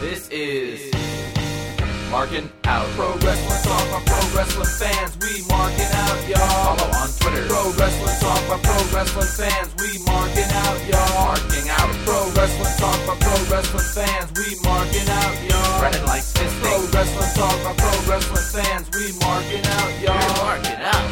This is Marking Out. Pro Wrestling Talk by Pro Wrestling fans. We marking out, y'all. Follow on Twitter. Pro Wrestling Talk by Pro Wrestling fans. We marking out, y'all. Marking out. Pro Wrestling Talk by Pro Wrestling fans. We marking out, y'all. Brennan likes fisting. Pro Wrestling Talk by Pro Wrestling fans. We marking out, y'all. We're marking out.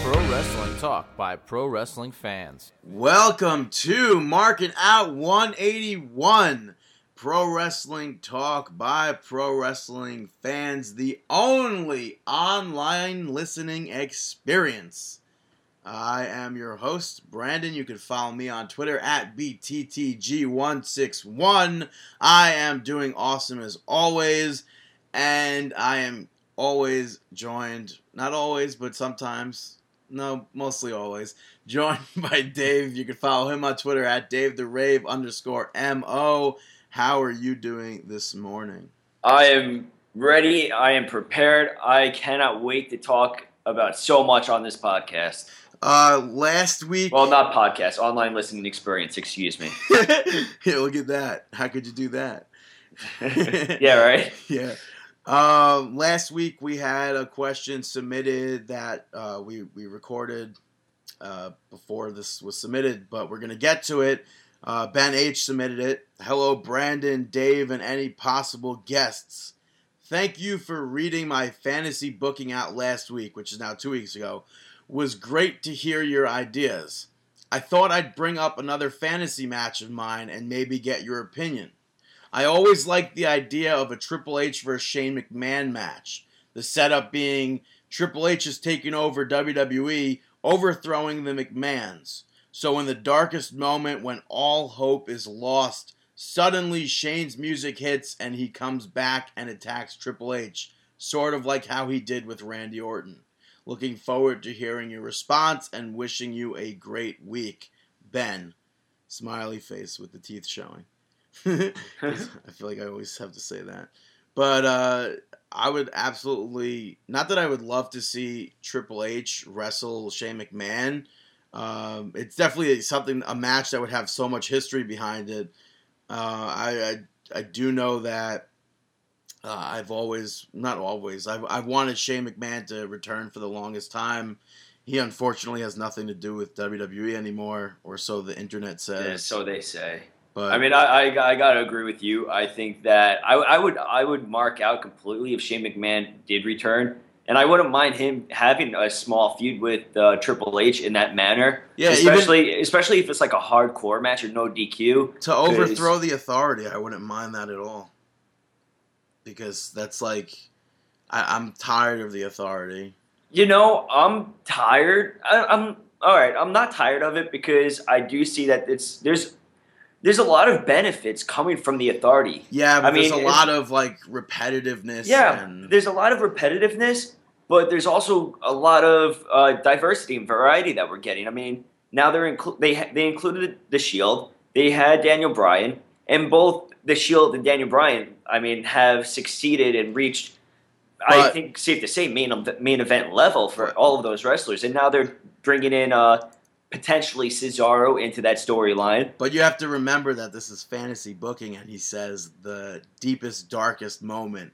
Pro Wrestling Talk by Pro Wrestling fans. Welcome to Marking Out 181 Pro Wrestling Talk by Pro Wrestling fans, the only online listening experience. I am your host, Brandon. You can follow me on Twitter at BTTG161. I am doing awesome as always, and I am always joined, not always, but sometimes, no, mostly always, joined by Dave. You can follow him on Twitter at Dave the Rave underscore MO. How are you doing this morning? I am ready. I am prepared. I cannot wait to talk about so much on this podcast. Uh, last week. Well, not podcast, online listening experience. Excuse me. yeah, look at that. How could you do that? yeah, right. Yeah. Uh, last week we had a question submitted that uh, we we recorded uh, before this was submitted, but we're gonna get to it. Uh, ben H submitted it. Hello, Brandon, Dave, and any possible guests. Thank you for reading my fantasy booking out last week, which is now two weeks ago. Was great to hear your ideas. I thought I'd bring up another fantasy match of mine and maybe get your opinion. I always liked the idea of a Triple H versus Shane McMahon match. The setup being Triple H is taking over WWE, overthrowing the McMahons. So, in the darkest moment when all hope is lost, suddenly Shane's music hits and he comes back and attacks Triple H, sort of like how he did with Randy Orton. Looking forward to hearing your response and wishing you a great week. Ben. Smiley face with the teeth showing. I feel like I always have to say that. But uh, I would absolutely, not that I would love to see Triple H wrestle Shane McMahon um, it's definitely something a match that would have so much history behind it. Uh, I, I, I do know that uh, I've always not always I've I've wanted Shane McMahon to return for the longest time. He unfortunately has nothing to do with WWE anymore, or so the internet says. Yeah, so they say. But I mean, I, I, I gotta agree with you. I think that I, I would I would mark out completely if Shane McMahon did return and I wouldn't mind him having a small feud with uh, Triple H in that manner. Yeah, especially even, especially if it's like a hardcore match or no DQ. To overthrow the authority, I wouldn't mind that at all. Because that's like, I, I'm tired of the authority. You know, I'm tired. I, I'm all right. I'm not tired of it because I do see that it's there's there's a lot of benefits coming from the authority. Yeah, but I there's mean, a lot of like repetitiveness. Yeah, and... there's a lot of repetitiveness, but there's also a lot of uh, diversity and variety that we're getting. I mean, now they're inclu- they they included the Shield. They had Daniel Bryan, and both the Shield and Daniel Bryan, I mean, have succeeded and reached. But, I think safe to say main main event level for all of those wrestlers, and now they're bringing in uh, potentially Cesaro into that storyline. But you have to remember that this is fantasy booking, and he says the deepest, darkest moment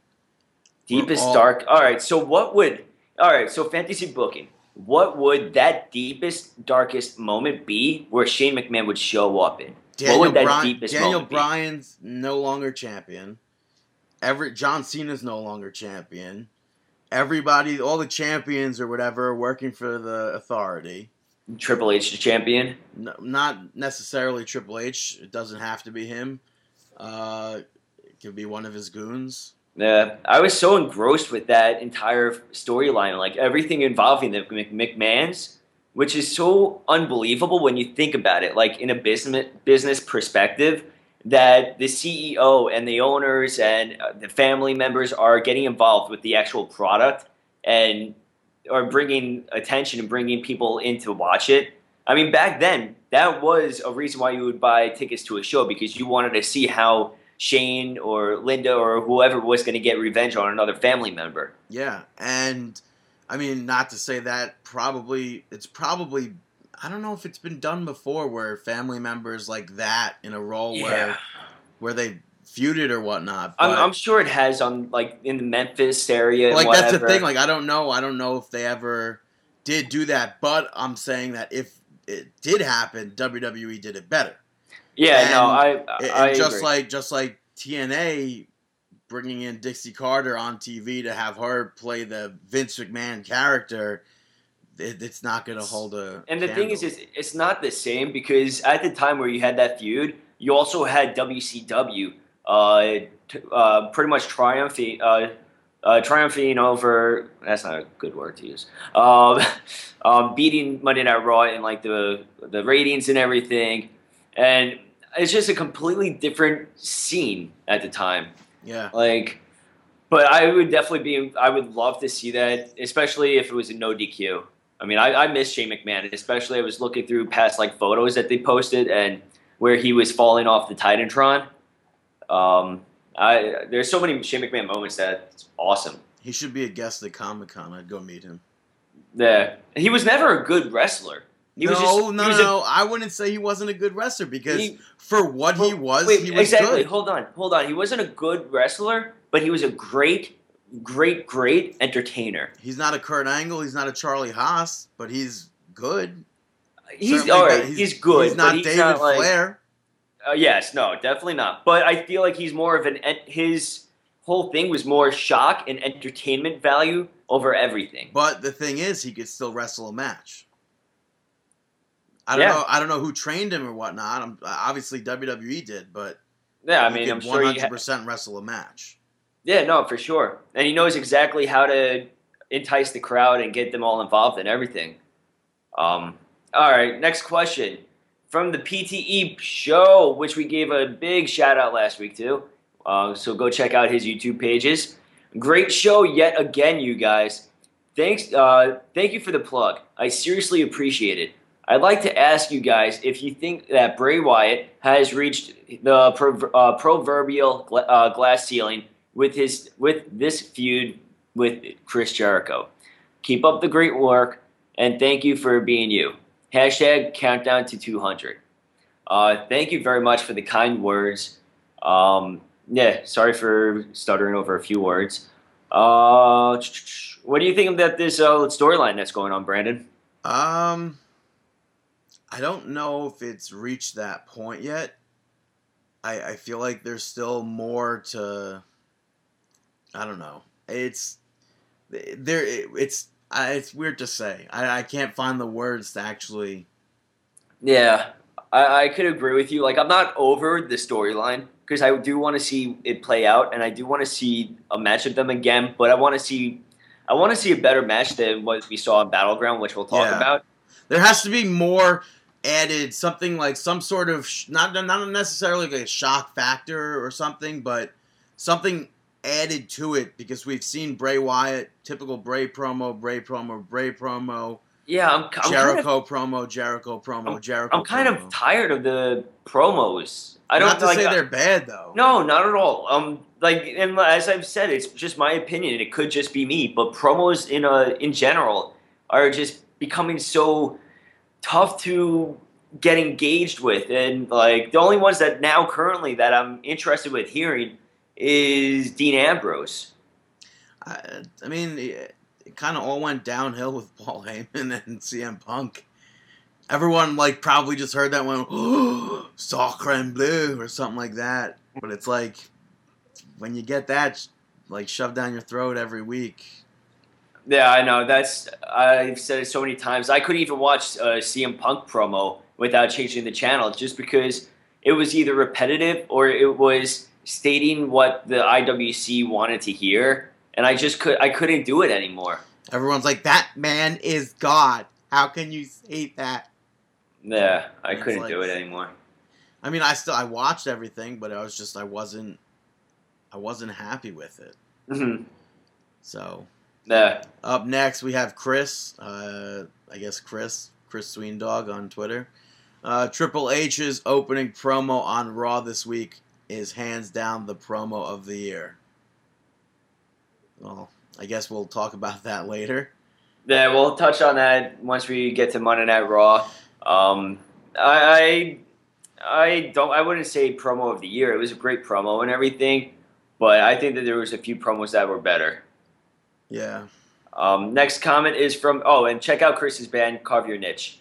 Deepest all- dark. All right. So what would? All right. So fantasy booking. What would that deepest, darkest moment be where Shane McMahon would show up in? Daniel what would that Bryan, deepest Daniel moment Bryan's no longer champion. Every John Cena's no longer champion. Everybody, all the champions or whatever, are working for the authority. Triple H the champion. No, not necessarily Triple H. It doesn't have to be him. Uh, it could be one of his goons. Yeah, I was so engrossed with that entire storyline, like everything involving the McMahon's, which is so unbelievable when you think about it, like in a business business perspective, that the CEO and the owners and uh, the family members are getting involved with the actual product and are bringing attention and bringing people in to watch it. I mean, back then, that was a reason why you would buy tickets to a show because you wanted to see how Shane or Linda or whoever was going to get revenge on another family member. Yeah, and I mean, not to say that probably it's probably I don't know if it's been done before where family members like that in a role Yeah. where where they feuded or whatnot. I'm, I'm sure it has on like in the Memphis area. and like that's the thing. Like I don't know. I don't know if they ever did do that. But I'm saying that if it did happen, WWE did it better. yeah, no, I, And, I just agree. like just like TNA bringing in Dixie Carter on TV to have her play the Vince McMahon character, it's not going to hold a. And the thing is, candle. it's, it's not the same because at the time where you had that feud, you also had WCW t- uh, pretty much triumphing, uh, uh, triumphing over. That's not a good word to use. Um, um, beating Monday Night Raw in like the the ratings and everything, and it's just a completely different scene at the time. yeah, Like, but I would definitely be. I would love to see that, especially if it was a no DQ. I mean, I, I miss Shane McMahon, especially I was looking through past like photos that they posted and where he was falling off the Titantron. Um, I there's so many Shane McMahon moments that it's awesome. he should be a guest at Comic Con. I'd go meet him. Yeah, he was never a good wrestler. He no, was just- no, no. I wouldn't say he wasn't a good wrestler because He- for what he was, Wait, he was exactly. good. Hold on, hold on. He wasn't a good wrestler, but he was a great, great, great entertainer. He's not a Kurt Angle. He's not a Charlie Haas, but he's good. He's Certainly, all right. He's, good. He's not he's David not like, Flair. Uh, yes, no, definitely not. But I feel like he's more of an his whole thing was more shock and entertainment value over everything. But the thing is, he could still wrestle a match. I don't Yeah. know. I don't know who trained him or whatnot. I'm, obviously, WWE did, but Yeah, I mean, I'm sure. He ha- percent wrestle a match. yeah, no, for sure, and he knows exactly how to entice the crowd and get them all involved in everything. Um, all right, next question from the PTE show, which we gave a big shout out last week too. Uh, so go check out his YouTube pages. Great show yet again, you guys. Thanks, uh, thank you for the plug. I seriously appreciate it. I'd like to ask you guys if you think that Bray Wyatt has reached the prov- uh, proverbial gla- uh, glass ceiling with his with this feud with Chris Jericho. Keep up the great work, and thank you for being you. Hashtag countdown to 200. Uh, thank you very much for the kind words. Um, yeah, sorry for stuttering over a few words. Uh, what do you think about this uh, storyline that's going on, Brandon? Um, I don't know if it's reached that point yet. I I feel like there's still more to. I don't know. It's there. It's I, it's weird to say. I, I can't find the words to actually. Yeah, I, I could agree with you. Like, I'm not over the storyline because I do want to see it play out, and I do want to see a match of them again. But I want to see, I want to see a better match than what we saw in Battleground, which we'll talk Yeah. about. There has to be more added, something like some sort of sh- not not necessarily like a shock factor or something, but something added to it because we've seen Bray Wyatt, typical Bray promo, Bray promo, Bray promo, Yeah, I'm, I'm kind of, Jericho promo, Jericho promo, Jericho. I'm kind promo. of tired of the promos. I don't not to like. say they're bad though. No, not at all. Um, like and as I've said, it's just my opinion. It could just be me, but promos in a in general are just becoming so tough to get engaged with, and like the only ones that now currently that I'm interested with hearing is Dean Ambrose. I, I mean, it, it kind of all went downhill with Paul Heyman and CM Punk. Everyone like probably just heard that oh, "Sacre and bleu" or something like that. But it's like when you get that like shoved down your throat every week. Yeah, I know. That's I've said it so many times. I couldn't even watch uh, a CM Punk promo without changing the channel, just because it was either repetitive or it was stating what the IWC wanted to hear, and I just could I couldn't do it anymore. Everyone's like, "That man is God." How can you say that? Yeah, I It's couldn't like- do it anymore. I mean, I still I watched everything, but I was just I wasn't I wasn't happy with it. hmm So Yeah, Up next, we have Chris. Uh, I guess Chris, Chris Sweendog on Twitter. Uh, Triple H's opening promo on Raw this week is hands down the promo of the year. Well, I guess we'll talk about that later. yeah. We'll touch on that once we get to Monday Night Raw. Um, I, I I don't. I wouldn't say promo of the year. It was a great promo and everything, but I think that there was a few promos that were better. Yeah. Um, next comment is from oh, and check out Chris's band Carve Your Niche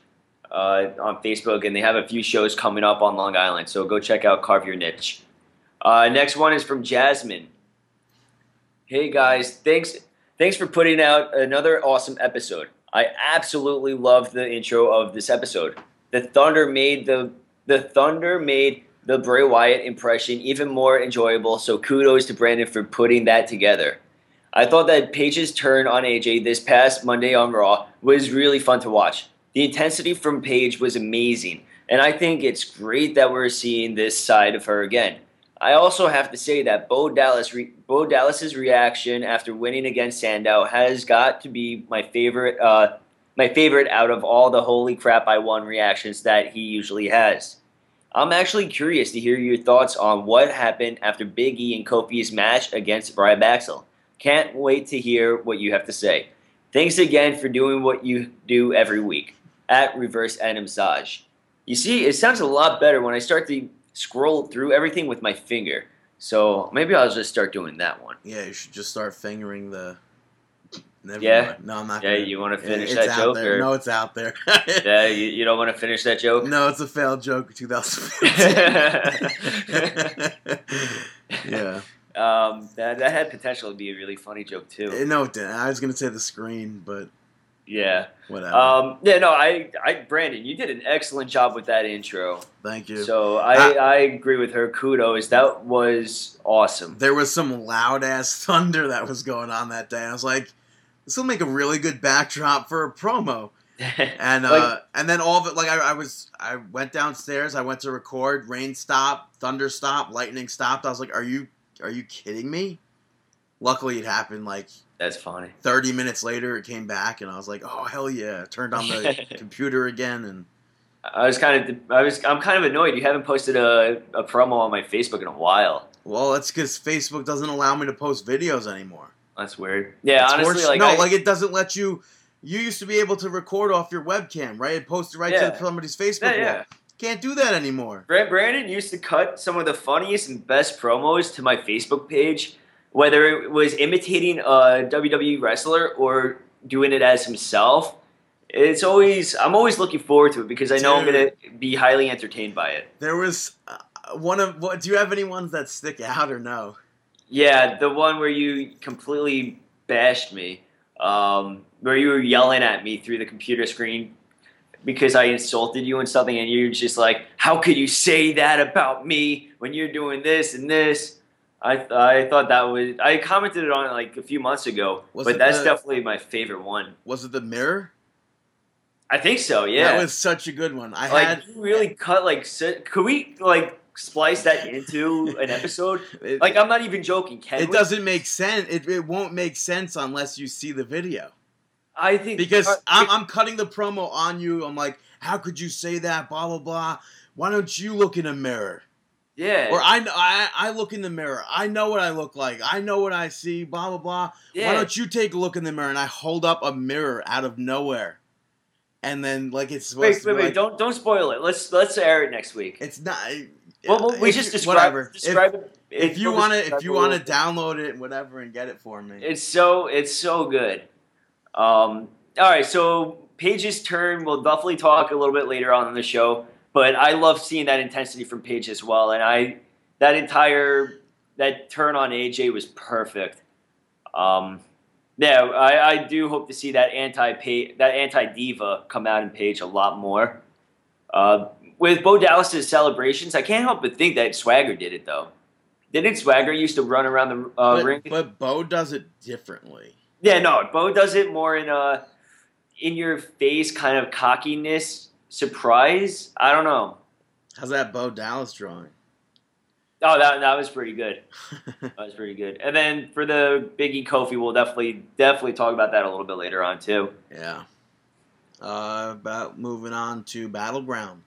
uh, on Facebook, and they have a few shows coming up on Long Island. So go check out Carve Your Niche. Uh, next one is from Jasmine. Hey guys, thanks thanks for putting out another awesome episode. I absolutely love the intro of this episode. The Thunder made the the Thunder made the Bray Wyatt impression even more enjoyable. So kudos to Brandon for putting that together. I thought that Paige's turn on AJ this past Monday on Raw was really fun to watch. The intensity from Paige was amazing, and I think it's great that we're seeing this side of her again. I also have to say that Bo Dallas, re- Bo Dallas's reaction after winning against Sandow has got to be my favorite. Uh, my favorite out of all the holy crap I won reactions that he usually has. I'm actually curious to hear your thoughts on what happened after Big E and Kofi's match against Baxel. Can't wait to hear what you have to say. Thanks again for doing what you do every week at Reverse and Massage. You see, it sounds a lot better when I start to scroll through everything with my finger. So maybe I'll just start doing that one. Yeah, you should just start fingering the. Never Yeah? mind. No, I'm not. Yeah, gonna- you want to finish that out joke? there. Or, No, it's out there. yeah, you, you don't want to finish that joke? no, it's a failed joke. 2015. yeah. Um, that, that had potential to be a really funny joke too. No, it didn't. I was gonna say the screen, but Yeah. whatever. Um, yeah. No, I, I, Brandon, you did an excellent job with that intro. Thank you. So I, Ah. I agree with her. Kudos. That was awesome. there was some loud ass thunder that was going on that day. I was like, this will make a really good backdrop for a promo. And uh, Like- and then all of it, like I, I was, I went downstairs. I went to record. Rain stopped, thunder stopped, lightning stopped. I was like, are you, are you kidding me? Luckily, it happened like That's funny. 30 minutes later. It came back, and I was like, oh hell yeah! Turned on the computer again, and I was kind of, I was, I'm kind of annoyed. You haven't posted a, a promo on my Facebook in a while. well, that's because Facebook doesn't allow me to post videos anymore. That's weird. Yeah, It's honestly, horse- like, no, I, like it doesn't let you. You used to be able to record off your webcam, right? And post it right Yeah. to somebody's Facebook yeah, yeah. wall. Can't do that anymore. Brand- Brandon used to cut some of the funniest and best promos to my Facebook page, whether it was imitating a WWE wrestler or doing it as himself. It's always I'm always looking forward to it because I know I'm gonna be highly entertained by it. There was uh, one of. What do you have any ones that stick out or no? Yeah, the one where you completely bashed me, um, where you were yelling at me through the computer screen because I insulted you and something, and you're just like, "How could you say that about me when you're doing this and this?" I I thought that was I commented on it like a few months ago, Was but that's the- definitely my favorite one. Was it the mirror? I think so. Yeah, That was such a good one. I like had. you really cut like. Could we like splice that into an episode? It, Like I'm not even joking. Can it we? doesn't make sense. It, it won't make sense unless you see the video. I think Because uh, I'm, I'm cutting the promo on you. I'm like, how could you say that? Blah blah blah. Why don't you look in a mirror? Yeah. Or I, I I look in the mirror. I know what I look like. I know what I see. Blah blah blah. yeah. Why don't you take a look in the mirror? And I hold up a mirror out of nowhere, and then like it's supposed Wait, to wait, be wait! like, Don't don't spoil it. Let's let's air it next week. It's not. well, we if just describe whatever. If- it. If, you want to, if you want to download it and whatever and get it for me, it's so it's so good. Um, all right, so Paige's turn. We'll definitely talk a little bit later on in the show. But I love seeing that intensity from Paige as well, and I that entire that turn on AJ was perfect. Um, yeah, I, I do hope to see that anti that anti diva come out in Paige a lot more. Uh, with Bo Dallas's celebrations, I can't help but think that Swagger did it though. Didn't Swagger used to run around the uh, but, ring? but Bo does it differently. Yeah, no, Bo does it more in a in your face kind of cockiness, surprise. I don't know. How's that Bo Dallas drawing? Oh, that that was pretty good. That was pretty good. And then for the Biggie Kofi, we'll definitely definitely talk about that a little bit later on too. yeah. Uh, about moving on to battleground.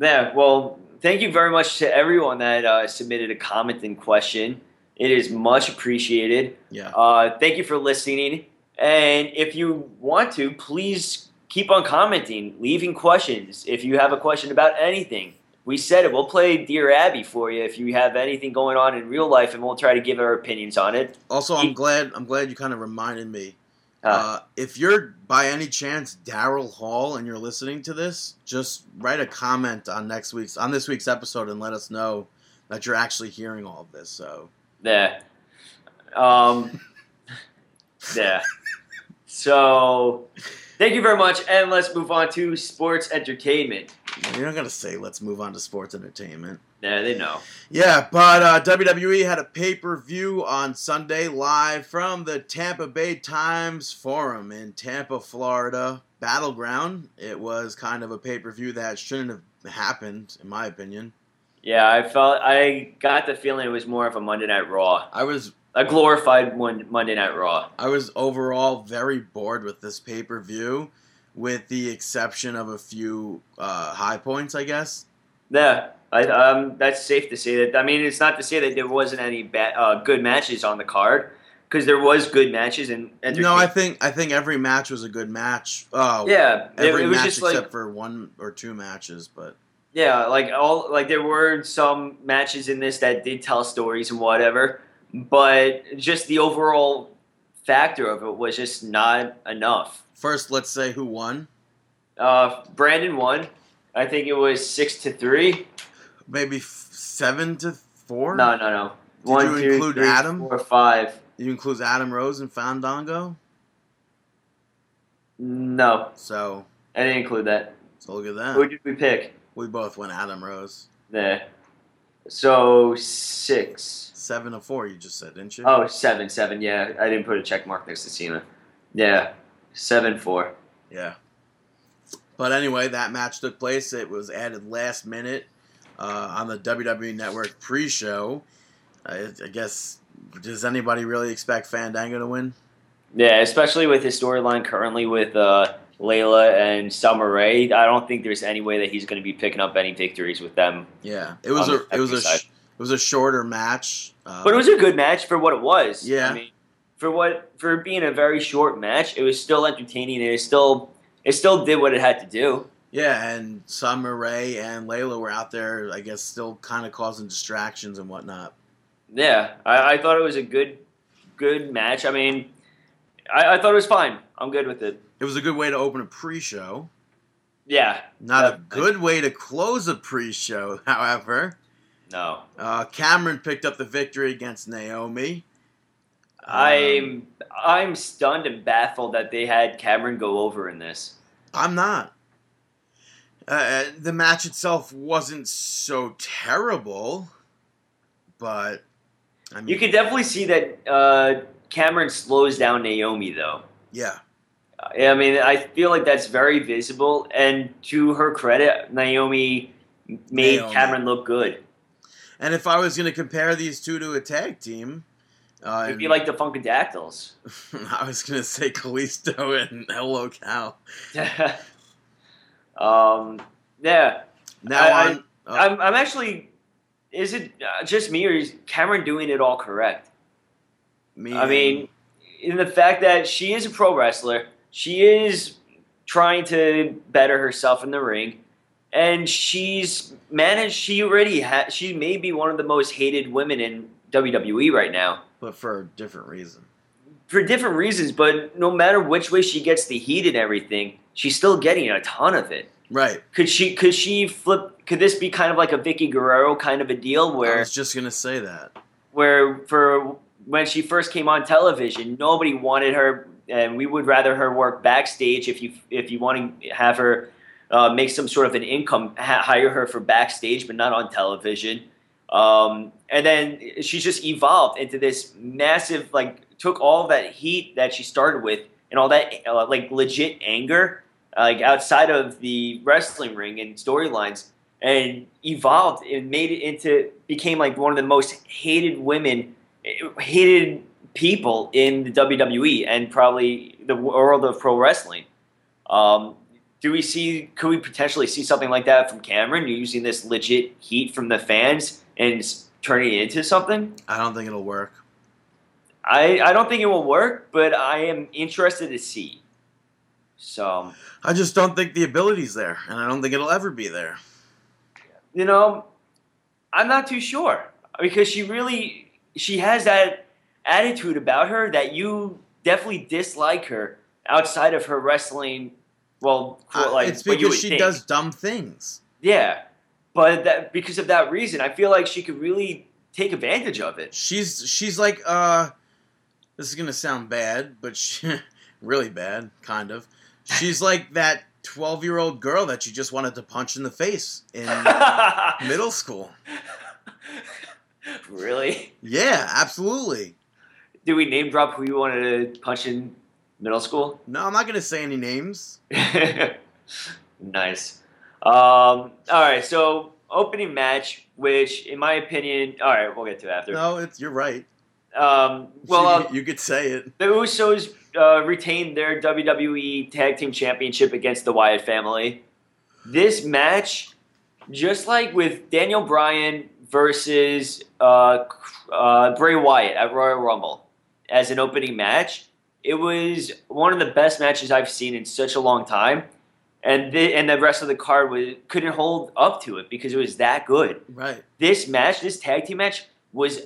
Yeah, well, thank you very much to everyone that uh, submitted a comment and question. It is much appreciated. Yeah. Uh, thank you for listening. And if you want to, please keep on commenting, leaving questions. If you have a question about anything, we said it. We'll play Dear Abby for you if you have anything going on in real life, and we'll try to give our opinions on it. Also, I'm glad I'm glad you kind of reminded me. Uh, Uh, if you're by any chance Daryl Hall and you're listening to this, just write a comment on next week's on this week's episode and let us know that you're actually hearing all of this. So Yeah. Um, yeah. So, thank you very much, and let's move on to sports entertainment. you're not gonna say let's move on to sports entertainment. Yeah, they know. Yeah, but uh, WWE had a pay per view on Sunday live from the Tampa Bay Times Forum in Tampa, Florida. Battleground. It was kind of a pay per view that shouldn't have happened, in my opinion. Yeah, I felt I got the feeling it was more of a Monday Night Raw, I was a glorified Mon- Monday Night Raw. I was overall very bored with this pay per view, with the exception of a few uh, high points, I guess. Yeah, I, um, that's safe to say that. I mean, it's not to say that there wasn't any uh, good matches on the card because there was good matches and No, I think I think every match was a good match. Oh, yeah, every it was match just except like for one or two matches, but yeah, like all like there were some matches in this that did tell stories and whatever, but just the overall factor of it was just not enough. first, let's say who won. Uh, Brandon won. I think it was six to three. Maybe f- seven to four. No, no, no. Did One, you two, include three, Adam? four, five. You include Adam Rose and Fandango. No, So, I didn't include that. so look at that. Who did we pick? We both went Adam Rose. There. So six. Seven to four. You just said, didn't you? Oh, seven, seven. Yeah, I didn't put a check mark next to Cena. Yeah, seven, four. Yeah. But anyway, that match took place. It was added last minute uh, on the WWE Network pre-show. I, I guess. Does anybody really expect Fandango to win? Yeah, especially with his storyline currently with uh, Layla and Summer Rae. I don't think there's any way that he's going to be picking up any victories with them. Yeah, it was a it was a sh- it was a shorter match. Uh, But it was a good match for what it was. Yeah. I mean, for what for being a very short match, it was still entertaining and it still it still did what it had to do. yeah, and Summer Rae and Layla were out there, I guess, still kind of causing distractions and whatnot. Yeah, I, I thought it was a good good match. I mean, I, I thought it was fine. I'm good with it. It was a good way to open a pre-show. Yeah. Not a good way to close a pre-show, however. No. Uh, Cameron picked up the victory against Naomi. Um, I'm I'm stunned and baffled that they had Cameron go over in this. I'm not. Uh, the match itself wasn't so terrible, but I mean, You could definitely see that uh, Cameron slows down Naomi though. yeah, I mean, I feel like that's very visible, and to her credit, Naomi made Naomi. Cameron look good. And if I was going to compare these two to a tag team, uh, It'd be like the Funkadactyls. I was going to say Kalisto and Hello Cow. um, yeah, Now I- I- on, uh, I'm, I'm actually. Is it uh, just me, or is Cameron doing it all correct? me I mean, in the fact that she is a pro wrestler, she is trying to better herself in the ring, and she's managed. She already ha- She may be one of the most hated women in WWE right now but for a different reason. for different reasons. But no matter which way she gets the heat and everything, she's still getting a ton of it. Right. Could she? Could she flip? Could this be kind of like a Vickie Guerrero kind of a deal where? I was just going to say that. where for when she first came on television, nobody wanted her, and we would rather her work backstage. If you if you want to have her uh, make some sort of an income, ha- hire her for backstage, but not on television. Um, and then she's just evolved into this massive, like, took all that heat that she started with and all that, uh, like, legit anger, uh, like, outside of the wrestling ring and storylines, and evolved and made it into, became, like, one of the most hated women, hated people in the WWE and probably the world of pro wrestling. Um, do we see? Could we potentially see something like that from Cameron using this legit heat from the fans and turning it into something? I don't think it'll work. I I don't think it will work, but I am interested to see. So um, I just don't think the ability's there, and I don't think it'll ever be there. you know, I'm not too sure because she really she has that attitude about her that you definitely dislike her outside of her wrestling. Well, Uh, like it's because she think. does dumb things. Yeah, but that because of that reason, I feel like she could really take advantage of it. She's she's like uh this is gonna sound bad, but she, really bad, kind of. She's like that twelve year old girl that you just wanted to punch in the face in middle school. really? Yeah, absolutely. Did we name drop who you wanted to punch in middle school? No, I'm not gonna say any names. nice. Um, all right, so opening match, which in my opinion, all right, we'll get to it after. No, it's you're right. Um, well, uh, you, you could say it. the Usos uh, retained their WWE Tag Team Championship against the Wyatt family. This match, just like with Daniel Bryan versus uh, uh, Bray Wyatt at Royal Rumble as an opening match, it was one of the best matches I've seen in such a long time. And the, and the rest of the card was couldn't hold up to it because it was that good Right. this match, this tag team match, was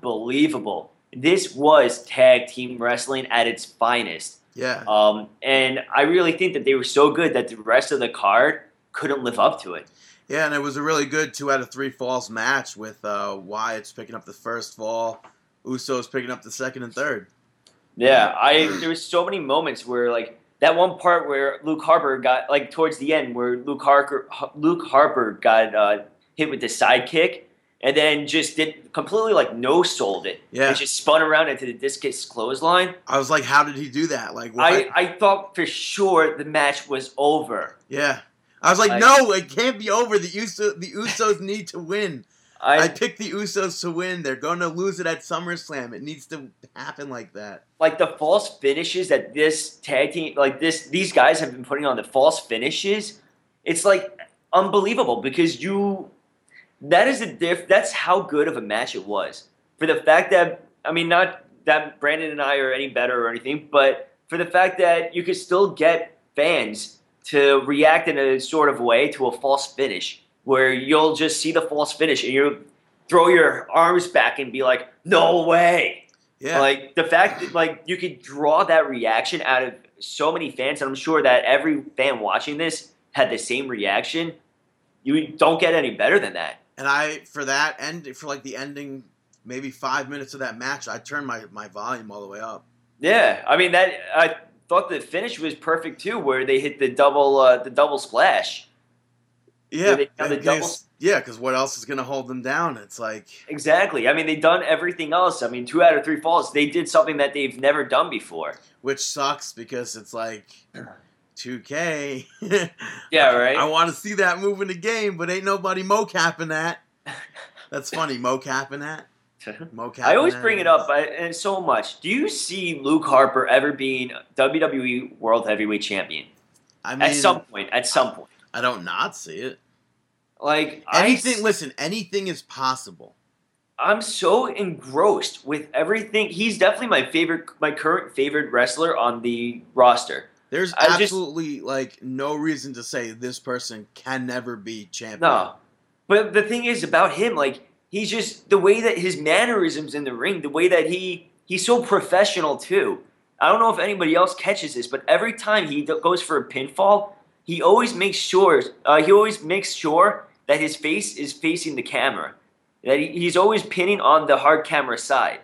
unbelievable. This was tag team wrestling at its finest. Yeah. Um, and I really think that they were so good that the rest of the card couldn't live up to it. Yeah, and it was a really good two out of three falls match with uh, Wyatt's picking up the first fall, Usos picking up the second and third. Yeah, I there was so many moments where like that one part where Luke Harper got like towards the end where Luke Harper Luke Harper got uh, hit with the sidekick and then just did completely like no sold it. Yeah. And just spun around into the discus clothesline. I was like, how did he do that? Like, I, what? I thought for sure the match was over. yeah. I was like, I- no, it can't be over. The Uso, the Usos need to win. I, I, picked the Usos to win. They're going to lose it at SummerSlam. It needs to happen like that. like the false finishes that this tag team, like this, these guys have been putting on the false finishes. It's like unbelievable because you, that is a diff. That's how good of a match it was. For the fact that I mean, not that Brandon and I are any better or anything, but for the fact that you could still get fans to react in a sort of way to a false finish, where you'll just see the false finish and you throw your arms back and be like, "No way." Yeah. Like the fact that like you could draw that reaction out of so many fans, and I'm sure that every fan watching this had the same reaction. You don't get any better than that. and I, for that end, for like the ending, maybe five minutes of that match, I turned my, my volume all the way up. Yeah, I mean that. I thought the finish was perfect too, where they hit the double uh, the double splash. Yeah. they the and double- because- yeah, because what else is going to hold them down? It's like, Exactly. I mean they've done everything else. I mean two out of three falls. They did something that they've never done before. which sucks because it's like 2K. Yeah, right. I want to see that move in the game, but ain't nobody mocapping that. That's funny, mocapping that. Mocapping I always that. bring it up, I, and so much. Do you see Luke Harper ever being WWE World Heavyweight Champion I mean, at some point? At some point, I don't not see it. like Anything. I, listen, anything is possible. I'm so engrossed with everything. He's definitely my favorite, my current favorite wrestler on the roster. There's I just- absolutely like no reason to say this person can never be champion. No, but the thing is about him, like he's just the way that his mannerisms in the ring, the way that he he's so professional too. I don't know if anybody else catches this, but every time he goes for a pinfall, he always makes sure uh, he always makes sure that his face is facing the camera. That he, he's always pinning on the hard camera side,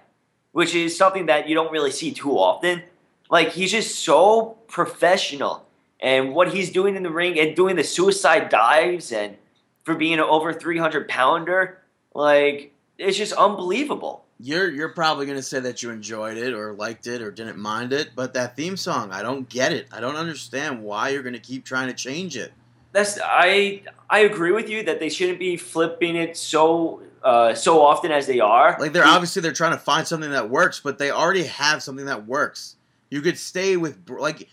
which is something that you don't really see too often. Like he's just so professional, and what he's doing in the ring and doing the suicide dives and for being an over 300 pounder. Like, it's just unbelievable. You're you're probably gonna say that you enjoyed it or liked it or didn't mind it, but that theme song, I don't get it. I don't understand why you're gonna keep trying to change it. That's I I agree with you that they shouldn't be flipping it so uh, so often as they are. Like they're obviously they're trying to find something that works, but they already have something that works. You could stay with like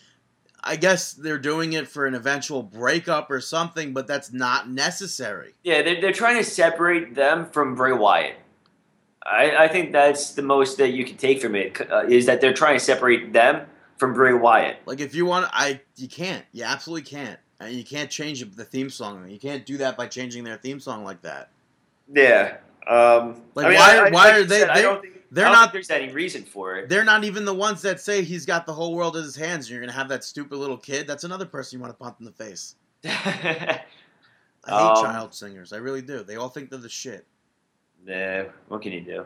I guess they're doing it for an eventual breakup or something, but that's not necessary. yeah, they're, they're trying to separate them from Bray Wyatt. I, I think that's the most that you can take from it uh, is that they're trying to separate them from Bray Wyatt. Like if you want I you can't. You absolutely can't. and you can't change the theme song. You can't do that by changing their theme song like that. Yeah. Um, Like, I mean, why- I- why like are they- said, they- don't think, they're not- there's any reason for it. They're not even the ones that say he's got the whole world in his hands. And you're gonna have that stupid little kid. That's another person you want to punch in the face. I hate Um, child singers. I really do. They all think they're the shit. Nah, what can you do?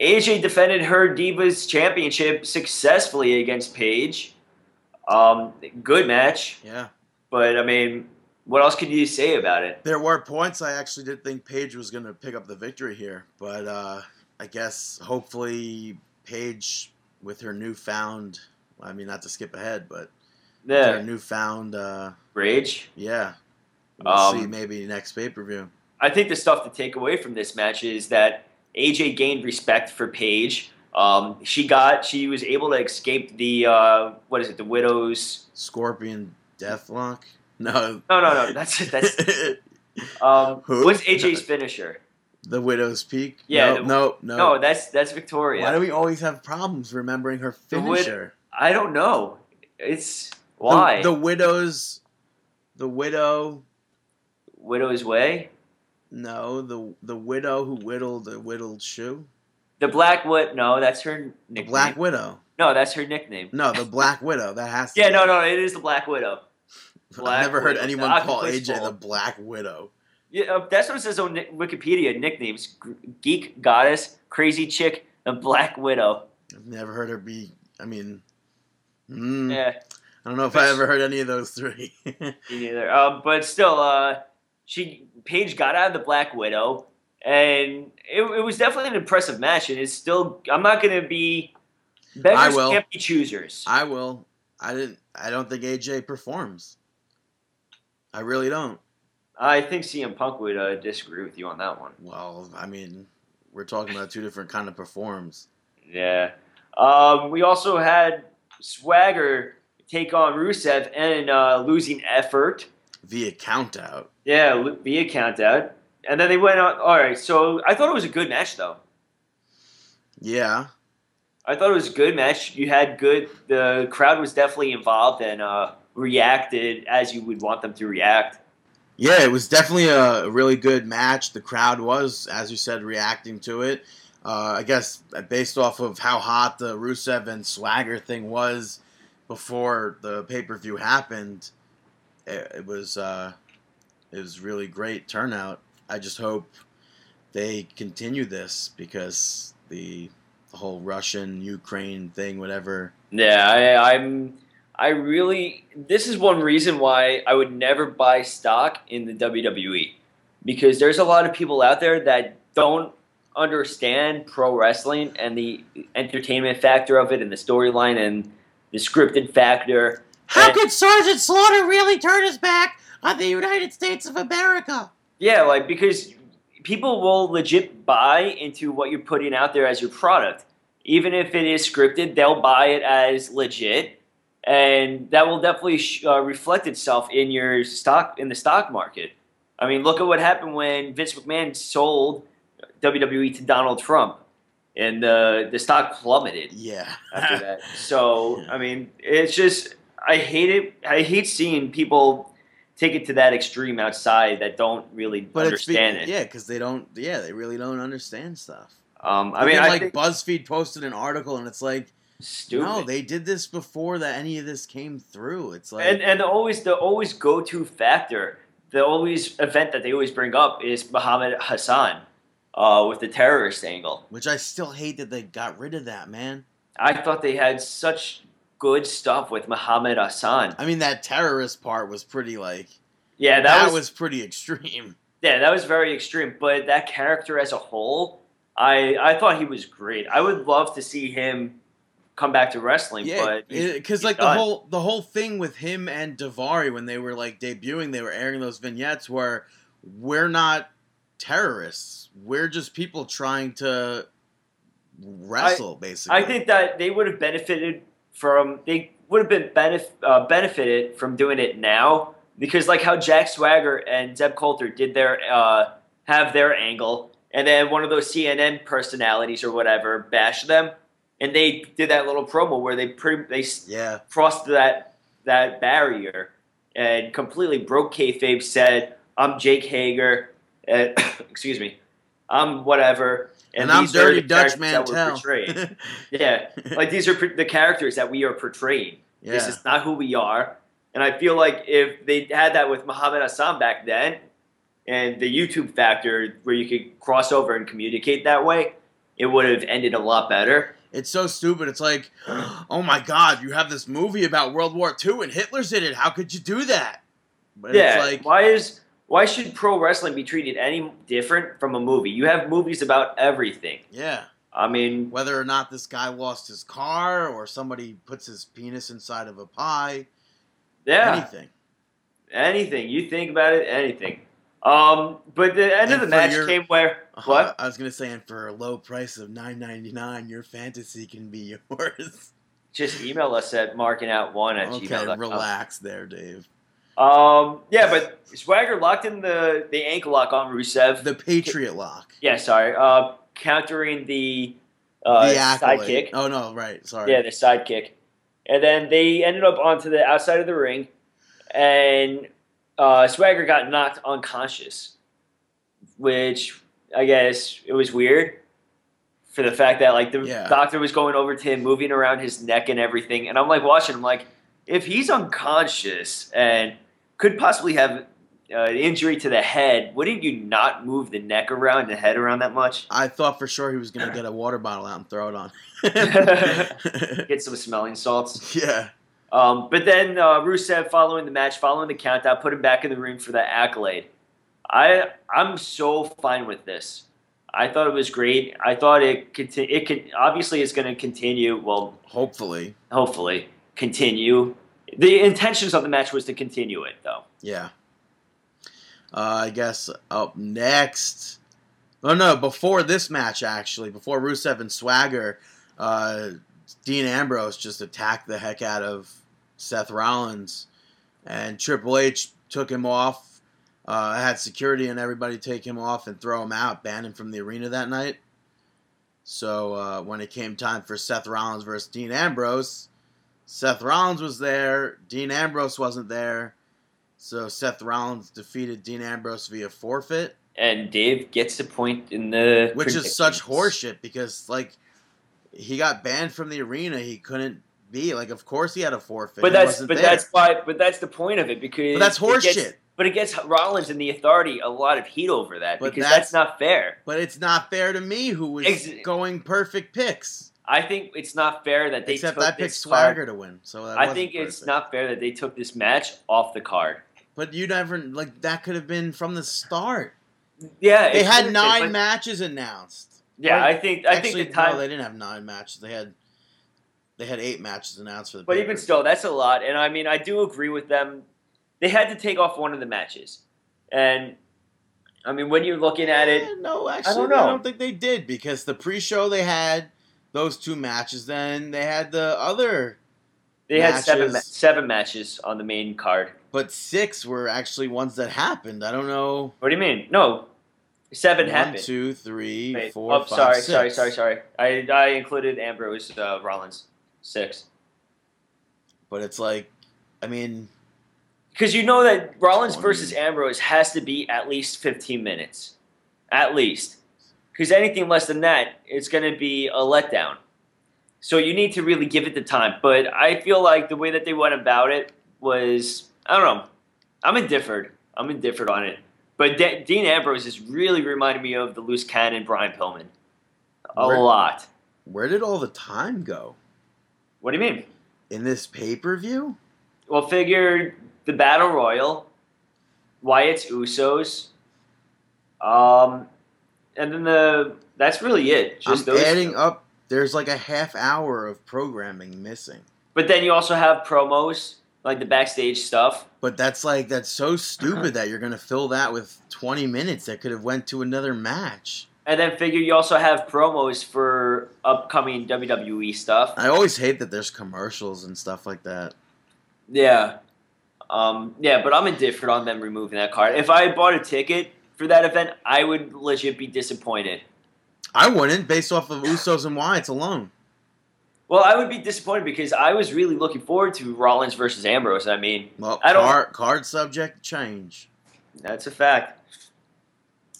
AJ defended her Divas Championship successfully against Paige. Um, good match, Yeah. but I mean, what else could you say about it? There were points I actually did think Paige was going to pick up the victory here, but uh, I guess hopefully Paige, with her newfound, I mean, not to skip ahead, but with her Yeah, newfound, uh, Rage. yeah, we'll Um, see maybe next pay per view. I think the stuff to take away from this match is that AJ gained respect for Paige. Um, she got, she was able to escape the, uh, what is it, the Widow's? Scorpion Deathlock? No. No, no, no. That's it. that's. Um, Who? What's AJ's finisher? the Widow's Peak? Yeah, No, the- no, no. No, that's that's Victoria. Why do we always have problems remembering her The Wid- finisher? I don't know. It's The- why The, Widow's. The Widow. Widow's Way. No, the the widow who whittled the whittled shoe. The Black Wit. No, that's her The. Black Widow. No, that's her nickname. No, the Black Widow. That has to. Yeah, be. no, no, it is the Black Widow. I've Black never heard Widow. anyone The call octopus AJ ball. the Black Widow. Yeah, uh, that's what it says on Wikipedia nicknames: Geek Goddess, Crazy Chick, and Black Widow. I've never heard her be. I mean, mm, Yeah, I don't know if I ever heard any of those three. me neither. Um, but still, uh, she Paige got out of the Black Widow, and it, it was definitely an impressive match. And it's still, I'm not going to be beggars will. can't be choosers. I will. I didn't. I don't think AJ performs. I really don't. I think CM Punk would uh, disagree with you on that one. Well, I mean, we're talking about two different kind of performs. Yeah. Um, we also had Swagger take on Rusev and uh, losing effort. Via count out. Yeah, via count out. And then they went on. All right, so I thought it was a good match, though. Yeah. I thought it was a good match. You had good. The crowd was definitely involved and uh, reacted as you would want them to react. Yeah, it was definitely a really good match. The crowd was, as you said, reacting to it. Uh, I guess based off of how hot the Rusev and Swagger thing was before the pay per view happened, it, it was uh, it was really great turnout. I just hope they continue this because the, the whole Russian Ukraine thing, whatever. Yeah, I, I'm. I really. This is one reason why I would never buy stock in the WWE because there's a lot of people out there that don't understand pro wrestling and the entertainment factor of it and the storyline and the scripted factor. How And- could Sergeant Slaughter really turn his back on the United States of America? Yeah, like because people will legit buy into what you're putting out there as your product. Even if it is scripted, they'll buy it as legit, and that will definitely sh- uh, reflect itself in your stock in the stock market. I mean, look at what happened when Vince McMahon sold WWE to Donald Trump, and the the stock plummeted Yeah. after that. So I mean, it's just I hate it. I hate seeing people take it to that extreme outside that don't really But understand it. yeah, because they don't. Yeah, they really don't understand stuff. Um, I mean, I like think BuzzFeed posted an article, and it's like, stupid. no, they did this before that any of this came through. It's like, and and the always the always go to factor, the always event that they always bring up is Muhammad Hassan, uh, with the terrorist angle. which I still hate that they got rid of that, man. I thought they had such good stuff with Muhammad Hassan. I mean, that terrorist part was pretty like Yeah, that, that, was, was pretty extreme. Yeah, that was very extreme. But that character as a whole, I I thought he was great. I would love to see him come back to wrestling. Yeah, but because like done. the whole the whole thing with him and Daivari when they were like debuting, they were airing those vignettes where we're not terrorists. We're just people trying to wrestle, basically. I think that they would have benefited from they would have been benef- uh, benefited from doing it now because like how Jack Swagger and Zeb Colter did their uh, have their angle, and then one of those CNN personalities or whatever bashed them, and they did that little promo where they pretty they Yeah, crossed that that barrier and completely broke kayfabe. Said, "I'm Jake Hager." And, excuse me. I'm whatever. And, I'm these Dirty Dutch characters that we're portraying. Mantel. Yeah, like these are the characters that we are portraying. Yeah. This is not who we are. And I feel like if they had that with Muhammad Hassan back then, and the YouTube factor where you could cross over and communicate that way, it would have ended a lot better. It's so stupid. It's like, oh my god, you have this movie about World War II and Hitler's in it. How could you do that? But yeah, it's like, why is why should pro wrestling be treated any different from a movie? You have movies about everything. yeah, I mean, whether or not this guy lost his car or somebody puts his penis inside of a pie, yeah, anything. anything you think about it, anything. Um, but the end And of the match your- came where Uh, what? I was gonna say, and for a low price of nine ninety nine, your fantasy can be yours. Just email us at markingout1 at okay, gmail.com. relax there, Dave. Um, yeah, but Swagger locked in the, the ankle lock on Rusev. The Patriot lock. yeah, sorry. Uh, countering the uh, the sidekick. Oh no, right. Sorry. Yeah, the sidekick. And then they ended up onto the outside of the ring, and uh, Swagger got knocked unconscious, which I guess it was weird for the fact that like the Yeah. doctor was going over to him, moving around his neck and everything, and I'm like watching. I'm like, if he's unconscious and could possibly have uh, an injury to the head, wouldn't you not move the neck around, the head around that much? I thought for sure he was gonna get a water bottle out and throw it on. Get some smelling salts. yeah. Um, but then uh, Rusev, following the match, following the countdown, put him back in the ring for the accolade. I I'm so fine with this. I thought it was great. I thought it conti- it could obviously it's going to continue. Well, Hopefully. hopefully continue. The intentions of the match was to continue it, though. Yeah. Uh, I guess up next. Oh no! Before this match, actually, before Rusev and Swagger, uh, Dean Ambrose just attacked the heck out of Seth Rollins, and Triple H took him off. Uh, had security and everybody take him off and throw him out, ban him from the arena that night. So uh, when it came time for Seth Rollins versus Dean Ambrose, Seth Rollins was there. Dean Ambrose wasn't there. So Seth Rollins defeated Dean Ambrose via forfeit, And Dave gets a point in the which is such horseshit because like he got banned from the arena. He couldn't be like. Of course, he had a forfeit. But that's but there. that's why but that's the point of it because But that's horseshit. But it gets Rollins and the Authority a lot of heat over that But because that's- that's not fair. But it's not fair to me, who was Ex- going perfect picks. I think it's not fair that they Except took I picked this Swagger card. to win, so that I think it's not fair that they took this match off the card. But you never like that could have been from the start. Yeah, They had nine matches announced. Yeah, Right. I think I Actually, think the time, no, they didn't have nine matches. They had they had eight matches announced for the. but even still, that's a lot. And I mean, I do agree with them. They had to take off one of the matches, and I mean, when you're looking at it, Eh, no, actually, I don't know. I don't think they did because the pre-show they had those two matches. Then they had the other, they had seven Matches. seven matches on the main card. but six were actually ones that happened. I don't know. What do you mean? No, seven One, happened. two, three, Wait, four, oh, five, sorry, six. sorry, sorry, sorry. I I included Ambrose uh, Rollins six But it's like, I mean, because you know that Rollins Twenty. versus Ambrose has to be at least fifteen minutes, at least. Because anything less than that, it's going to be a letdown. So you need to really give it the time. But I feel like the way that they went about it was I don't know. I'm indifferent. I'm indifferent on it. But De- Dean Ambrose is really reminding me of the loose cannon Brian Pillman. A Where- lot. where did all the time go What do you mean? in this pay-per-view? Well, figure the Battle Royal, Wyatt's Usos, um, and then the that's really it. Just I'm those. adding two. up. There's like a half hour of programming missing. But then you also have promos, like the backstage stuff. But that's like that's so stupid that you're gonna fill that with 20 minutes that could have went to another match. And then figure you also have promos for upcoming WWE stuff. I always hate that there's commercials and stuff like that. Yeah. Um, yeah, but I'm indifferent on them removing that card. If I bought a ticket for that event, I would legit be disappointed. I wouldn't, based off of Usos and Wyatts alone. Well, I would be disappointed because I was really looking forward to Rollins versus Ambrose. I mean, Well, I don't- card, card subject change. that's a fact.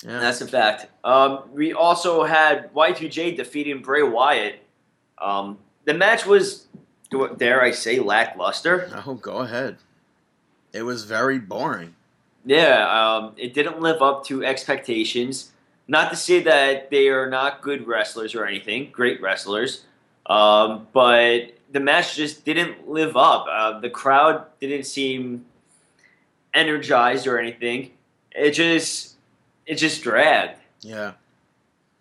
Yeah. That's a fact. Um, we also had Y2J defeating Bray Wyatt. Um, the match was, dare I say, lackluster. oh, go ahead. It was very boring. Yeah, um, it didn't live up to expectations. Not to say that they are not good wrestlers or anything, great wrestlers, um, but the match just didn't live up. Uh, the crowd didn't seem energized or anything. It just, it just dragged. Yeah.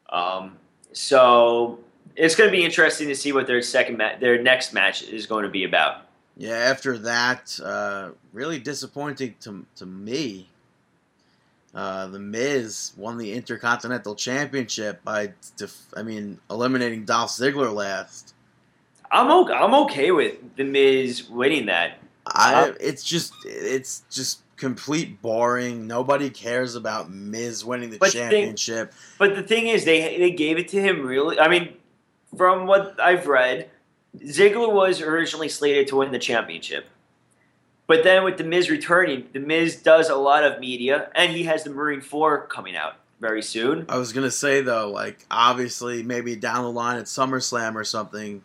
Um, so it's going to be interesting to see what their second ma- their next match is going to be about. Yeah, after that, uh, really disappointing to, to me. Uh, the Miz won the Intercontinental Championship by, def- I mean, eliminating Dolph Ziggler last. I'm okay, I'm okay with the Miz winning that. I, Uh, it's just, it's just complete boring. Nobody cares about Miz winning the But the thing- championship. But the thing is, they they gave it to him really. I mean, from what I've read, Ziggler was originally slated to win the championship. But then with the Miz returning, the Miz does a lot of media, and he has the Marine Four coming out very soon. I was gonna say though, like obviously maybe down the line at SummerSlam or something,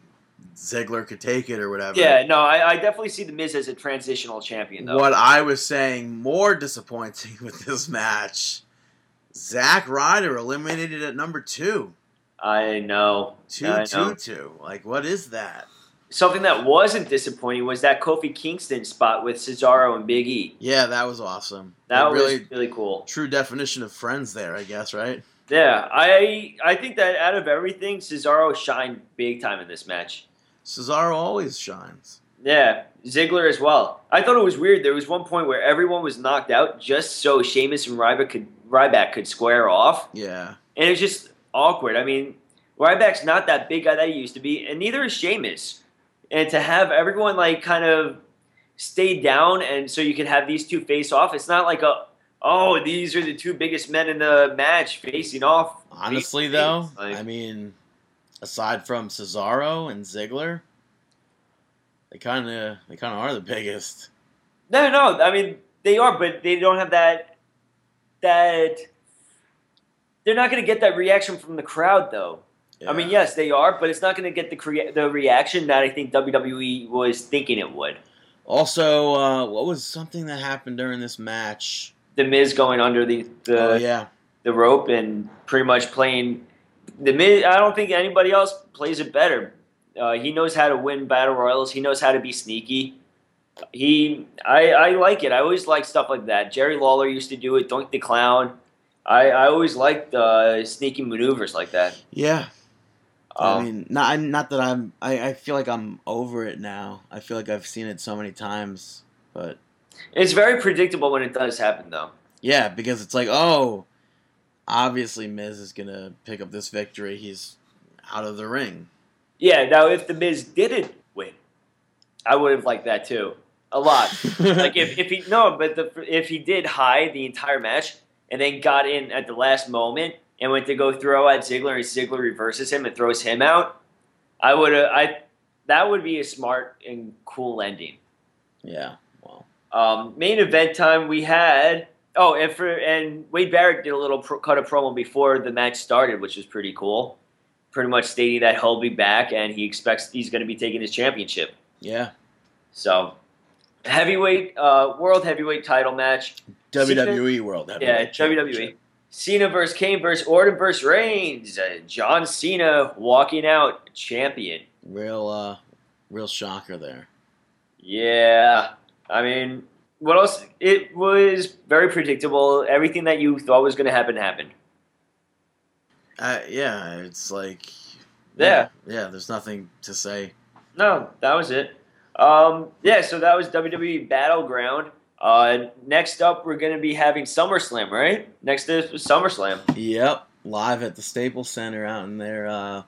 Ziggler could take it or whatever. Yeah, no, I, I definitely see the Miz as a transitional champion, though. What I was saying more disappointing with this match, Zack Ryder eliminated at number two. I know. Two I two know. two. Like what is that? Something that wasn't disappointing was that Kofi Kingston spot with Cesaro and Big E. Yeah, that was awesome. That Like, was really really cool. true definition of friends there, I guess, right? Yeah, I I think that out of everything, Cesaro shined big time in this match. Cesaro always shines. Yeah, Ziggler as well. I thought it was weird. There was one point where everyone was knocked out just so Sheamus and Ryback could Ryback could square off, Yeah. and it was just awkward. I mean, Ryback's not that big guy that he used to be, and neither is Sheamus. And to have everyone like kind of stay down, and so you can have these two face off. It's not like a oh these are the two biggest men in the match facing off. Honestly face though. Like- I mean, aside from Cesaro and Ziggler, they kind of they kind of are the biggest. No, no. I mean, they are, but they don't have that. That they're not going to get that reaction from the crowd, though. I mean, yes, they are, but it's not going to get the crea- the reaction that I think WWE was thinking it would. Also, uh, what was something that happened during this match? The Miz going under the the, oh yeah, the rope and pretty much playing the Miz. I don't think anybody else plays it better. Uh, he knows how to win battle royals. He knows how to be sneaky. He, I, I like it. I always like stuff like that. Jerry Lawler used to do it. Doink the Clown. I, I always liked uh, sneaky maneuvers like that. yeah. I Um, mean, not not that I'm. I, I feel like I'm over it now. I feel like I've seen it so many times, but it's very predictable when it does happen, though. yeah, because it's like, oh, obviously Miz is gonna pick up this victory. He's out of the ring. Yeah. Now, if the Miz didn't win, I would have liked that too, a lot. like if, if he no, but the, if he did hide the entire match and then got in at the last moment and went to go throw at Ziggler and Ziggler reverses him and throws him out, I would have I that would be a smart and cool ending. yeah, well, Um, main event time we had oh and for and Wade Barrett did a little pro, cut a promo before the match started, which was pretty cool. Pretty much stating that he'll be back and he expects he's going to be taking his championship. yeah. So, heavyweight, uh, world heavyweight title match. WWE E World Yeah, WWE. Cena versus Kane versus Orton versus Reigns. Uh, John Cena walking out champion. Real, uh, real shocker there. Yeah, I mean, what else? It was very predictable. Everything that you thought was going to happen happened. Uh, yeah, it's like, Yeah. yeah. There's nothing to say. No, that was it. Um, yeah, so that was WWE Battleground. Uh, next up, we're going to be having SummerSlam, right? Next is SummerSlam. Yep, live at the Staples Center out in their uh,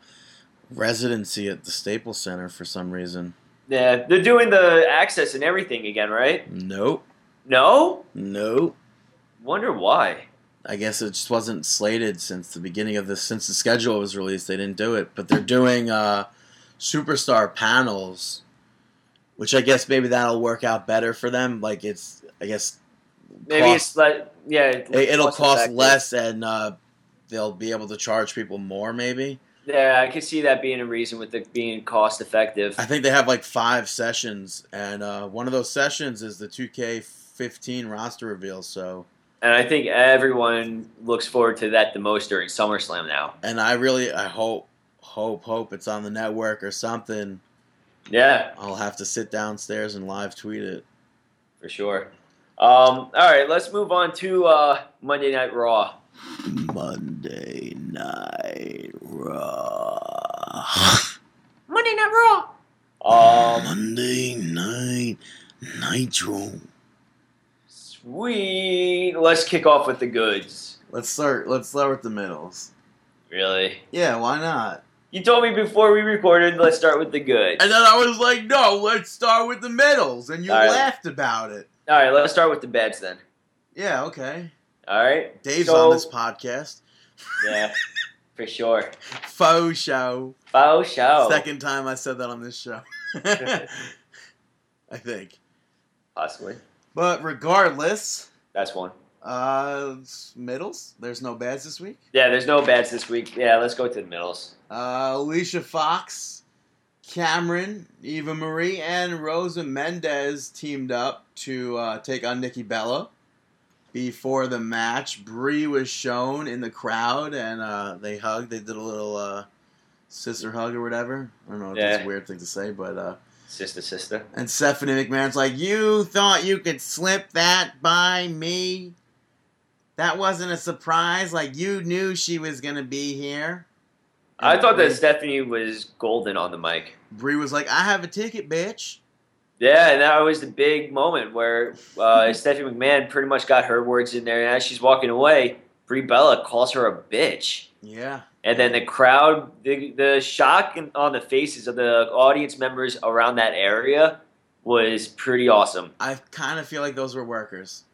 residency at the Staples Center for some reason. Yeah, they're doing the access and everything again, right? Nope, No? nope. Wonder why. I guess it just wasn't slated since the beginning of this. Since the schedule was released, they didn't do it. But they're doing uh, superstar panels, which I guess maybe that'll work out better for them. Like it's, I guess Maybe cost- it's like yeah, it- it'll cost less and uh, they'll be able to charge people more. Maybe Yeah, I could see that being a reason with it being cost effective. I think they have like five sessions, and uh, one of those sessions is the 2K15 roster reveal. So, And I think everyone looks forward to that the most during SummerSlam now. and I really, I hope, hope, hope it's on the network or something. Yeah, I'll have to sit downstairs and live tweet it. for sure. Um, all right, let's move on to uh, Monday Night Raw. Monday Night Raw. Monday Night Raw. Um, Monday Night Nitro. sweet. Let's kick off with the goods. Let's start. Let's start with the middles. Really? Yeah, why not? You told me before we recorded. Let's start with the goods. And then I was like, no, let's start with the middles, and you All right. laughed about it. All right, let's start with the beds then. Yeah, okay. All right. Dave's So- on this podcast. Yeah, for sure. Faux show. Faux show. Second time I said that on this show. I think. Possibly. But regardless, That's one. uh, middles. There's no bads this week. Yeah, there's no bads this week. Yeah, let's go to the middles. Uh, Alicia Fox, Cameron, Eva Marie, and Rosa Mendes teamed up to uh, take on Nikki Bella. Before the match, Brie was shown in the crowd, and uh, they hugged. They did a little uh, sister hug or whatever. I don't know if that's Yeah. a weird thing to say, but uh, Sister, sister. and Stephanie McMahon's like, "You thought you could slip that by me? That wasn't a surprise. Like you knew she was gonna be here." I thought that Stephanie was golden on the mic. Brie was like, "I have a ticket, bitch." Yeah, and that was the big moment where uh, Stephanie McMahon pretty much got her words in there. And as she's walking away, Brie Bella calls her a bitch. Yeah, And then the crowd, the, the shock on the faces of the audience members around that area was pretty awesome. I kind of feel like those were workers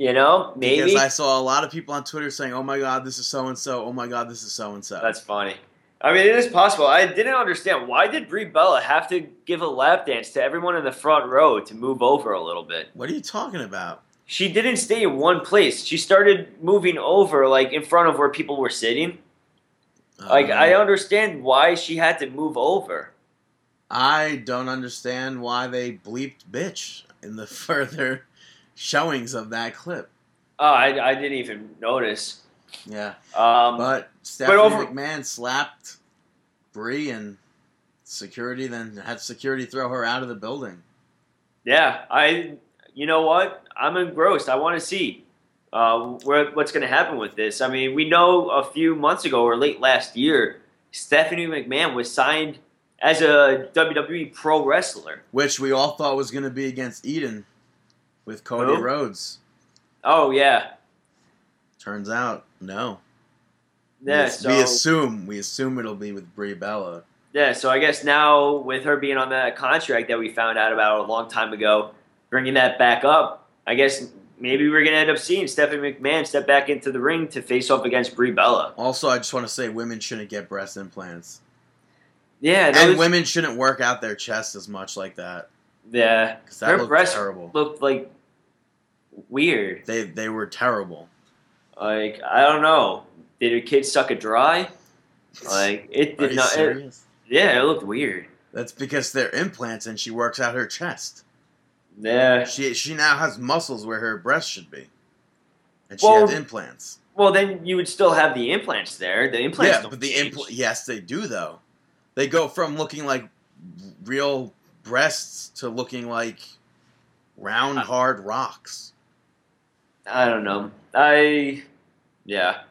You know, maybe because I saw a lot of people on Twitter saying, "Oh my god, this is so and so. Oh my god, this is so and so." that's funny. I mean, it is possible. I didn't understand why did Brie Bella have to give a lap dance to everyone in the front row to move over a little bit. What are you talking about? She didn't stay in one place. She started moving over, like in front of where people were sitting. Like Uh, I understand why she had to move over. I don't understand why they bleeped bitch in the further showings of that clip. Oh, I, I didn't even notice. Yeah, Um, but Stephanie over- McMahon slapped Brie and security, then had security throw her out of the building. yeah, I. You know what? I'm engrossed. I want to see uh, where, what's going to happen with this. I mean, we know a few months ago or late last year, Stephanie McMahon was signed as a WWE pro wrestler. which we all thought was going to be against Eden with Cody Who? Rhodes. Oh yeah, Turns out, no. yeah. we, so we assume we assume it'll be with Brie Bella. Yeah, so I guess now with her being on that contract that we found out about a long time ago, bringing that back up, I guess maybe we're gonna end up seeing Stephanie McMahon step back into the ring to face off against Brie Bella. Also, I just want to say women shouldn't get breast implants, Yeah, and those, women shouldn't work out their chest as much like that yeah, because that her looked breasts terrible. looked like weird. They they were terrible. Like I don't know, did her kid suck it dry? Like it Are did you not. It, yeah, it looked weird. That's because they're implants, and she works out her chest. Yeah. She she now has muscles where her breast should be, and she Well, has implants. Well, then you would still have the implants there. The implants. Yeah, don't but the change. impl- yes, they do though. They go from looking like real breasts to looking like round, Uh, hard rocks. I don't know. I. Yeah.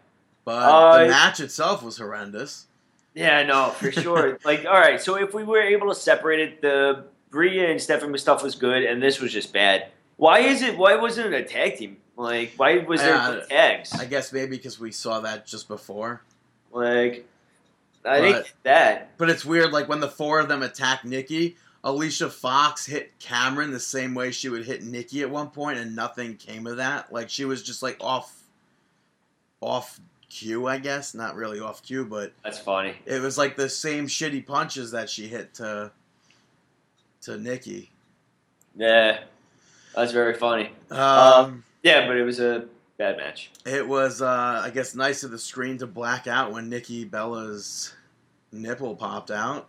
But Uh, the match itself was horrendous. Yeah, no, for sure. like, all right, so if we were able to separate it, the Brie and Stephanie stuff was good, and this was just bad. Why is it? Why wasn't it a tag team? Like, why was there Yeah, tags? I guess maybe because we saw that just before. like, I But- think that. But it's weird, like when the four of them attack Nikki, Alicia Fox hit Cameron the same way she would hit Nikki at one point, and nothing came of that. Like she was just like off, off cue, I guess. Not really off cue, but That's funny. it was like the same shitty punches that she hit to to Nikki. Yeah, that's very funny. Um, Yeah, but it was a bad match. it was, uh, I guess, nice of the screen to black out when Nikki Bella's nipple popped out.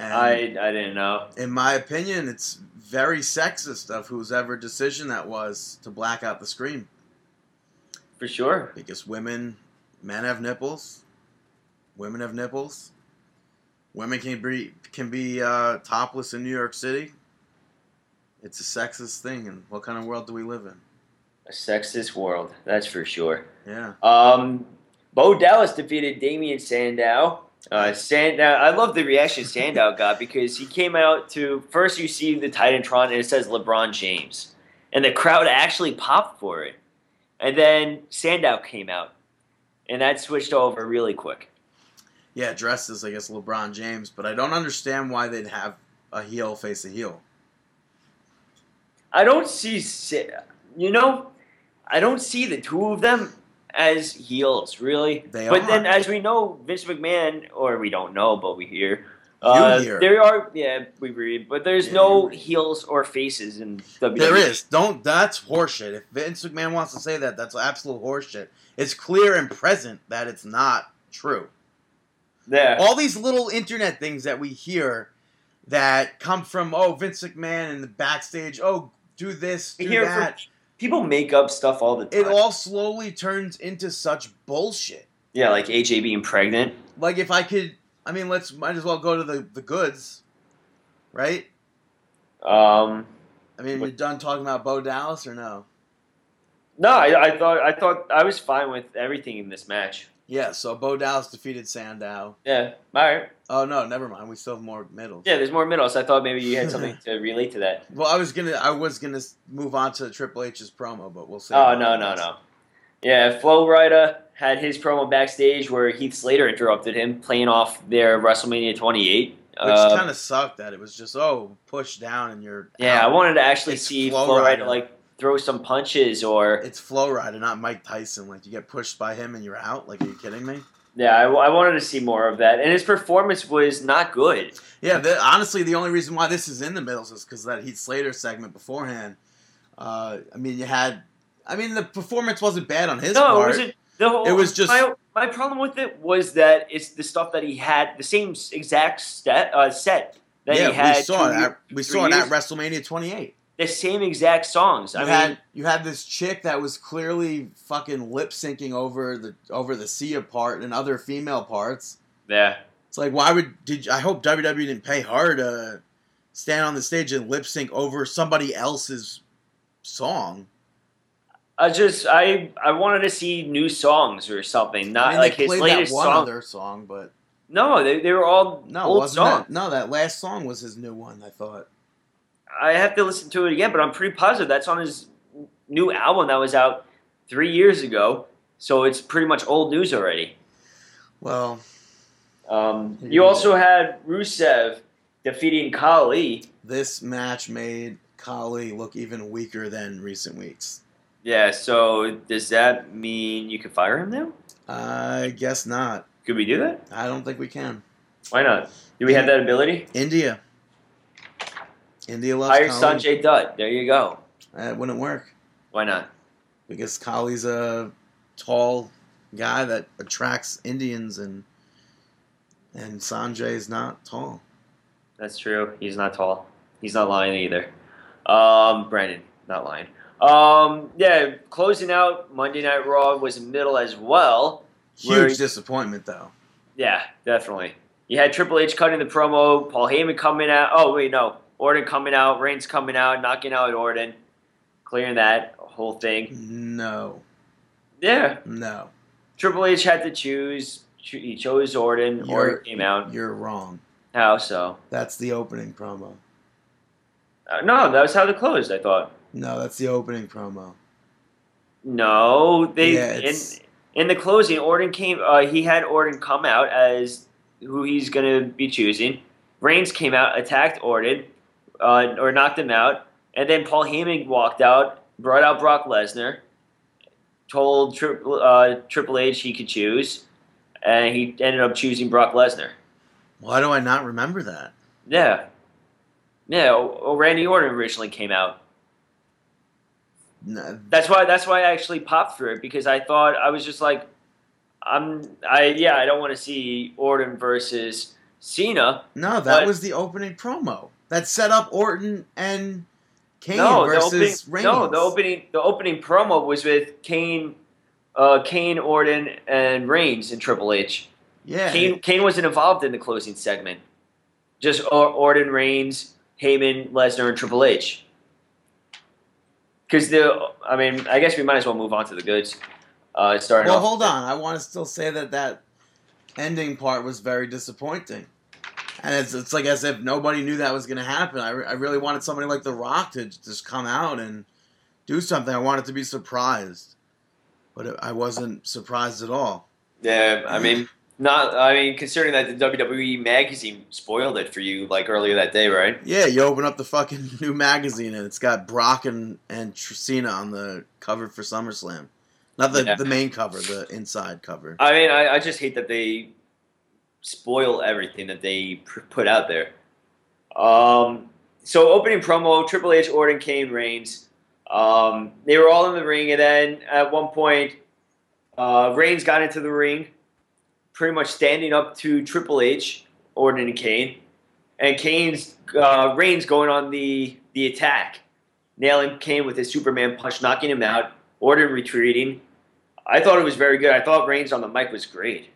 And I I didn't know. in my opinion, it's very sexist of whose ever decision that was to black out the screen For sure. because women, men have nipples, women have nipples, women can be can be uh, topless in New York City. It's a sexist thing, and what kind of world do we live in? A sexist world, that's for sure. Yeah, Um, Bo Dallas defeated Damien Sandow. Uh, Sandow, I love the reaction Sandow got because he came out to first you see the Titantron and it says LeBron James, and the crowd actually popped for it, and then Sandow came out, and that switched over really quick. yeah, dressed as I guess LeBron James, but I don't understand why they'd have a heel face a heel. I don't see, you know, I don't see the two of them as heels, really. They but are. then, as we know, Vince McMahon, or we don't know, but we hear. Uh, hear. There are, yeah, we read, but there's Yeah, no heels or faces in WWE. There is. Don't. That's horseshit. If Vince McMahon wants to say that, that's absolute horseshit. It's clear and present that it's not true. Yeah, All these little internet things that we hear that come from oh Vince McMahon in the backstage. Oh, do this, do that. from- people make up stuff all the time. It all slowly turns into such bullshit. yeah, like AJ being pregnant. Like if I could, I mean, let's might as well go to the the goods, right? Um, I mean, you're done talking about Bo Dallas or no? no, I, I thought I thought I was fine with everything in this match. Yeah. So Bo Dallas defeated Sandow. Yeah, all right. Oh no, never mind. We still have more middles. Yeah, there's more middles. I thought maybe you had something to relate to that. Well, I was gonna, I was gonna move on to Triple H's promo, but we'll see. Oh no no no. Yeah, Flo Rida had his promo backstage where Heath Slater interrupted him, playing off their WrestleMania 28. Which Uh, kind of sucked that it was just oh push down and you're yeah, I wanted to actually It's see Flo Rida. like throw some punches or It's Flo Rida, not Mike Tyson. Like you get pushed by him and you're out. Like are you kidding me? Yeah, I, I wanted to see more of that. And his performance was not good. Yeah, the, honestly, the only reason why this is in the middles is because that Heath Slater segment beforehand. Uh, I mean, you had. I mean, the performance wasn't bad on his no, part. it wasn't. The whole, It was just- my, my problem with it was that it's the stuff that he had the same exact set, uh, set that yeah, he had. we saw it. At, we saw it at WrestleMania 28. The same exact songs. You I had mean, you had this chick that was clearly fucking lip syncing over the over the Sia part and other female parts. yeah. It's like why would did I hope WWE didn't pay her to stand on the stage and lip sync over somebody else's song. I just I I wanted to see new songs or something, not I mean, like his latest one song. other song, but No, they, they were all no, old wasn't songs. that, no that last song was his new one. I thought. I have to listen to it again, but I'm pretty positive that's on his new album that was out three years ago. So it's pretty much old news already. Well, Um, you also had Rusev defeating Khali. this match made Khali look even weaker than recent weeks. Yeah, so does that mean you can fire him now? I guess not. Could we do that? I don't think we can. Why not? Do we have that ability? India. India loves Hire. Sanjay Dutt. There you go. That wouldn't work Why not? because Khali's a tall guy that attracts Indians, and and Sanjay's not tall. That's true. He's not tall. He's not lying either. Um, Brandon, not lying. Um, yeah, closing out Monday Night Raw was middle as well. Huge disappointment, though. Yeah, definitely. You had Triple H cutting the promo, Paul Heyman coming out. Oh wait, no, Orton coming out, Reigns coming out, knocking out Orton, clearing that whole thing. No, Yeah, no, Triple H had to choose. He chose Orton. You're- Orton came out. you're wrong. How so? That's the opening promo. Uh, no, that was how they closed. I thought. No, that's the opening promo. No, they Yeah, in in the closing, Orton came. Uh, he had Orton come out as who he's gonna be choosing. Reigns came out, attacked Orton, uh, or knocked him out, and then Paul Heyman walked out, brought out Brock Lesnar, told Triple uh, Triple H he could choose, and he ended up choosing Brock Lesnar. Why do I not remember that? Yeah, yeah. Oh, Randy Orton originally came out. No, That's why. That's why I actually popped for it because I thought I was just like, I'm. I yeah. I don't want to see Orton versus Cena. no, that was the opening promo that set up Orton and Kane no, the versus opening. Reigns. No, the opening. The opening promo was with Kane, uh, Kane, Orton, and Reigns in Triple H. Yeah, Kane, Kane wasn't involved in the closing segment. Just Or- Orton, Reigns, Heyman, Lesnar, and Triple H. Because the, I mean, I guess we might as well move on to the goods. Uh, starting Well, hold on. I want to still say that that ending part was very disappointing. And it's, it's like as if nobody knew that was going to happen. I, re- I really wanted somebody like The Rock to just come out and do something. I wanted to be surprised. But it, I wasn't surprised at all. Yeah, I mean, not. I mean, considering that the WWE magazine spoiled it for you like earlier that day, right? Yeah, you open up the fucking new magazine and it's got Brock and, and Cena on the cover for SummerSlam. Not the, Yeah. the main cover, the inside cover. I mean, I, I just hate that they spoil everything that they put out there. Um, so opening promo: Triple H, Orton, Kane, Reigns. Um, they were all in the ring, and then at one point, uh, Reigns got into the ring, pretty much standing up to Triple H, Orton, and Kane, and Kane's uh, Reigns going on the the attack, nailing Kane with his Superman punch, knocking him out. Orton retreating. I thought it was very good. I thought Reigns on the mic was great.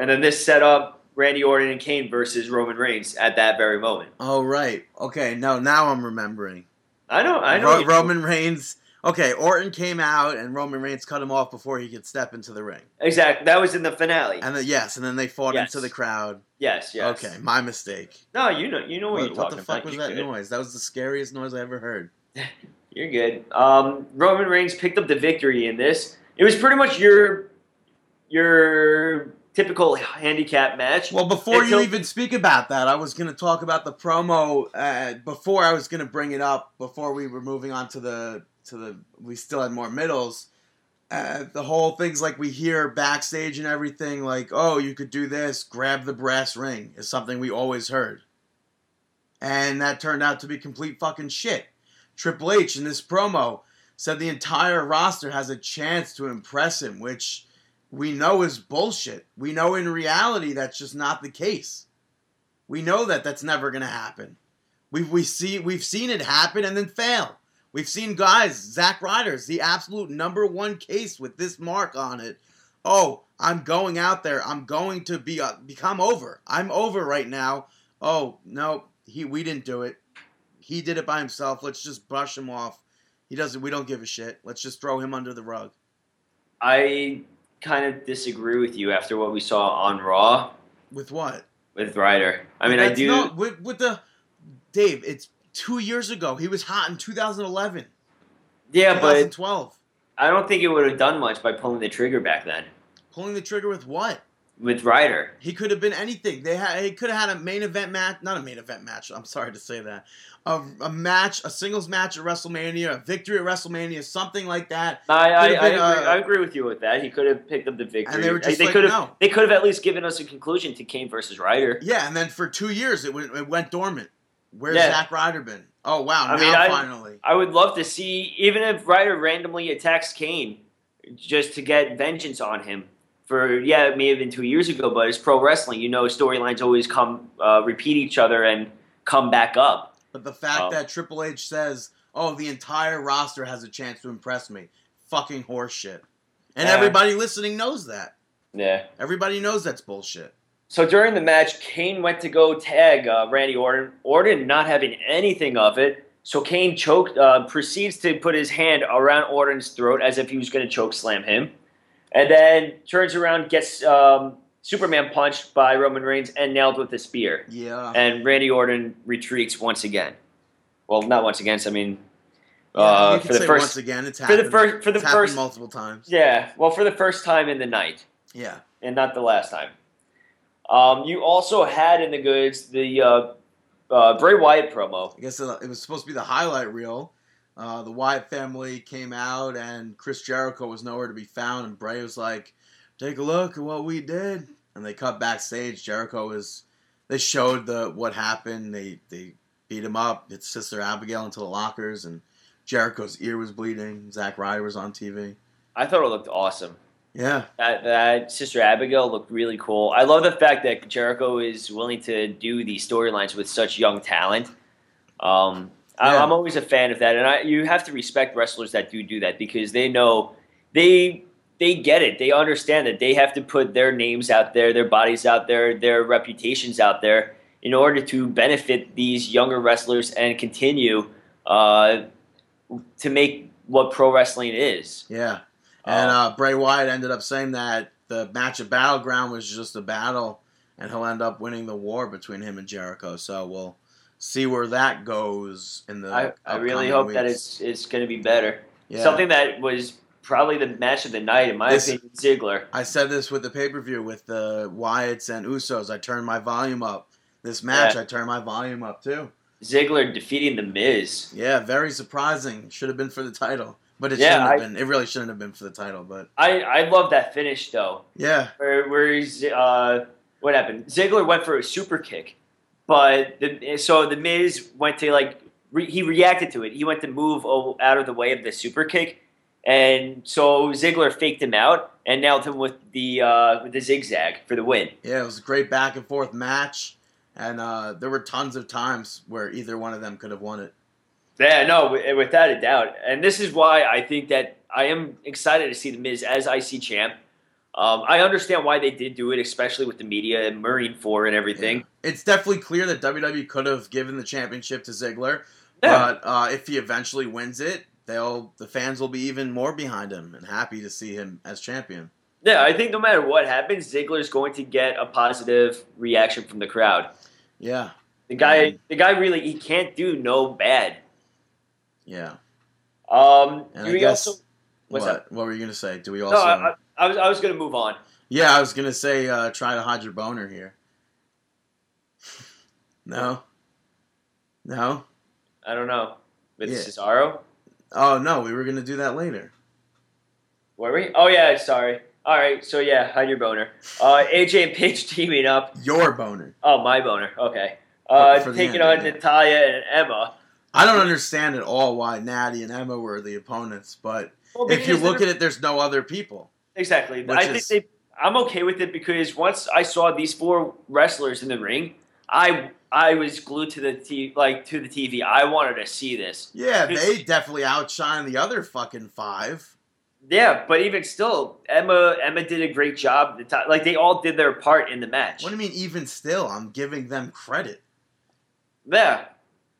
And then this set up Randy Orton and Kane versus Roman Reigns at that very moment. Oh, right. Okay, no, now I'm remembering. I know, I know. Ro- Roman Reigns. Okay, Orton came out and Roman Reigns cut him off before he could step into the ring. Exactly. That was in the finale. And then yes, and then they fought Yes. into the crowd. yes, yes. Okay, my mistake. No, you know, you know what, What, you're talking about. what the fuck about. was You're that good. noise? That was the scariest noise I ever heard. You're good. Um, Roman Reigns picked up the victory in this. It was pretty much your your typical handicap match. Well, before Until- you even speak about that, I was going to talk about the promo. Uh, before I was going to bring it up, before we were moving on to the to the, we still had more middles. Uh, the whole things like we hear backstage and everything, like, oh, you could do this, grab the brass ring, is something we always heard. And that turned out to be complete fucking shit. Triple H in this promo said the entire roster has a chance to impress him, which we know is bullshit. We know in reality that's just not the case. We know that that's never going to happen. We we see we've seen it happen and then fail. We've seen guys, Zack Ryder's the absolute number one case with this mark on it. Oh, I'm going out there. I'm going to be uh, become over. I'm over right now. Oh no, he we didn't do it. He did it by himself. Let's just brush him off. He doesn't. We don't give a shit. Let's just throw him under the rug. I kind of disagree with you after what we saw on Raw With what? with Ryder. I mean, I do. not- with, with the Dave. It's two years ago. He was hot in 2011, yeah, but 2012. I don't think it would have done much by pulling the trigger back then Pulling the trigger with what? with Ryder. He could have been anything. They had. He could have had a main event match. Not a main event match. I'm sorry to say that. A, a match, a singles match at WrestleMania, a victory at WrestleMania, something like that. I, I, I, agree, I agree with you with that. He could have picked up the victory. And they were just they like, could have. no. They could have at least given us a conclusion to Kane versus Ryder. Yeah, and then for two years it went, it went dormant. Where's Yeah. Zack Ryder been? Oh wow! I now mean, I- finally. I would love to see, even if Ryder randomly attacks Kane, just to get vengeance on him. For yeah, it may have been two years ago, but it's pro wrestling. You know, storylines always come uh, repeat each other and come back up. But the fact Oh. that Triple H says, "Oh, the entire roster has a chance to impress me," fucking horseshit. And Yeah. everybody listening knows that. Yeah. Everybody knows that's bullshit. So during the match, Kane went to go tag uh, Randy Orton. Orton not having anything of it, so Kane choked, uh, proceeds to put his hand around Orton's throat as if he was going to choke slam him, and then turns around, gets um, Superman punched by Roman Reigns and nailed with a spear. Yeah. And Randy Orton retreats once again. Well, not once again. so I mean, Yeah, uh, for the first, once again, it's for the first, for the it's first, multiple times. yeah. Well, for the first time in the night Yeah. and not the last time. Um, you also had in the goods the uh, uh, Bray Wyatt promo. I guess it it was supposed to be the highlight reel. uh, the Wyatt family came out, and Chris Jericho was nowhere to be found. And Bray was like, "Take a look at what we did." And they cut backstage. Jericho was. They showed the what happened. They they beat him up. His sister Abigail into the lockers, and Jericho's ear was bleeding. Zack Ryder was on TV. I thought it looked awesome. Yeah, That, that Sister Abigail looked really cool. I love the fact that Jericho is willing to do these storylines with such young talent. Um, I, I'm always a fan of that, and I, you have to respect wrestlers that do do that because they know they they get it. They understand that they have to put their names out there, their bodies out there, their reputations out there in order to benefit these younger wrestlers and continue uh, to make what pro wrestling is. yeah. And Um, uh, Bray Wyatt ended up saying that the match of Battleground was just a battle, and he'll end up winning the war between him and Jericho. So we'll see where that goes in the. I, I really hope that it's it's going to be better. Yeah. Something that was probably the match of the night, in my This- opinion, Ziggler. I said this with the pay per view with the Wyatts and Usos. I turned my volume up. This match, Yeah. I turned my volume up too. Ziggler defeating the Miz. Yeah, very surprising. Should have been for the title, but it Yeah, shouldn't have I- been. It really shouldn't have been for the title, but I I love that finish though, yeah, where where he's uh what happened? Ziggler went for a super kick, but the so the Miz went to like re, he reacted to it. He went to move out of the way of the super kick, and so Ziggler faked him out and nailed him with the uh with the zigzag for the win. yeah, it was a great back and forth match, and uh, there were tons of times where either one of them could have won it. Yeah, no, without a doubt. And this is why I think that I am excited to see The Miz as IC champ. Um, I understand why they did do it, especially with the media and Marine 4 and everything. It's definitely clear that WWE could have given the championship to Ziggler, Yeah. but uh, if he eventually wins it, they'll the fans will be even more behind him and happy to see him as champion. Yeah, I think no matter what happens, Ziggler's going to get a positive reaction from the crowd. Yeah, The guy, the guy really, he can't do no bad. yeah. Um, And do I we guess also, what's what? up? What were you gonna say? Do we No, also? I, I, I was, I was going to move on. yeah, I was gonna say uh, try to hide your boner here. No. No. I don't know. With Yeah. Cesaro? Oh no, we were gonna do that later. Were we? Oh, yeah, sorry. All right, so yeah, hide your boner. Uh, AJ and Paige teaming up. Your boner. Oh, my boner. Okay. Uh, For- for taking on yeah. Natalya and Emma. I don't understand at all why Natty and Emma were the opponents, but Well, if you look at it, there's no other people. exactly, I think they. I'm okay with it because once I saw these four wrestlers in the ring, I I was glued to the t- like to the TV. I wanted to see this. Yeah, they definitely outshine the other fucking five. Yeah, but even still, Emma Emma did a great job. Like they all did their part in the match. What do you mean? Even still, I'm giving them credit. Yeah,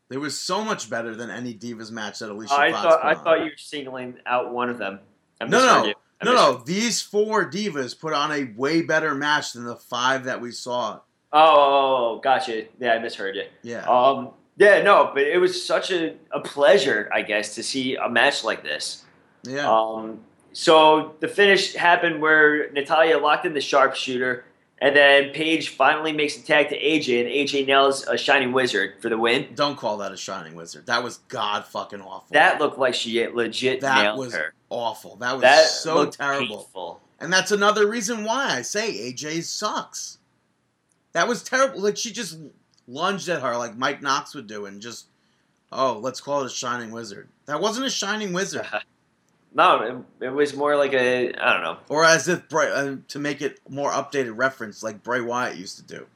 They was so much better than any Divas match that Alicia I Fox thought I on. thought you were singling out one of them. I No, no. No, no, these four divas put on a way better match than the five that we saw. Oh, oh, oh, gotcha. Yeah, I misheard you. Yeah, Um, yeah, no, but it was such a, a pleasure, I guess, to see a match like this. yeah. Um, so the finish happened where Natalya locked in the sharpshooter, and then Paige finally makes a tag to AJ, and AJ nails a Shining Wizard for the win. Don't call that a shining wizard. That was god fucking awful. That looked like she legit That nailed was her. awful. That was That so terrible. painful. And that's another reason why I say AJ sucks. That was terrible. Like she just lunged at her like Mike Knox would do, and just oh, let's call it a shining wizard. That wasn't a shining wizard. No, it, it was more like a I don't know. or as if Bray, uh, to make it more updated reference, like Bray Wyatt used to do,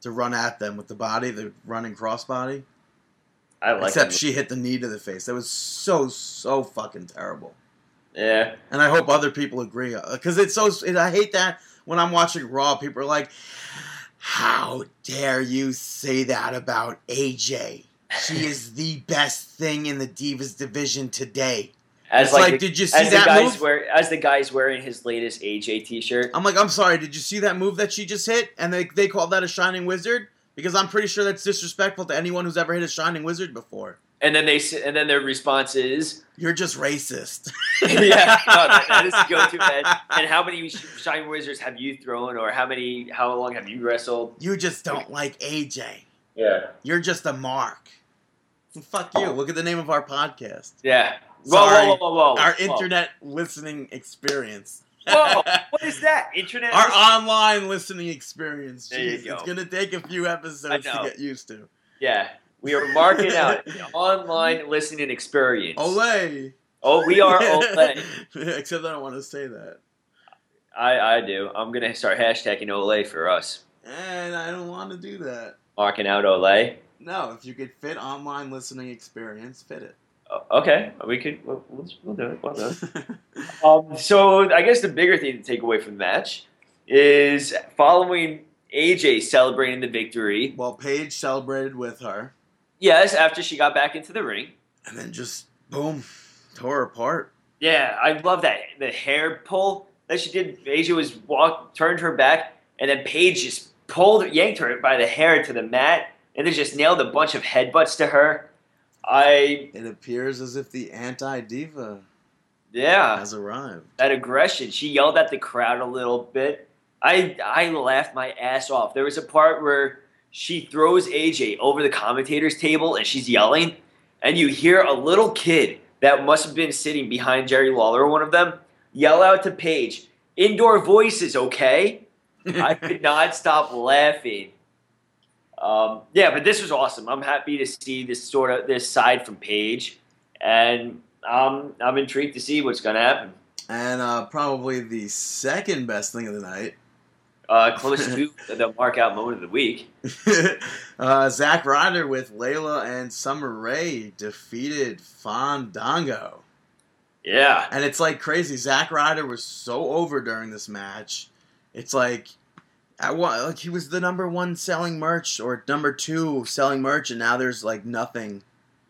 to run at them with the body, the running crossbody. I like Except it. she hit the knee to the face. That was so so fucking terrible. Yeah, And I hope other people agree because it's so. It, I hate that when I'm watching Raw, people are like, "How dare you say that about AJ? She is the best thing in the Divas division today." as it's like, like, the, did you see as the that guys move? wear as the guys wearing his latest AJ T-shirt. I'm like, I'm sorry. Did you see that move that she just hit? And they they called that a shining wizard because I'm pretty sure that's disrespectful to anyone who's ever hit a shining wizard before. And then they and then their response is, You're just racist. yeah, no, that, that is go-to man. And how many sh- Shining Wizards have you thrown, or how many? How long have you wrestled? you just don't like AJ. Yeah, You're just a mark. Fuck you. Look at the name of our podcast. Yeah. Whoa, Sorry. whoa, whoa, whoa, whoa. Our Whoa. internet listening experience. Whoa, what is that? Internet? Our online listening experience. There you go. It's gonna take a few episodes to get used to. yeah. We are marking out an online listening experience. Olay. Oh, we are Olay. Except I don't want to say that. I, I do. I'm going to start hashtagging Olay for us. And I don't want to do that. Marking out Olay. No, if you could fit online listening experience, fit it. Oh, Okay, we could. We'll, we'll, we'll do it. We'll do it. Um, so I guess the bigger thing to take away from the match is following AJ celebrating the victory. well, Paige celebrated with her, Yes, after she got back into the ring. and then just boom, tore her apart. Yeah, I love that the hair pull that she did. AJ was walked, turned her back, and then Paige just pulled, yanked her by the hair to the mat, and then just nailed a bunch of headbutts to her. I It appears as if the anti diva yeah, has arrived. that aggression. She yelled at the crowd a little bit. I I laughed my ass off. There was a part where she throws AJ over the commentator's table and she's yelling, and you hear a little kid that must have been sitting behind Jerry Lawler or one of them yell out to Paige, "Indoor voices, okay?" I could not stop laughing. Um, yeah, but this was awesome. I'm happy to see this sort of this side from Paige, and um, I'm intrigued to see what's going to happen. and uh, probably the second best thing of the night. Uh, close to the mark out moment of the week. uh, Zack Ryder with Layla and Summer Rae defeated Fandango. Yeah, And it's like crazy. Zack Ryder was so over during this match. It's like, at one, like he was the number one selling merch or number two selling merch, and now there's like nothing.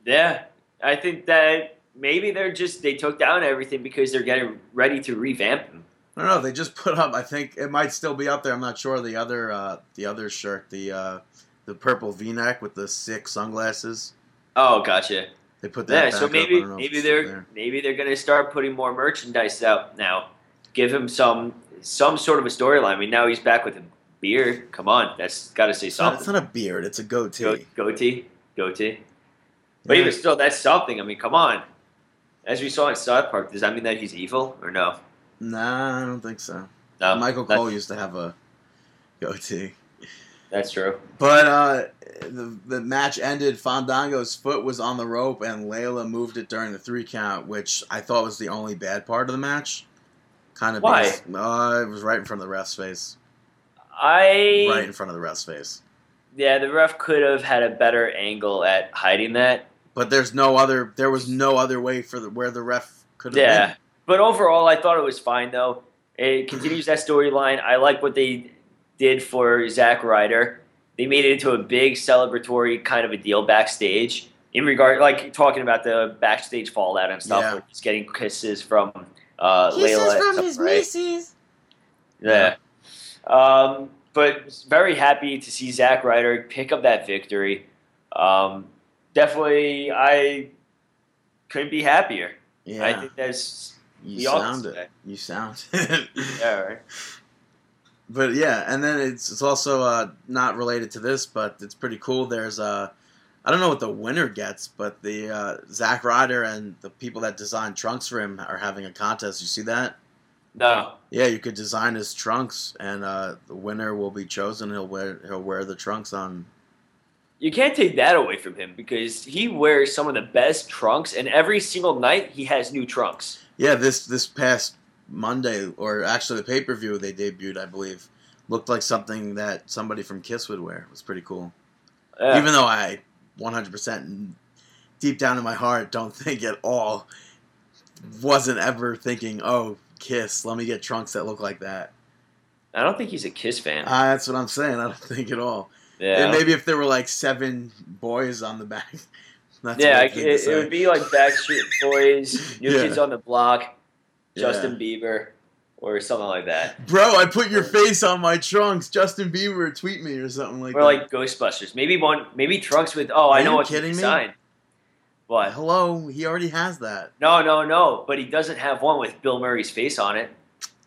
yeah. I think that maybe they're just they took down everything because they're getting ready to revamp them. I don't know. They just put up. I think it might still be up there. I'm not sure. The other, uh, the other shirt, the uh, the purple V-neck with the sick sunglasses. Oh, gotcha. They put that. Yeah, back so maybe don't know if maybe they're there. maybe they're gonna start putting more merchandise out now. Give him some some sort of a storyline. I mean, now he's back with a beard. Come on, that's got to say It's not, it's not a beard. It's a goatee. Go, goatee, goatee. But Yeah. even still, that's something. I mean, come on. As we saw in South Park, does that mean that he's evil or no? Nah, I don't think so. No, Michael Cole used to have a goatee. That's true. But uh, the the match ended. Fandango's foot was on the rope, and Layla moved it during the three count, which I thought was the only bad part of the match. Kind of Why? because- uh, it was right in front of the ref's face. I Right in front of the ref's face. yeah, the ref could have had a better angle at hiding that. But there's no other. There was no other way for the where the ref could have Yeah, been. But overall, I thought it was fine though. It continues that storyline. I like what they did for Zack Ryder. They made it into a big celebratory kind of a deal backstage in regard, like talking about the backstage fallout and stuff. Yeah. Or just getting kisses from uh, Layla. and stuff, his right? Yeah. Um, but very happy to see Zack Ryder pick up that victory. Um, definitely, I couldn't be happier. Yeah, I think that's you we sound it. You sound. it. yeah, right. But yeah, and then it's it's also uh, not related to this, but it's pretty cool. There's uh, I don't know what the winner gets, but the uh, Zack Ryder and the people that designed trunks for him are having a contest. You see that? No. Yeah, you could design his trunks, and uh, the winner will be chosen. He'll wear he'll wear the trunks on. You can't take that away from him because he wears some of the best trunks, and every single night he has new trunks. Yeah, this this past Monday, or actually the pay per view they debuted, I believe, looked like something that somebody from Kiss would wear. It was pretty cool. Yeah. Even though I 100% deep down in my heart don't think at all, wasn't ever thinking, oh, Kiss, let me get trunks that look like that. I don't think he's a Kiss fan. Ah, that's what I'm saying. I don't think at all. yeah, And maybe if there were like seven boys on the back. That's yeah, it, to it would be like Backstreet Boys, New Yeah. Kids on the Block, Yeah. Justin Bieber, or something like that, Bro, I put your face on my trunks. Justin Bieber tweet me or something like or that. like Ghostbusters. Maybe one, maybe trunks with. Oh, I know what kidding me? design. What? Hello, he already has that. No, no, no. But he doesn't have one with Bill Murray's face on it.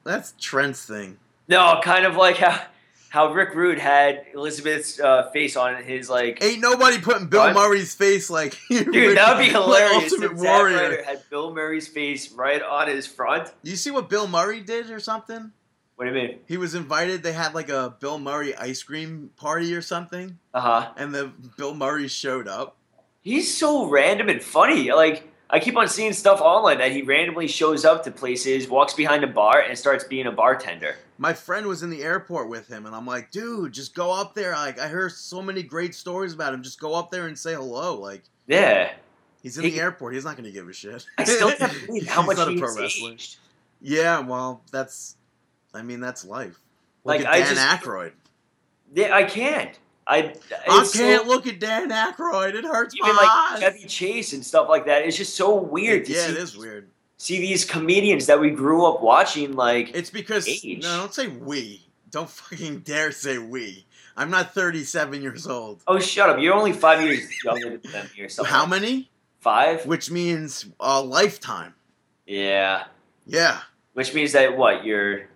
That's Trent's thing. No, kind of like how how Rick Rude had Elizabeth's uh, face on his like. Ain't nobody putting Bill What? Murray's face like Dude, that would be hilarious. Ultimate if Zack Warrior. Had Bill Murray's face right on his front. You see what Bill Murray did or something? What do you mean? He was invited. They had like a Bill Murray ice cream party or something, Uh huh. and the Bill Murray showed up. He's so random and funny. Like I keep on seeing stuff online that he randomly shows up to places, walks behind a bar, and starts being a bartender. My friend was in the airport with him, and I'm like, dude, just go up there. Like, I heard so many great stories about him. Just go up there and say hello. Like, Yeah. he's in He- the airport. He's not going to give a shit. I still can't believe how much he's pro wrestler. aged. Yeah, well, that's. I mean, that's life. Look Like, at I Dan just- Aykroyd. Yeah, I can't. I I can't so- look at Dan Aykroyd. It hurts even my like eyes. Chevy Chase and stuff like that. It's just so weird to yeah, it is weird. See these comedians that we grew up watching. Like, It's because Age. no, don't say we. Don't fucking dare say we. I'm not 37 years old. oh, shut up! You're only five years younger than me or something. How many? Five? Which means a lifetime. Yeah. Yeah. Which means that what you're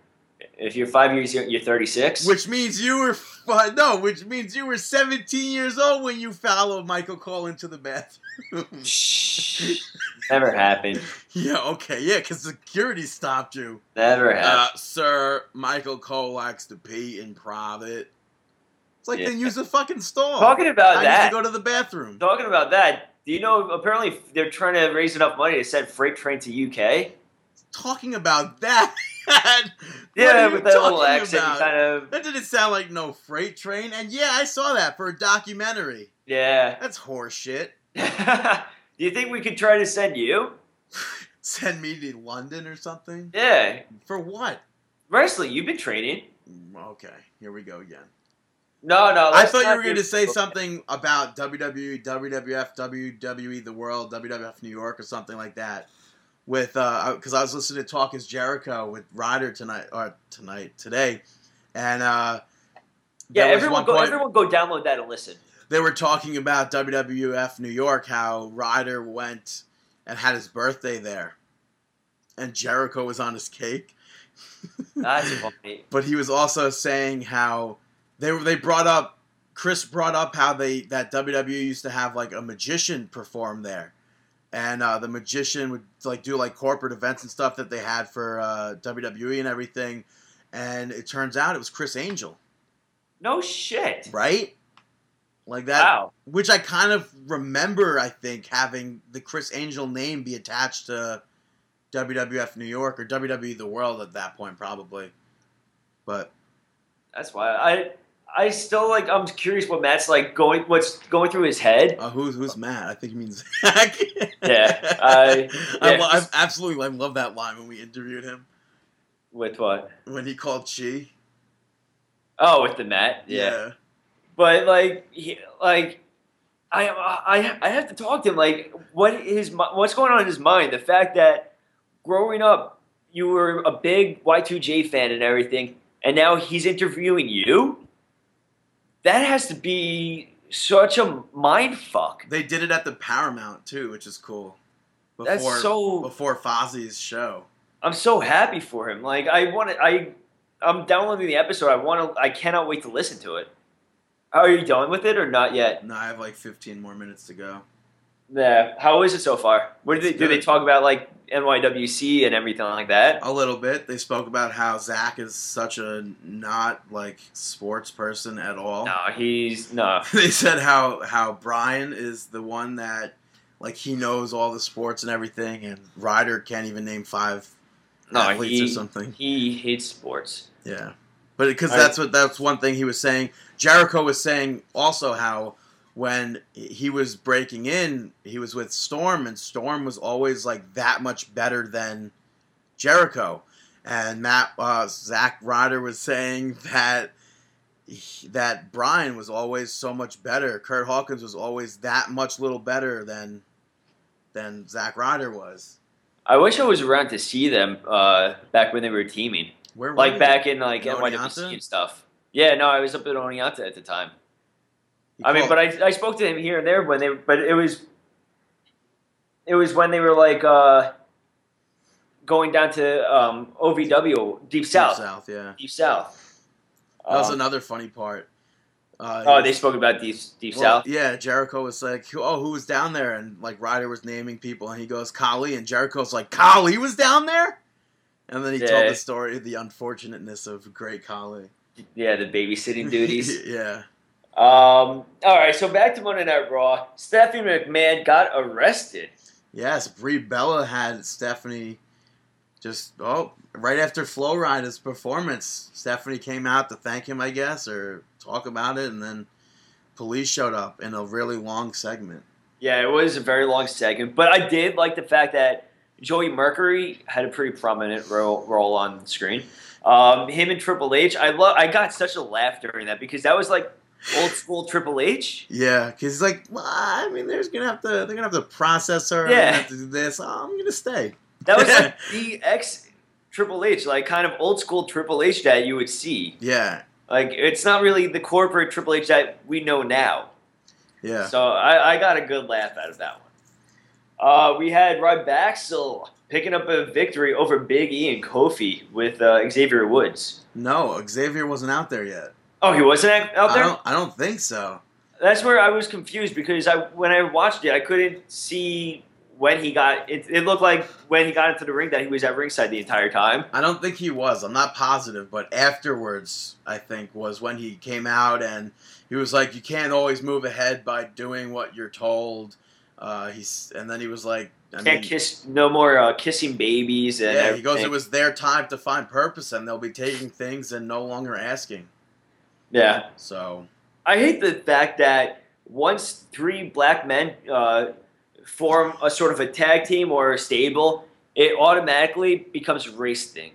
if you're five years you're 36. Which means you were fi- no. Which means you were 17 years old when you followed Michael Cole into the bathroom. Shh. Never happened. yeah. Okay. Yeah. Because security stopped you. Never happened. Uh, sir, Michael Cole likes to pee in private. It's like Yeah. then use a fucking stall. Talking about I that. to go to the bathroom. Talking about that. Do you know? Apparently, they're trying to raise enough money to send freight train to UK. Talking about that. Yeah, with that little accent, about? kind of. That didn't sound like no freight train. And yeah, I saw that for a documentary. Yeah. That's horseshit. Do you think we could try to send you? Send me to London or something? Yeah. For what? Wrestling, you've been training. Mm, Okay, here we go again. No, no. I thought you were going to say something about WWE, WWF, WWE, The World, WWF New York, or something like that. With uh, because I was listening to Talk Is Jericho with Ryder tonight or tonight today, and uh, Yeah, everyone go. point- Everyone go download that and listen. they were talking about WWF New York, how Ryder went and had his birthday there, and Jericho was on his cake. That's funny. but he was also saying how they were they brought up Chris brought up how they that WWE used to have like a magician perform there, and uh, the magician would like do like corporate events and stuff that they had for uh, WWE and everything, and it turns out it was Criss Angel, No shit. right? Like that, Wow. which I kind of remember. I think having the Criss Angel name be attached to WWF New York or WWE The World at that point, probably. But That's why I. I still like. I'm curious what Matt's like going. What's going through his head? Uh, who's who's Matt? I think he means Zach. Yeah, I- I, lo- I absolutely I love that line when we interviewed him With what? when he called Chi. Oh, with the Matt. Yeah. But like, he, like, I, I, I have to talk to him. Like, what his, mi- what's going on in his mind? The fact that growing up, you were a big Y2J fan and everything, and now he's interviewing you. That has to be such a mind fuck. They did it at the Paramount too, which is cool. Before That's so. before Fozzy's show. I'm so happy for him. Like, I want to. I, I'm downloading the episode. I want to. I cannot wait to listen to it. Are you done with it or not yet? No, I have like 15 more minutes to go. Yeah. How is it so far? What do they do? They talk about like NYWC and everything like that. A little bit. They spoke about how Zach is such a not like sports person at all. No, he's no. they said how how Brian is the one that like he knows all the sports and everything, and Ryder can't even name five No, athletes he- or something. He hates sports. Yeah, but because that's what that's one thing he was saying. Jericho was saying also how when he was breaking in, he was with Storm, and Storm was always like that much better than Jericho. And Matt uh, Zach Ryder was saying that he- that Brian was always so much better. Kurt Hawkins was always that much little better than than Zach Ryder was. I wish I was around to see them uh, back when they were teaming, Where were like back in like NYWC and stuff. Yeah, no, I was up at Oneonta at the time. I mean, but I, I spoke to him here and there when they, but it was, it was when they were like uh, going down to um, OVW, Deep South, South, yeah. Deep South. That was Um, another funny part. Uh, oh, they spoke about Deep, Deep well, South. Yeah, Jericho was like, "Oh, who was down there?" And like Ryder was naming people, and he goes, "Khali," and Jericho's like, "Khali was down there." And then he told the story of the unfortunateness of Great Khali. Yeah, the babysitting duties. yeah, um, all right, so back to Monday Night Raw. Stephanie McMahon got arrested. yes. Brie Bella had Stephanie just oh right after Flo Rida's performance. Stephanie came out to thank him, I guess, or talk about it, and then police showed up in a really long segment. Yeah, it was a very long segment, but I did like the fact that Joey Mercury had a pretty prominent role, role on screen. Um, him and Triple H, I love. I got such a laugh during that because that was like old school Triple H. Yeah, because it's like, well, I mean, there's gonna have to, they're gonna have to process her. Yeah. Yeah, have to do this. Oh, I'm gonna stay. That was like the ex Triple H, like kind of old school Triple H that you would see. Yeah, Like it's not really the corporate Triple H that we know now. yeah. So I, I got a good laugh out of that one. Uh, we had Rybaxel picking up a victory over Big E and Kofi with uh, Xavier Woods. No, Xavier wasn't out there yet. Oh, he wasn't out- out I there. don't. I don't think so. That's where I was confused because I when I watched it, I couldn't see when he got. It, it looked like when he got into the ring that he was at ringside the entire time. I don't think he was. I'm not positive, but afterwards, I think was when he came out and he was like, "You can't always move ahead by doing what you're told." Uh, he's and then he was like, I Can't mean, kiss no more uh, kissing babies and yeah, he goes, "It was their time to find purpose, and they'll be taking things and no longer asking." Yeah. So I hate the fact that once three black men uh, form a sort of a tag team or a stable, it automatically becomes race thing.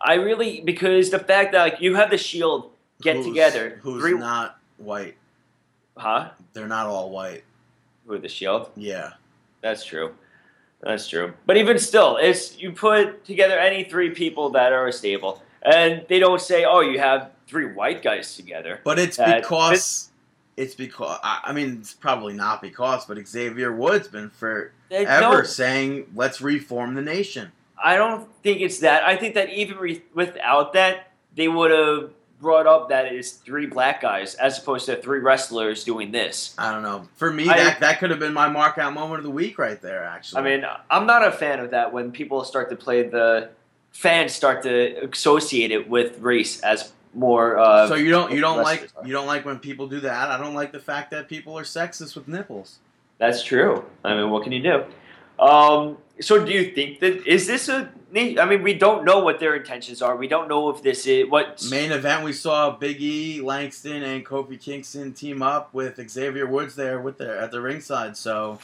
I really because the fact that like you have the Shield get who's- together, Who's three, not white? huh? They're not all white. Who the Shield? Yeah. That's true. That's true. But even still, it's you put together any three people that are a stable, and they don't say, "Oh, you have three white guys together." But it's because it's because I, I mean it's probably not because, but Xavier Woods been forever saying let's reform the nation. I don't think it's that. I think that even re- without that, they would have brought up that it's three black guys as opposed to three wrestlers doing this. I don't know. For me, I- that that could have been my mark out moment of the week right there. Actually, I mean, I'm not a fan of that when people start to play the fans start to associate it with race as more. Uh, so you don't you don't like are. you don't like when people do that. I don't like the fact that people are sexist with nipples. That's true. I mean, what can you do? Um, so, do you think that is this a? I mean, we don't know what their intentions are. We don't know if this is what. Main event, we saw Big E, Langston, and Kofi Kingston team up with Xavier Woods there with their at the ringside. So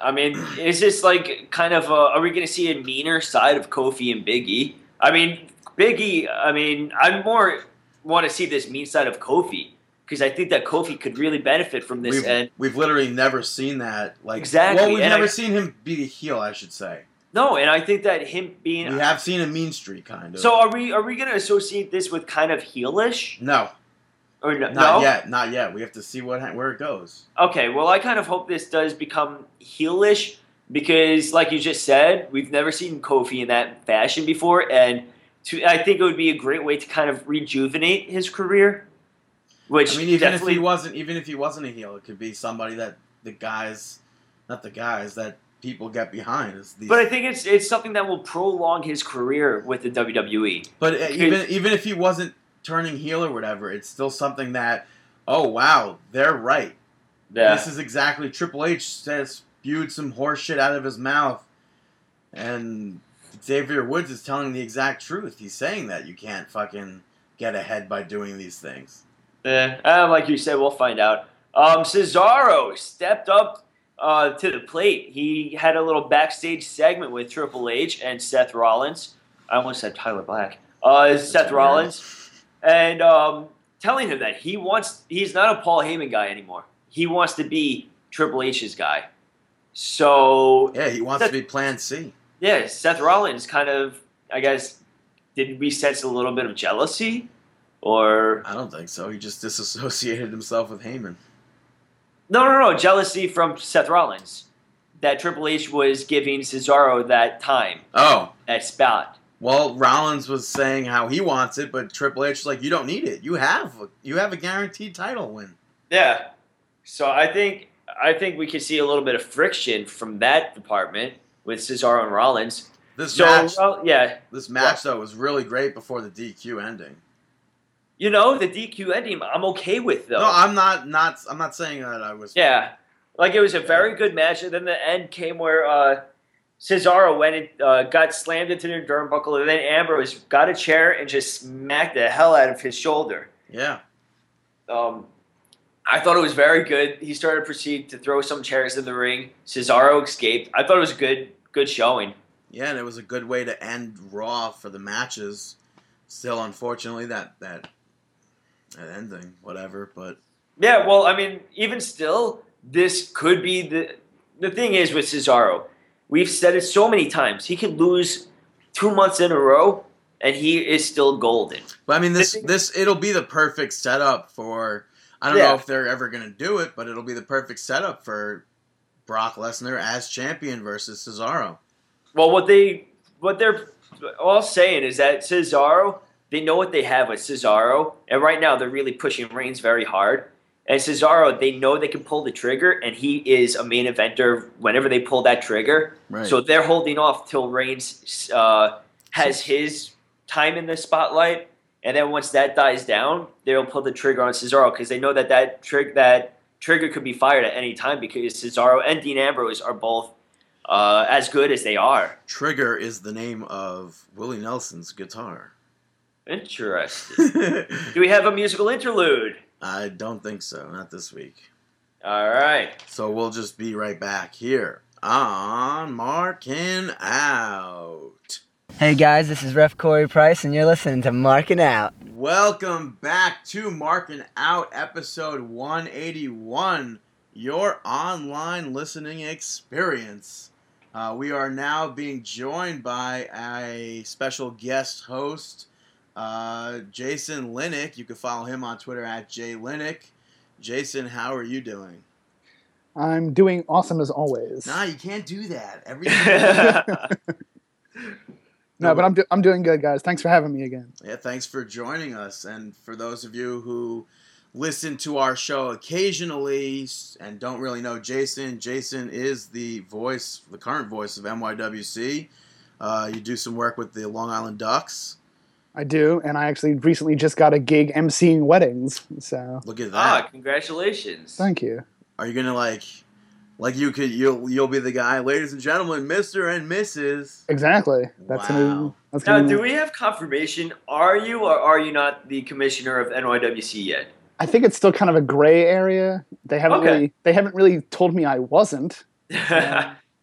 I mean, is this like kind of? A, are we going to see a meaner side of Kofi and Big E? I mean, Big E. I mean, I more want to see this mean side of Kofi because I think that Kofi could really benefit from this. we've, and we've literally never seen that. Like Exactly, Well, we've and never I- seen him be a heel. I should say. no, and I think that him being. We have seen a mean streak, kind of. so are we? Are we going to associate this with kind of heelish no, or no? not no? yet, not yet. We have to see what where it goes. Okay, well, I kind of hope this does become heelish because, like you just said, we've never seen Kofi in that fashion before, and to, I think it would be a great way to kind of rejuvenate his career. Which I mean, even if he wasn't, even if he wasn't a heel, it could be somebody that the guys, not the guys that people get behind. Is these, but I think it's it's something that will prolong his career with the. WWE. But uh, even even if he wasn't turning heel or whatever, it's still something that, oh wow, they're right. Yeah, This is exactly Triple H says spewed some horse shit out of his mouth, and Xavier Woods is telling the exact truth. He's saying that you can't fucking get ahead by doing these things. Yeah, uh, like you said, we'll find out. Um, Cesaro stepped up uh, to the plate. He had a little backstage segment with Triple H and Seth Rollins. I almost said Tyler Black. Uh, Seth weird. Rollins, and um, telling him that he wants. He's not a Paul Heyman guy anymore. He wants to be Triple H's guy. So Yeah, he wants to be Plan C. yeah, Seth Rollins kind of, I guess, did we sense a little bit of jealousy, or I don't think so. He just disassociated himself with Heyman. No, no, no. Jealousy from Seth Rollins. That Triple H was giving Cesaro that time, Oh, that spot. Well, Rollins was saying how he wants it, but Triple H is like, you don't need it. You have you have a guaranteed title win. Yeah. So I think I think we could see a little bit of friction from that department with Cesaro and Rollins. This So match, well, yeah, this match though was really great before the DQ ending. you know the DQ ending I'm okay with though. No, I'm not not I'm not saying that I was. Yeah, like it was a very good match, and then the end came where uh, Cesaro went and uh, got slammed into the turnbuckle, and then Ambrose got a chair and just smacked the hell out of his shoulder. Yeah. Um, I thought it was very good. He started to proceed to throw some chairs in the ring. Cesaro escaped. I thought it was a good good showing. Yeah, and it was a good way to end Raw for the matches. Still, unfortunately, that that that ending, whatever. But Yeah, well, I mean, even still, this could be the the thing is with Cesaro. We've said it so many times. He could lose two months in a row, and he is still golden. but I mean, this this it'll be the perfect setup for. I don't Yeah. know if they're ever gonna do it, but it'll be the perfect setup for Brock Lesnar as champion versus Cesaro. Well, what they what they're all saying is that Cesaro, they know what they have with Cesaro, and right now they're really pushing Reigns very hard. And Cesaro, they know they can pull the trigger, and he is a main eventer whenever they pull that trigger. Right. So they're holding off till Reigns uh, has his time in the spotlight, and then once that dies down, they'll pull the trigger on Cesaro because they know that that trig- that trigger could be fired at any time because Cesaro and Dean Ambrose are both uh, as good as they are. Trigger is the name of Willie Nelson's guitar. Interesting. Do we have a musical interlude? I don't think so. Not this week. All right. So we'll just be right back here on Marking Out. Hey guys, this is Ref Corey Price, and you're listening to Marking Out. Welcome back to Marking Out, episode 181, your online listening experience. Uh, we are now being joined by a special guest host, uh, Jason Linick. You can follow him on Twitter at jlinick. Jason, how are you doing? I'm doing awesome as always. Nah, you can't do that. Every No, but I'm do- I'm doing good, guys. Thanks for having me again. Yeah, thanks for joining us. And for those of you who listen to our show occasionally and don't really know Jason, Jason is the voice, the current voice of NYWC. Uh, you do some work with the Long Island Ducks. I do, and I actually recently just got a gig emceeing weddings. So Look at ah, that. congratulations. thank you. Are you gonna like, like you could you'll you'll be the guy, ladies and gentlemen, Mister and Mrs. Exactly. That's Wow. gonna. That's Now, gonna. do we have confirmation? Are you or are you not the commissioner of NYWC yet? I think it's still kind of a gray area. They haven't Okay. really. They haven't really told me I wasn't.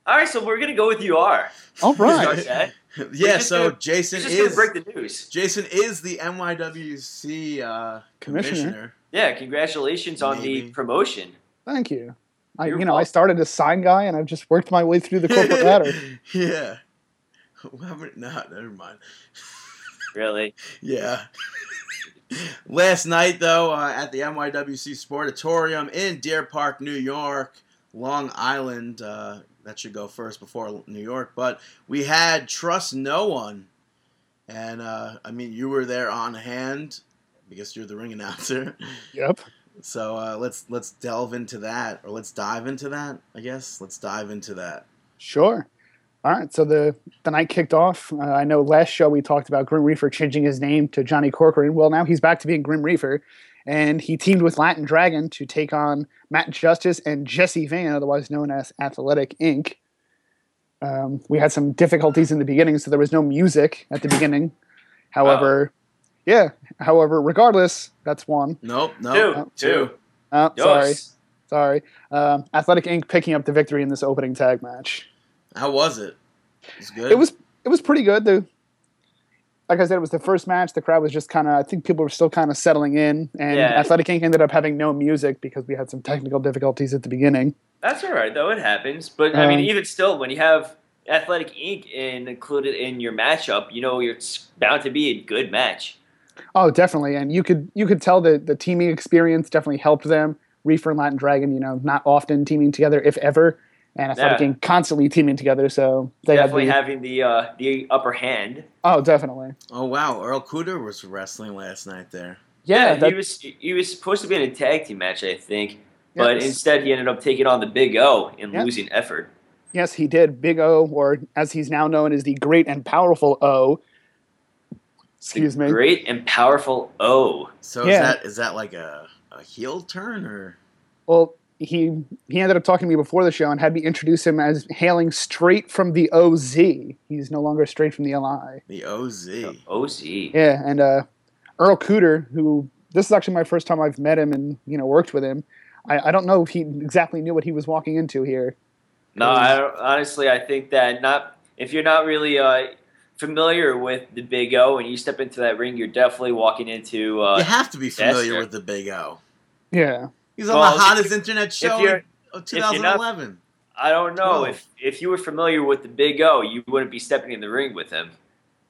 All right, so we're gonna go with you are. All right. Start that. yeah, so gonna- Jason You're just gonna is break the news. Jason is the NYWC uh, Commissioner. commissioner. Yeah, congratulations on the promotion. Thank you. I, You're you know, I started as sign guy, and I've just worked my way through the corporate ladder. yeah. How many- No, never mind. Really? Yeah. Last night, though, uh, at the NYWC Sportatorium in Deer Park, New York, Long Island. Uh, that should go first before New York. But we had Trust No One. And, uh, I mean, you were there on hand because you're the ring announcer. Yep. So uh, let's let's delve into that, or let's dive into that. I guess let's dive into that. Sure. All right. So the the night kicked off. Uh, I know last show we talked about Grim Reaper changing his name to Johnny Corcoran. Well, now he's back to being Grim Reaper, and he teamed with Latin Dragon to take on Matt Justice and Jesse Van, otherwise known as Athletic Inc. Um, we had some difficulties in the beginning, so there was no music at the beginning. However, yeah. However, regardless, that's one. Nope, Two. nope, Two. Uh, sorry, sorry. Um, Athletic Inc. picking up the victory in this opening tag match. How was it? It was good. it was it was pretty good. The like I said, it was the first match. The crowd was just kind of. I think people were still kind of settling in, and Yeah. Athletic Inc. ended up having no music because we had some technical difficulties at the beginning. That's all right, though. It happens. But I mean, Um, even still, when you have Athletic Inc. in, included in your matchup, you know it's bound to be a good match. Oh, definitely, and you could you could tell that the teaming experience definitely helped them. Reaper and Latin Dragon, you know, not often teaming together, if ever. And Athletic Yeah. Inc. constantly teaming together. So they have Definitely the, having the uh, the upper hand. oh, definitely. Oh wow, Earl Cooter was wrestling last night there. Yeah, he that- was he was supposed to be in a tag team match, I think, but yes. instead he ended up taking on the Big O and Yeah. losing effort. Yes, he did. Big O, or as he's now known as the Great and Powerful O. Excuse me. Great and powerful O. So is that is that like a, a heel turn or Well, he he ended up talking to me before the show and had me introduce him as hailing straight from the OZ. He's no longer straight from the LI. the OZ? OZ. Yeah, and uh, Earl Cooter, who this is actually my first time I've met him and you know worked with him. I, I don't know if he exactly knew what he was walking into here. No, I honestly, I think that not if you're not really uh, familiar with the Big O and you step into that ring, you're definitely walking into. Uh, you have to be familiar sir. with the Big O. Yeah, He's on Well, the hottest internet show of you're not- 2011. I don't know Twelve. if if you were familiar with the Big O, you wouldn't be stepping in the ring with him.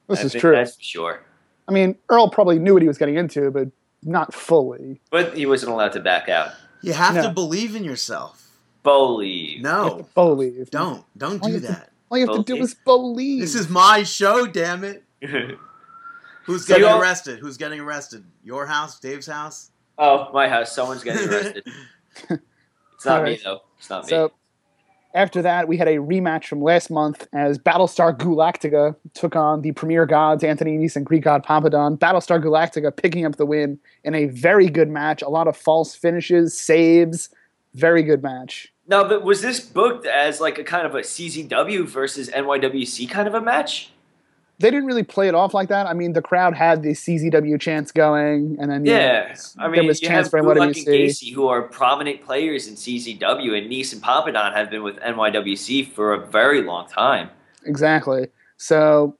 this I is true. That's for sure. I mean, Earl probably knew what he was getting into, but not fully. But he wasn't allowed to back out. You have to believe in yourself. Believe. No, believe. don't don't All do you have to- that. All you have to do is believe. This is my show, damn it. Who's So getting you arrested? Who's getting arrested? Your house, Dave's house. Oh, my house. Someone's getting arrested. it's not me though. It's not me. So after that, we had a rematch from last month as Battlestar Galactica took on the Premier Gods, Anthony Nese and Greek God Papadon. Battlestar Galactica picking up the win in a very good match. A lot of false finishes, saves. Very good match. Now, but was this booked as like a kind of a CZW versus NYWC kind of a match? They didn't really play it off like that. I mean, the crowd had the CZW chants going, and then you know, Yeah, I there mean, was you chants have for Gulak and. Gacy, who are prominent players in CZW, and Nese and Papadon have been with NYWC for a very long time. Exactly. So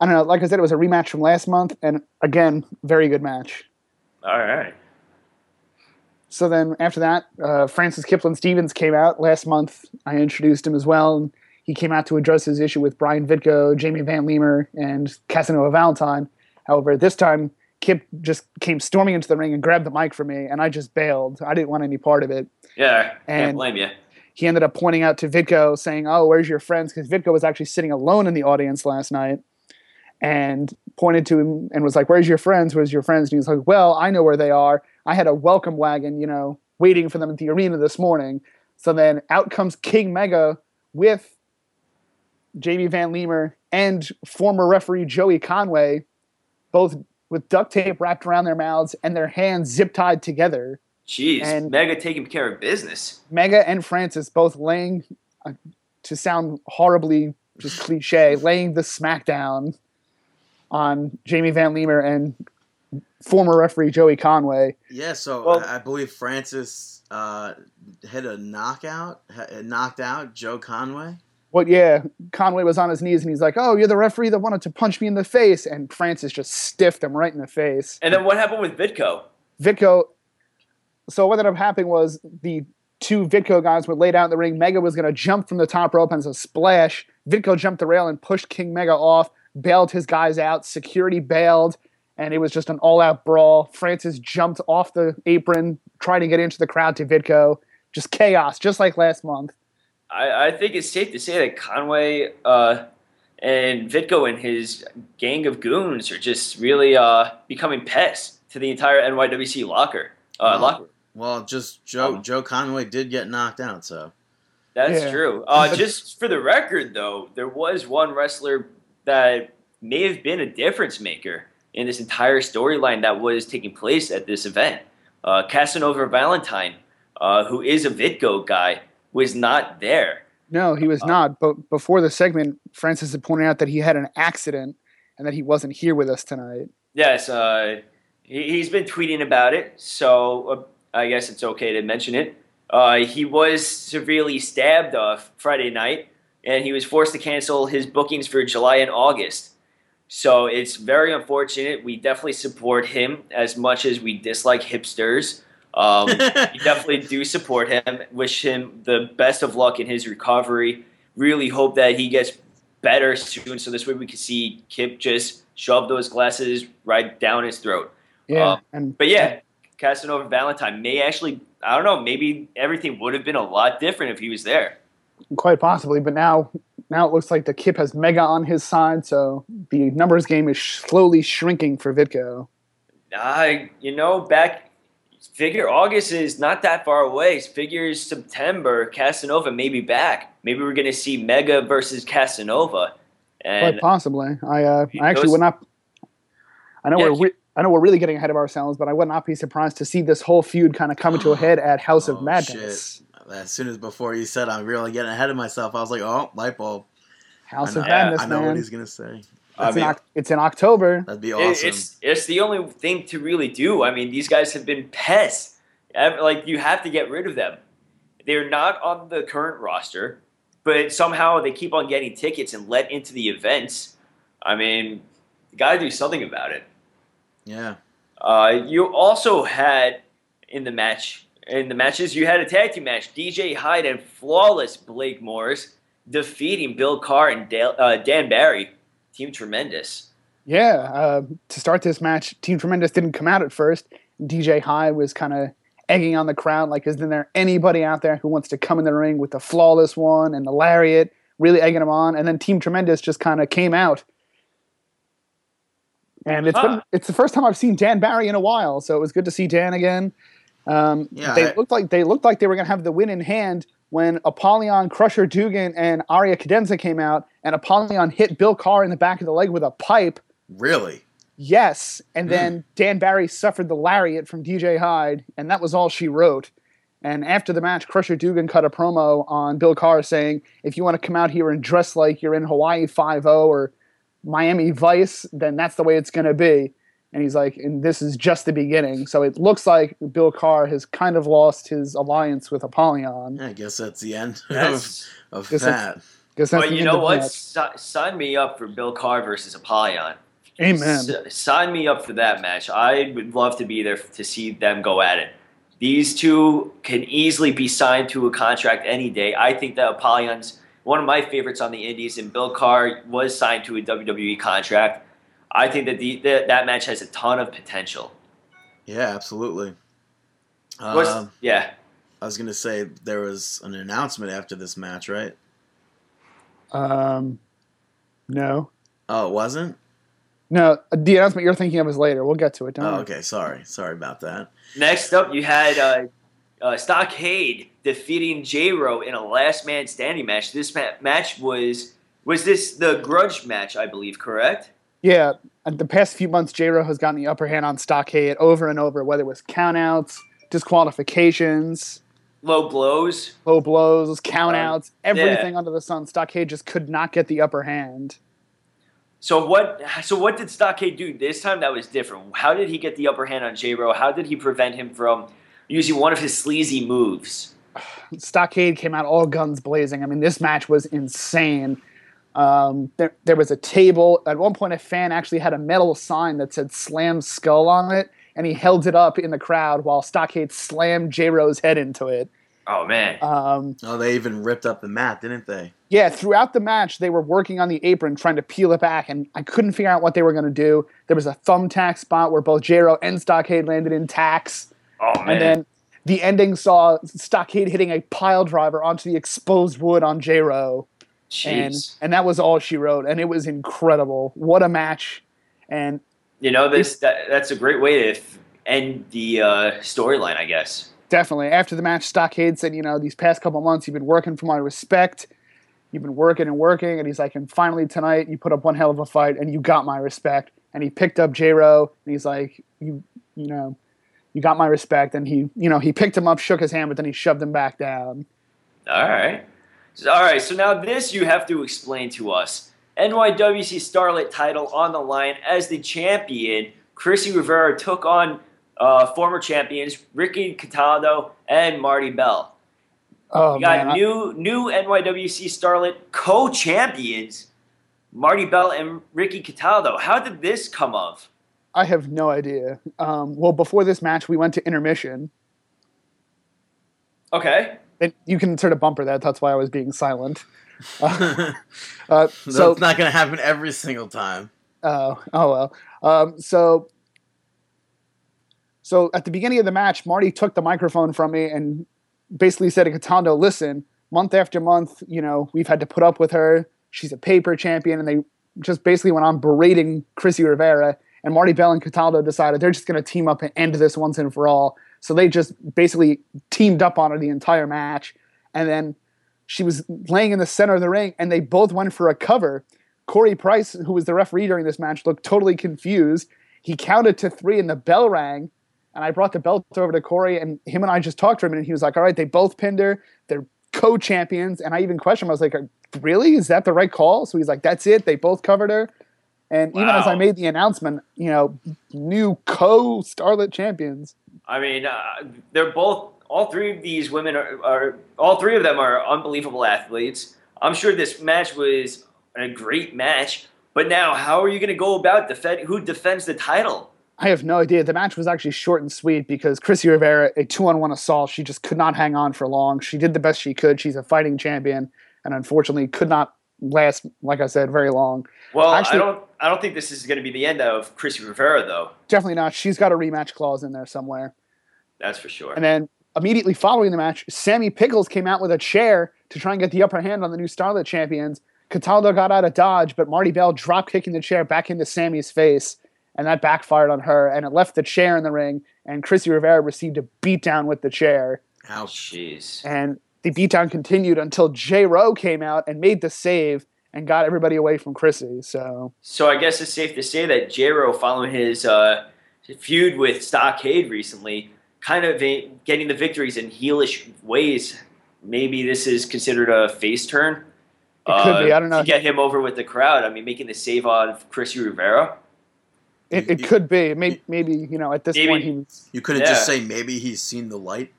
I don't know. Like I said, it was a rematch from last month, and again, very good match. All right. So then after that, uh, Francis Kipling Stevens came out last month. I introduced him as well. And he came out to address his issue with Brian Vitko, Jamie Van Leemer, and Casanova Valentine. However, this time Kip just came storming into the ring and grabbed the mic from me, and I just bailed. I didn't want any part of it. Yeah, can't And- blame you. He ended up pointing out to Vitko, saying, "Oh, where's your friends?" Because Vitko was actually sitting alone in the audience last night, and pointed to him and was like, "Where's your friends? Where's your friends?" And he's like, "Well, I know where they are. I had a welcome wagon, you know, waiting for them at the arena this morning." So then out comes King Mega with Jamie Van Leemer and former referee Joey Conway, both with duct tape wrapped around their mouths and their hands zip tied together. Jeez, And- Mega taking care of business. Mega and Francis both laying, uh, to sound horribly just cliche, laying the smackdown on Jamie Van Leemer and former referee Joey Conway. Yeah, so Well- I I believe Francis uh, hit a knockout, knocked out Joe Conway. What? Yeah, Conway was on his knees and he's like, "Oh, you're the referee that wanted to punch me in the face," and Francis just stiffed him right in the face. And then what happened with Vitko? Vitko. So what ended up happening was the two Vitko guys were laid out in the ring. Mega was going to jump from the top rope and a splash. Vitko jumped the rail and pushed King Mega off, bailed his guys out. Security bailed, and it was just an all-out brawl. Francis jumped off the apron, trying to get into the crowd to Vitko. Just chaos, just like last month. I, I think it's safe to say that Conway uh, and Vitko and his gang of goons are just really uh, becoming pests to the entire NYWC locker. Uh, Wow. locker. Well, just Joe Um, Joe Conway did get knocked out, so That's Yeah. true. Uh, just for the record, though, there was one wrestler that may have been a difference maker in this entire storyline that was taking place at this event. Uh, Casanova Valentine, uh, who is a Vitko guy, was not there. No, he was Uh, not. But before the segment, Francis had pointed out that he had an accident and that he wasn't here with us tonight. Yes, uh, he, he's been tweeting about it, so uh, I guess it's okay to mention it. Uh, he was severely stabbed uh, Friday night, and he was forced to cancel his bookings for July and August. So it's very unfortunate. We definitely support him as much as we dislike hipsters. Um, definitely do support him. Wish him the best of luck in his recovery. Really hope that he gets better soon, so this way we can see Kip just shove those glasses right down his throat. Yeah, Um, and But yeah, Casanova Valentine may actually, I don't know, maybe everything would have been a lot different if he was there. quite possibly. But now, now it looks like the Kip has Mega on his side, so the numbers game is slowly shrinking for Vitko. I, you know, back figure August is not that far away. Figures September, Casanova may be back. Maybe we're going to see Mega versus Casanova. And quite possibly. I, uh, I actually would not. I know Yeah, we're. Re- I know we're really getting ahead of ourselves, but I would not be surprised to see this whole feud kind of come to a head at House of Oh, Madness. As soon as before you said I'm really getting ahead of myself, I was like, oh, light bulb. House I of know, Madness, I know man. what he's gonna say. I it's, in mean- Oc- it's in October. That'd be it- awesome. it's it's the only thing to really do. I mean, these guys have been pests. Like you have to get rid of them. They're not on the current roster, but somehow they keep on getting tickets and let into the events. I mean, you got to do something about it. yeah. Uh, you also had in the match in the matches you had a tag team match. DJ Hyde and flawless Blake Morris defeating Bill Carr and Dale, uh, Dan Barry. Team tremendous. Yeah, uh, to start this match, Team Tremendous didn't come out at first. DJ Hyde was kind of egging on the crowd, like, isn't there anybody out there who wants to come in the ring with the flawless one and the lariat, really egging them on? And then Team Tremendous just kind of came out. And it's been it's the first time I've seen Dan Barry in a while, so it was good to see Dan again. Um, Yeah, they I- looked like they looked like they were going to have the win in hand when Apollyon, Crusher Dugan, and Arya Cadenza came out, and Apollyon hit Bill Carr in the back of the leg with a pipe. Really? Yes, and Hmm. then Dan Barry suffered the lariat from DJ Hyde, and that was all she wrote. And after the match, Crusher Dugan cut a promo on Bill Carr saying, "If you want to come out here and dress like you're in Hawaii Five O or Miami Vice, then that's the way it's going to be." And he's like, "And this is just the beginning." So it looks like Bill Carr has kind of lost his alliance with Apollyon. Yeah, I guess that's the end of, That's, of Guess that's- that. Guess that's but you know what? that. Si- sign me up for Bill Carr versus Apollyon. Amen. S- sign me up for that match. I would love to be there to see them go at it. These two can easily be signed to a contract any day. I think that Apollyon's one of my favorites on the Indies, and Bill Carr was signed to a WWE contract. I think that the, that, that match has a ton of potential. Yeah, absolutely. What's- Um, yeah. I was gonna say there was an announcement after this match, right? Um, no, Oh, it wasn't. no. The announcement you're thinking of is later. We'll get to it. Don't Oh, worry. okay. Sorry, sorry about that. Next up, you had uh, uh, Stockade defeating J Ro in a last man standing match. This ma- match was was this the grudge match, I believe, correct? Yeah, and the past few months, J-Ro has gotten the upper hand on Stockade over and over, whether it was countouts, disqualifications, Low blows. low blows, countouts, Um, everything under the sun. Stockade just could not get the upper hand. So what? So what did Stockade do this time? That was different. How did he get the upper hand on J Ro? How did he prevent him from using one of his sleazy moves? Stockade came out all guns blazing. I mean, this match was insane. Um, there, there was a table. At one point, a fan actually had a metal sign that said Slam Skull on it, and he held it up in the crowd while Stockade slammed J-Ro's head into it. Oh man. Um, Oh, they even ripped up the mat, didn't they? yeah, throughout the match, they were working on the apron trying to peel it back, and I couldn't figure out what they were going to do. There was a thumbtack spot where both J-Ro and Stockade landed in tacks, Oh man. and then the ending saw Stockade hitting a pile driver onto the exposed wood on J-Ro. and Jeez. and that was all she wrote, and it was incredible. What a match! And You know this. That, that's a great way to end the uh, storyline, I guess. definitely after the match, Stockade said, "You know, these past couple months, you've been working for my respect. You've been working and working." And he's like, "And finally tonight, you put up one hell of a fight, and you got my respect." And he picked up J and he's like, "You, you know." You got my respect, and he, you know, he picked him up, shook his hand, but then he shoved him back down. All right. So- All right. So now this you have to explain to us. NYWC Starlet title on the line as the champion. Chrissy Rivera took on uh, former champions Ricky Cataldo and Marty Bell. Oh We got man, I- new new NYWC Starlet co-champions Marty Bell and Ricky Cataldo. How did this come of? I have no idea. Um, well, before this match, we went to intermission. Okay. And you can sort of bumper that. That's why I was being silent. Uh, uh, So so, it's not gonna happen every single time. oh, oh well. Um, so, so at the beginning of the match, Marty took the microphone from me and basically said to Cataldo, "Listen, month after month, you know, we've had to put up with her. She's a paper champion, and they just basically went on berating Chrissy Rivera. And Marty Bell and Cataldo decided they're just going to team up and end this once and for all. So they just basically teamed up on her the entire match. And then she was laying in the center of the ring, and they both went for a cover. Corey Price, who was the referee during this match, looked totally confused. He counted to three, and the bell rang. And I brought the belt over to Corey, and him and I just talked a minute. And he was like, "All right, they both pinned her. They're co-champions." And I even questioned him. I was like, "Really? Is that the right call?" So he's like, "That's it. They both covered her." And even as I made the announcement, you know, new co-Starlet champions. I mean, uh, they're both. All three of these women are, are. All three of them are unbelievable athletes. I'm sure this match was a great match. But now, how are you going to go about defend? Who defends the title? I have no idea. The match was actually short and sweet because Chrissy Rivera, a two on one assault, she just could not hang on for long. She did the best she could. She's a fighting champion, and unfortunately could not last, like I said, very long. Well, Actually- I don't. I don't think this is going to be the end of Chrissy Rivera, though. Definitely not. She's got a rematch clause in there somewhere. That's for sure. And then immediately following the match, Sammy Pickles came out with a chair to try and get the upper hand on the new Starlet champions. Cataldo got out of dodge, but Marti Belle drop kicking the chair back into Sammy's face, and that backfired on her, and it left the chair in the ring, and Chrissy Rivera received a beatdown with the chair. Ouch. Jeez. And the beatdown continued until J. Rowe came out and made the save and got everybody away from Chrissy. So So I guess it's safe to say that J-Ro, following his uh, feud with Stockade recently, kind of a- getting the victories in heelish ways. Maybe this is considered a face turn. It could be. I don't know. To get him over with the crowd. I mean, making the save on Chrissy Rivera. it, it you- could be. Maybe, maybe you know, at this Maybe- point, he was. You couldn't Yeah. just say maybe he's seen the light.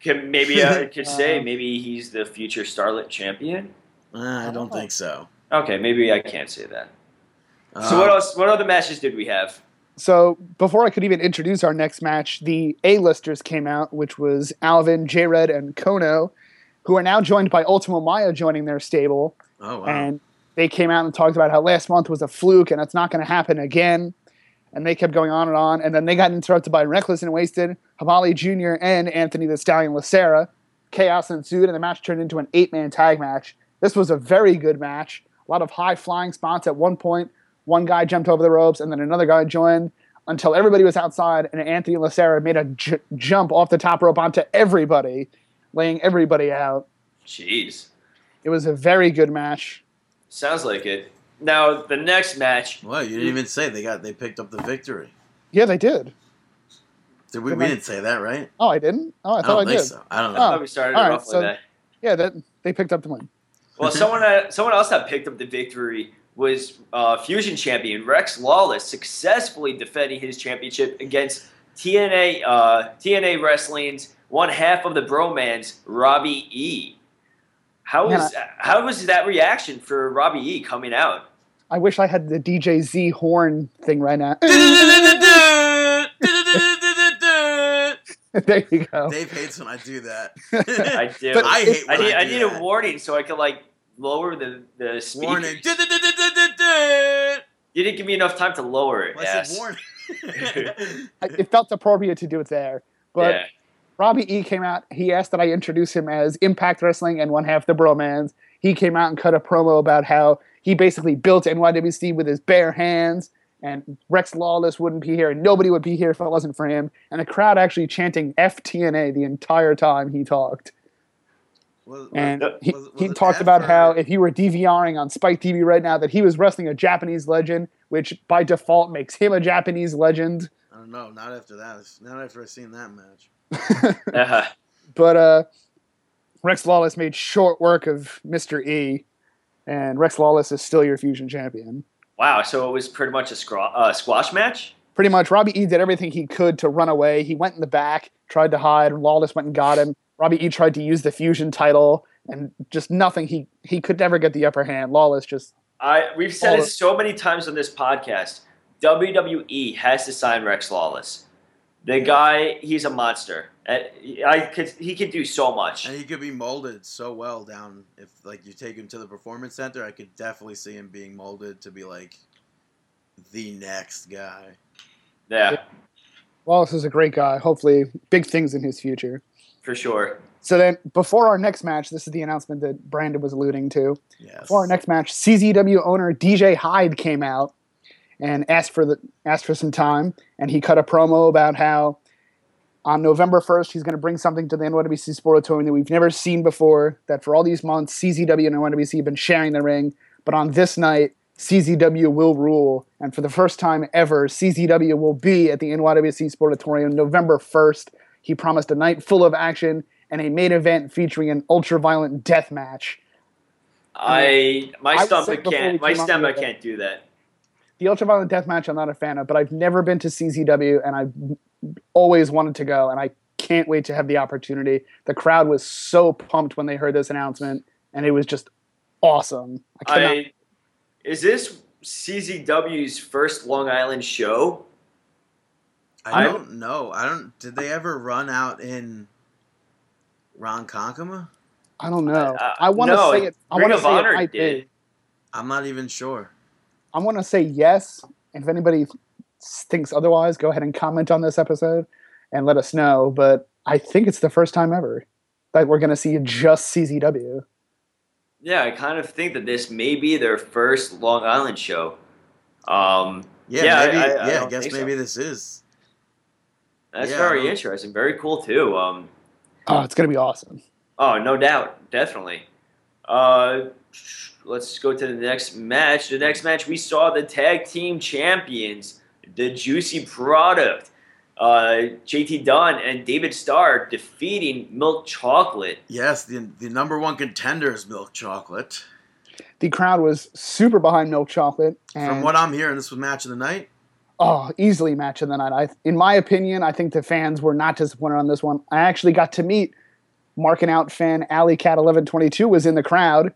Can, maybe I could say Uh, maybe he's the future Starlet champion. Uh, I don't don't think so. Okay, maybe I can't say that. Uh, so what else? What other matches did we have? So before I could even introduce our next match, the A-listers came out, which was Alvin, J-Red, and Kono, who are now joined by Ultimo Maya joining their stable. Oh wow. And they came out and talked about how last month was a fluke and it's not going to happen again. And they kept going on and on. And then they got interrupted by Reckless and Wasted, Havali Jr., and Anthony the Stallion Lacera. Chaos ensued, and the match turned into an eight man tag match. This was a very good match. A lot of high flying spots at one point. One guy jumped over the ropes, and then another guy joined until everybody was outside, and Anthony Lacera made a j- jump off the top rope onto everybody, laying everybody out. Jeez, It was a very good match. sounds like it. Now the next match. well, you didn't even say they got they picked up the victory. Yeah, they did. Did we? Good We night. didn't say that, right? Oh, I didn't. Oh, I I thought I, don't think did. so. I don't know. Oh. thought we started all it right, off so- with that. Yeah, that they picked up the win. Well, someone that, someone else that picked up the victory was uh, Fusion champion Rex Lawless, successfully defending his championship against TNA uh, TNA Wrestling's one half of the Bromans, Robbie E. How Man, was how was that reaction for Robbie E coming out? I wish I had the DJ Z horn thing right now. there you go. Dave hates when I do that. I do. But I hate I when need, I, I do need that. a warning so I can like lower the the speakers. warning. You didn't give me enough time to lower it. I Yes. warning. It felt appropriate to do it there. But yeah. Robbie E came out. He asked that I introduce him as Impact Wrestling and one half the Bromans. He came out and cut a promo about how he basically built NYWC with his bare hands, and Rex Lawless wouldn't be here, and nobody would be here if it wasn't for him. And the crowd actually chanting FTNA the entire time he talked. Was- was- And Was- he, was he talked F about or- how if he were DVRing on Spike TV right now, that he was wrestling a Japanese legend, which by default makes him a Japanese legend. I don't know. Not after that. Not after I've seen that match. Uh-huh. But uh, Rex Lawless made short work of Mr. E, and Rex Lawless is still your fusion champion. Wow, so it was pretty much a scra- uh, squash match? Pretty much, Robbie E did everything he could to run away. He went in the back, tried to hide. And Lawless went and got him. Robbie E tried to use the fusion title, and just nothing. He he could never get the upper hand. Lawless just I we've said All it so many times on this podcast. WWE has to sign Rex Lawless. The guy, he's a monster. I could, he could do so much. And he could be molded so well down if like you take him to the performance center. I could definitely see him being molded to be like the next guy. Yeah, Wallace is a great guy. Hopefully, big things in his future. For sure. So then, before our next match, this is the announcement that Brandon was alluding to. Yes. Before our next match, CZW owner DJ Hyde came out and asked for the asked for some time, and he cut a promo about how on November first he's going to bring something to the NYWC Sportatorium that we've never seen before. That for all these months, CZW and NYWC have been sharing the ring, but on this night, CZW will rule, and for the first time ever, CZW will be at the NYWC Sportatorium November first. He promised a night full of action and a main event featuring an ultra-violent death match. I my I stomach sick before we can't my stomach can't do that. The ultra-violent death match I'm not a fan of, but I've never been to CZW, and I've always wanted to go, and I can't wait to have the opportunity. The crowd was so pumped when they heard this announcement, and it was just awesome. I I is this CZW's first Long Island show? I I- don't know. I don't. Did they ever run out in Ronkonkoma? I don't know. Uh, I want to no, say it. I Ring want to of say Honor it might did. be. I'm not even sure. I want to say yes. If anybody thinks otherwise, go ahead and comment on this episode and let us know. But I think it's the first time ever that we're going to see just CZW. Yeah, I kind of think that this may be their first Long Island show. Um, Yeah, Yeah, I- maybe. I- I yeah, I don't guess think so. maybe this is. That's Yeah, very interesting, very cool too. Um, Oh, it's going to be awesome. oh, no doubt, definitely. Uh, let's go to the next match. The next match we saw the tag team champions, the Juicy Product, uh, JT Dunn and David Starr defeating Milk Chocolate. Yes, the the number one contender is milk chocolate. The crowd was super behind Milk Chocolate. And, From what I'm hearing, this was match of the night. Oh, easily match of the night. I, in my opinion, I think the fans were not disappointed on this one. I actually got to meet Marking Out fan Alley Cat 1122 was in the crowd,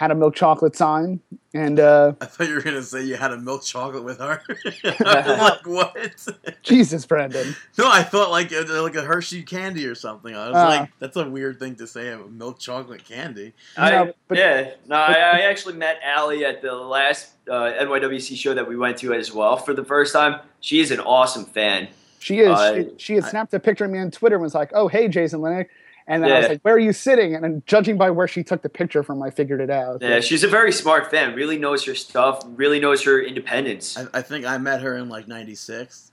had a Milk Chocolate sign, and uh, I thought you were gonna say you had a milk chocolate with her. I'm like what? Jesus, Brandon. no, I thought like a, like a Hershey candy or something. I was Ah. like, that's a weird thing to say. A milk chocolate candy. I, No, but- yeah, no, I, I actually met Allie at the last uh, NYWC show that we went to as well for the first time. She is an awesome fan. She is. Uh, she, she had snapped a picture of me on Twitter and was like, "Oh, hey, Jason Linnick," and then I was like, "Where are you sitting?" And then judging by where she took the picture from, I figured it out. Yeah, she's a very smart fan. Really knows her stuff. Really knows her independence. I, I think I met her in like '96.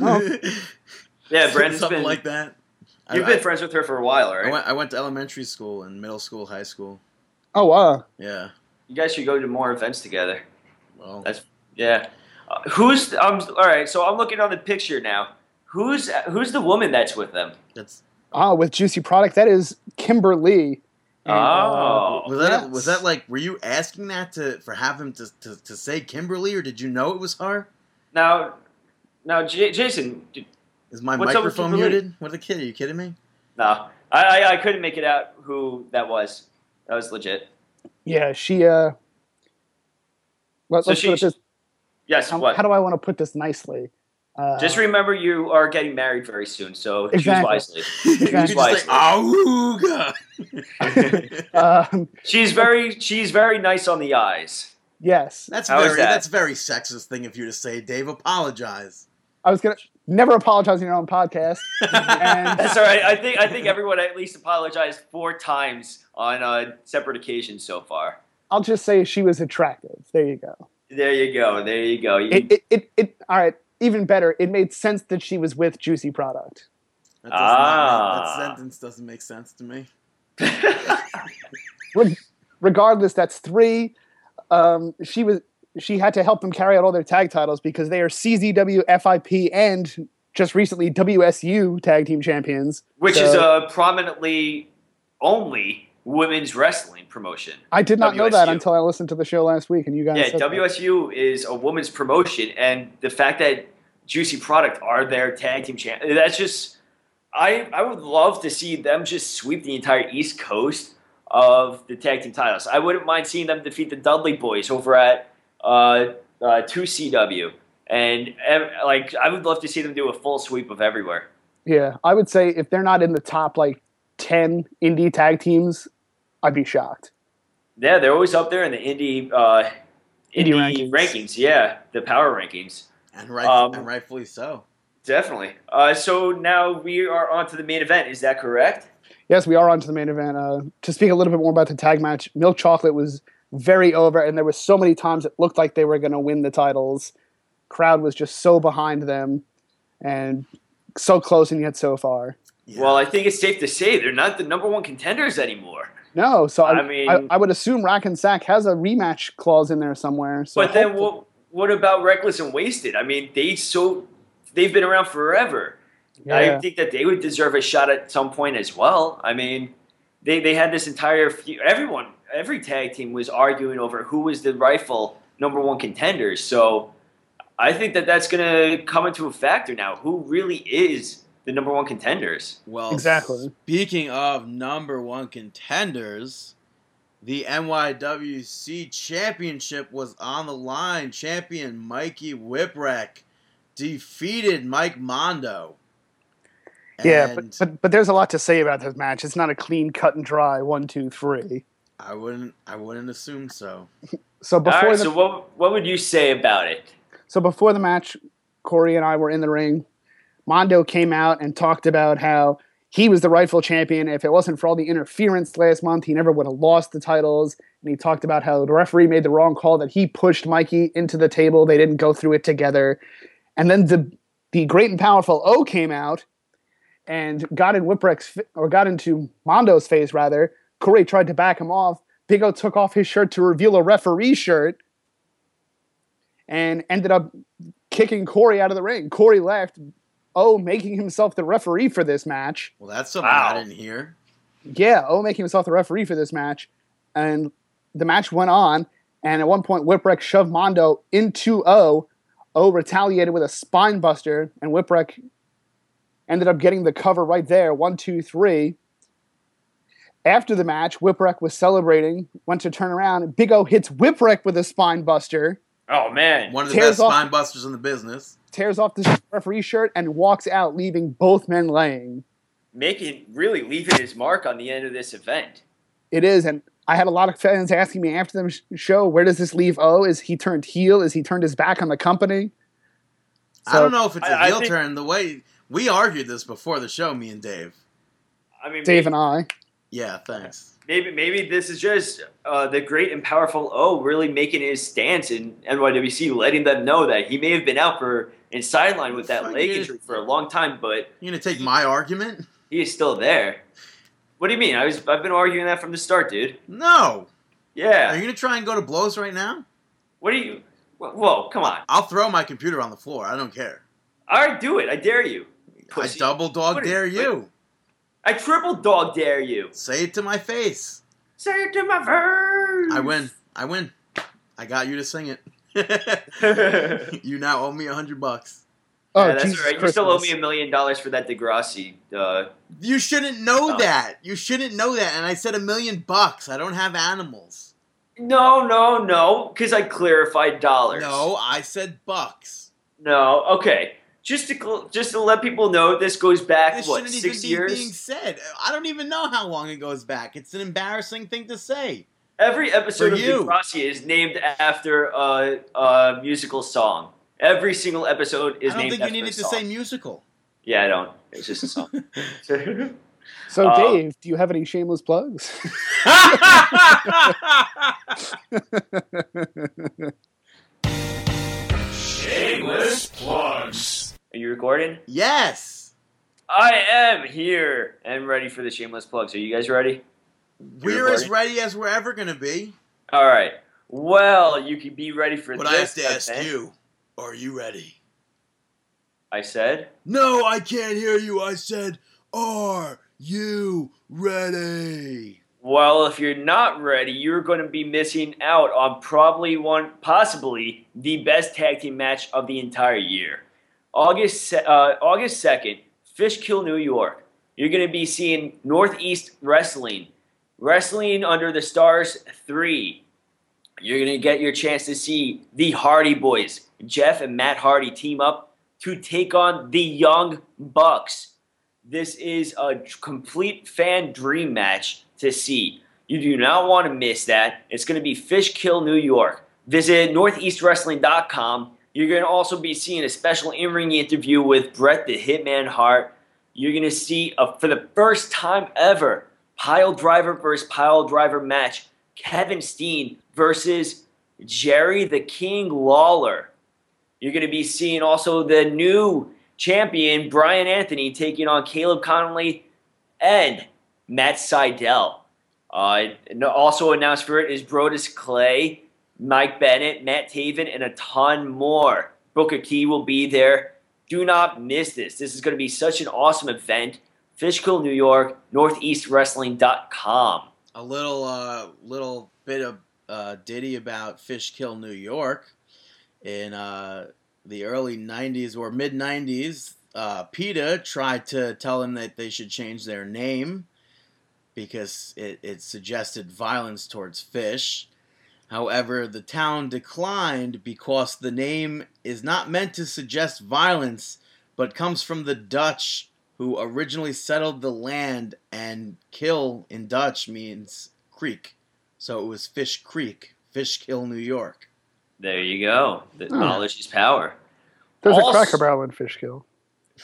Oh. Yeah, Brandon's something been. like that. You've I, been friends with her for a while, I right? went, I went to elementary school and middle school, high school. Oh, wow. Yeah. You guys should go to more events together. Well, That's- Yeah. Uh, who's? Um. All right. So I'm looking on the picture now. Who's Who's the woman that's with them? that's Ah, with Juicy Product, that is Kimberly. And, uh, Oh. was that yes. was that like were you asking that to for have him to, to, to say Kimberly or did you know it was her? Now, now, J- Jason. d- Is my What's up with microphone muted? What the kid? Are you kidding me? No, I, I I couldn't make it out who that was. That was legit. yeah, she. Uh, let, So let's put this. Yes. How, what? how do I want to put this nicely? Uh, Just remember, you are getting married very soon, so Exactly. choose wisely. you just wisely. like, um, She's very, she's very nice on the eyes. yes, That's How is very that? that's very sexist thing of you to say, Dave. Apologize. I was gonna never apologize on your own podcast. and That's all right. I think, I think everyone at least apologized four times on uh, separate occasions so far. I'll just say she was attractive. There you go. There you go. There you go. You, It, it, it, it all right. Even better, it made sense that she was with Juicy Product. That, does Ah. make, that sentence doesn't make sense to me. Reg- regardless, that's three. Um, she was she had to help them carry out all their tag titles because they are CZW, FIP, and just recently WSU tag team champions. which So- is a prominently only women's wrestling promotion. I did not know that until I listened to the show last week, and you guys. Yeah. WSU is a women's promotion, and the fact that Juicy Product are their tag team champ, that's just. I, I would love to see them just sweep the entire East Coast of the tag team titles. I wouldn't mind seeing them defeat the Dudley Boys over at uh, uh, 2CW. And like I would love to see them do a full sweep of everywhere. Yeah, I would say if they're not in the top like ten indie tag teams, I'd be shocked. Yeah, they're always up there in the indie uh, Indie indie, rankings. rankings. Yeah, the power rankings. And right Um, and rightfully so. Definitely. Uh, so now we are on to the main event. Is that correct? Yes, we are on to the main event. Uh, to speak a little bit more about the tag match, Milk Chocolate was very over, and there was so many times it looked like they were going to win the titles. Crowd was just so behind them, and so close and yet so far. Yeah. Well, I think it's safe to say they're not the number one contenders anymore. No, so I, I mean- I, I would assume Rack and Sack has a rematch clause in there somewhere. So but then what? What about Reckless and Wasted? I mean, they so they've been around forever. I think that they would deserve a shot at some point as well. I mean, they they had this entire few, everyone every tag team was arguing over who was the rightful number one contender. So I think that that's going to come into a factor now. Who really is the number one contenders? Well, Exactly. Speaking of number one contenders, the NYWC Championship was on the line. Champion Mikey Whipwreck defeated Mike Mondo. yeah, but, but but there's a lot to say about this match. It's not a clean cut and dry one, two, three. I wouldn't. I wouldn't assume so. So before All right, the, so what what would you say about it? So before the match, Corey and I were in the ring. Mondo came out and talked about how he was the rightful champion. If it wasn't for all the interference last month, he never would have lost the titles. And he talked about how the referee made the wrong call that he pushed Mikey into the table. They didn't go through it together. And then the the great and powerful O came out and got in Whipwreck's or got into Mondo's face rather. Corey tried to back him off. Big O took off his shirt to reveal a referee shirt and ended up kicking Corey out of the ring. Corey left. Oh, making himself the referee for this match. Well, that's something Wow. I didn't hear. Yeah, oh, making himself the referee for this match. And the match went on. And at one point, Whipwreck shoved Mondo into O. Oh, o retaliated with a spine buster, and Whipwreck ended up getting the cover right there. One, two, three. After the match, Whipwreck was celebrating, went to turn around, and Big O hits Whipwreck with a spine buster. Oh man, One of the best off- spine busters in the business. Tears off the referee shirt and walks out, leaving both men laying. making really leaving his mark on the end of this event. It is, and I had a lot of fans asking me after the show, where does this leave O? Is he turned heel? Is he turned his back on the company? I don't know if it's a I- I heel think- turn. The way we argued this before the show, me and Dave. I mean, Dave maybe, and I. Yeah, thanks. maybe maybe this is just uh, the great and powerful O really making his stance in NYWC, letting them know that he may have been out for and sidelined with that leg injury for a long time, but you're gonna take my argument? he is still there. What do you mean? I was I've been arguing that from the start, dude. No. Yeah. Are you gonna try and go to blows right now? What are you? Whoa, come on! I'll throw my computer on the floor. I don't care. All right, do it. I dare you. Pussy. I double dog What are- dare you. I triple dog dare you. Say it to my face. Say it to my face. I win. I win. I got you to sing it. Yeah, you now owe me a hundred bucks. Oh, that's Jesus all right. You still owe me a million dollars for that Degrassi. Uh, You shouldn't know Oh. that. You shouldn't know that. And I said a million bucks. I don't have animals. no, no, no, because I clarified dollars. No, I said bucks. no. Okay, just to cl- just to let people know, this goes back This what six even be years. being said. I don't even know how long it goes back. It's an embarrassing thing to say. Every episode For of you. Degrassi is named after a, a musical song. Every single episode is I don't think you after need to say musical. Yeah, I don't. It's just a song. So, Uh, Dave, do you have any shameless plugs? Shameless plugs. Are you recording? yes. I am here and ready for the shameless plugs. Are you guys ready? We're as ready as we're ever going to be. All right. Well, you can be ready for But I have this to ask event. you, are you ready? I said. No, I can't hear you. I said, are you ready? Well, if you're not ready, you're going to be missing out on probably one, possibly the best tag team match of the entire year. August uh, August second, Fishkill, New York. You're going to be seeing Northeast Wrestling, Wrestling Under the Stars three. You're going to get your chance to see the Hardy Boys, Jeff and Matt Hardy, team up to take on the Young Bucks. This is a complete fan dream match to see. You do not want to miss that. It's going to be Fishkill, New York. Visit northeastwrestling.com. You're going to also be seeing a special in ring interview with Brett the Hitman Hart. you're going to see, a, for the first time ever, pile driver versus pile driver match. Kevin Steen versus Jerry the King Lawler. You're going to be seeing also the new champion, Brian Anthony, taking on Caleb Konley and Matt Seidel. Uh, also announced for it is Brodus Clay, Mike Bennett, Matt Taven, and a ton more. Booker T will be there. Do not miss this. This is going to be such an awesome event. Fishkill, New York, NortheastWrestling.com. A little, uh, little bit of uh, ditty about Fishkill, New York. In uh, the early '90s or mid '90s, uh, PETA tried to tell them that they should change their name because it, it suggested violence towards fish. However, the town declined because the name is not meant to suggest violence, but comes from the Dutch who originally settled the land, and kill in Dutch means creek. So it was Fish Creek, Fishkill, New York. There you go. The Hmm. knowledge is power. There's Also- a Cracker Barrel in Fishkill.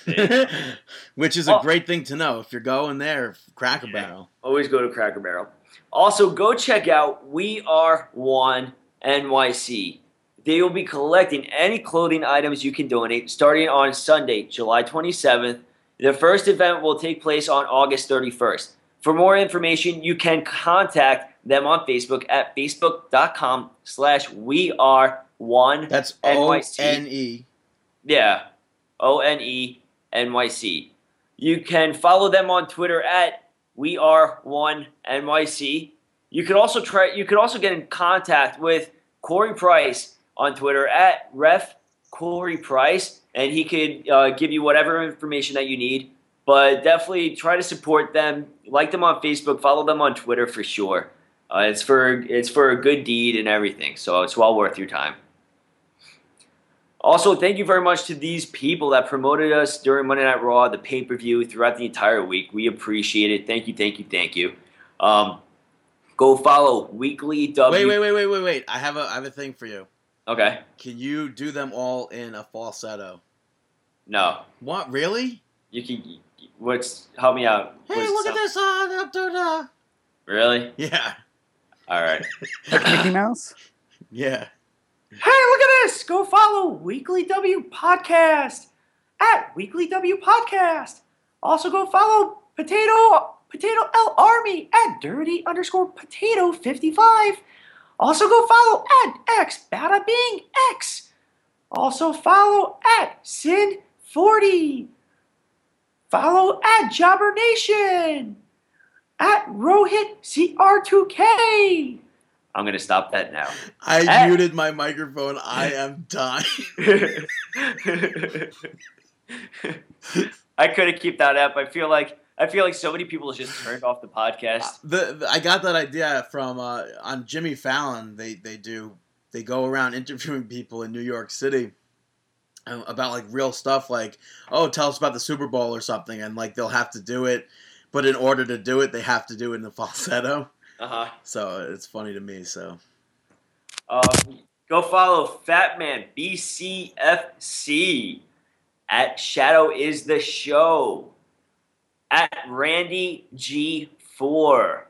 Which is a Oh. great thing to know if you're going there, Cracker Yeah. Barrel. Always go to Cracker Barrel. Also, go check out We Are One NYC. They will be collecting any clothing items you can donate starting on Sunday, July 27th. The first event will take place on August 31st. For more information, you can contact them on Facebook at facebook.com slash we are one That's O. N E. Yeah, O N E N Y C. You can follow them on Twitter at We Are One NYC. You can also try. You can also get in contact with Corey Price on Twitter at Ref Corey Price, and he could uh, give you whatever information that you need. But definitely try to support them. Like them on Facebook. Follow them on Twitter for sure. Uh, it's for it's for a good deed and everything. So it's well worth your time. Also, thank you very much to these people that promoted us during Monday Night Raw, the pay per view, throughout the entire week. We appreciate it. Thank you, thank you, thank you. Um, go follow Weekly W. Wait, wait, wait, wait, wait, wait. I have a I have a thing for you. Okay. Can you do them all in a falsetto? No. What? Really? You can. What's help me out? Hey, What's look at this on up to the. Really? Yeah, All right. Like Mickey Mouse? yeah. Hey, look at this! Go follow Weekly W Podcast at Weekly W Podcast. Also, go follow Potato Potato L Army at Dirty underscore Potato fifty five. Also, go follow at X Bada Bing X. Also, follow at Sin forty. Follow at Jobber Nation. At Rohit CR2K. I'm gonna stop that now. I Ah. muted my microphone. I am dying. I couldn't keep that up. I feel like I feel like so many people just turned off the podcast. The, the- I got that idea from uh, on Jimmy Fallon. They they do they go around interviewing people in New York City about like real stuff, like oh, tell us about the Super Bowl or something, and like they'll have to do it, but in order to do it, they have to do it in the falsetto. Uh huh. So it's funny to me. So Um, go follow Fat Man BCFC at Shadow is the Show at Randy G4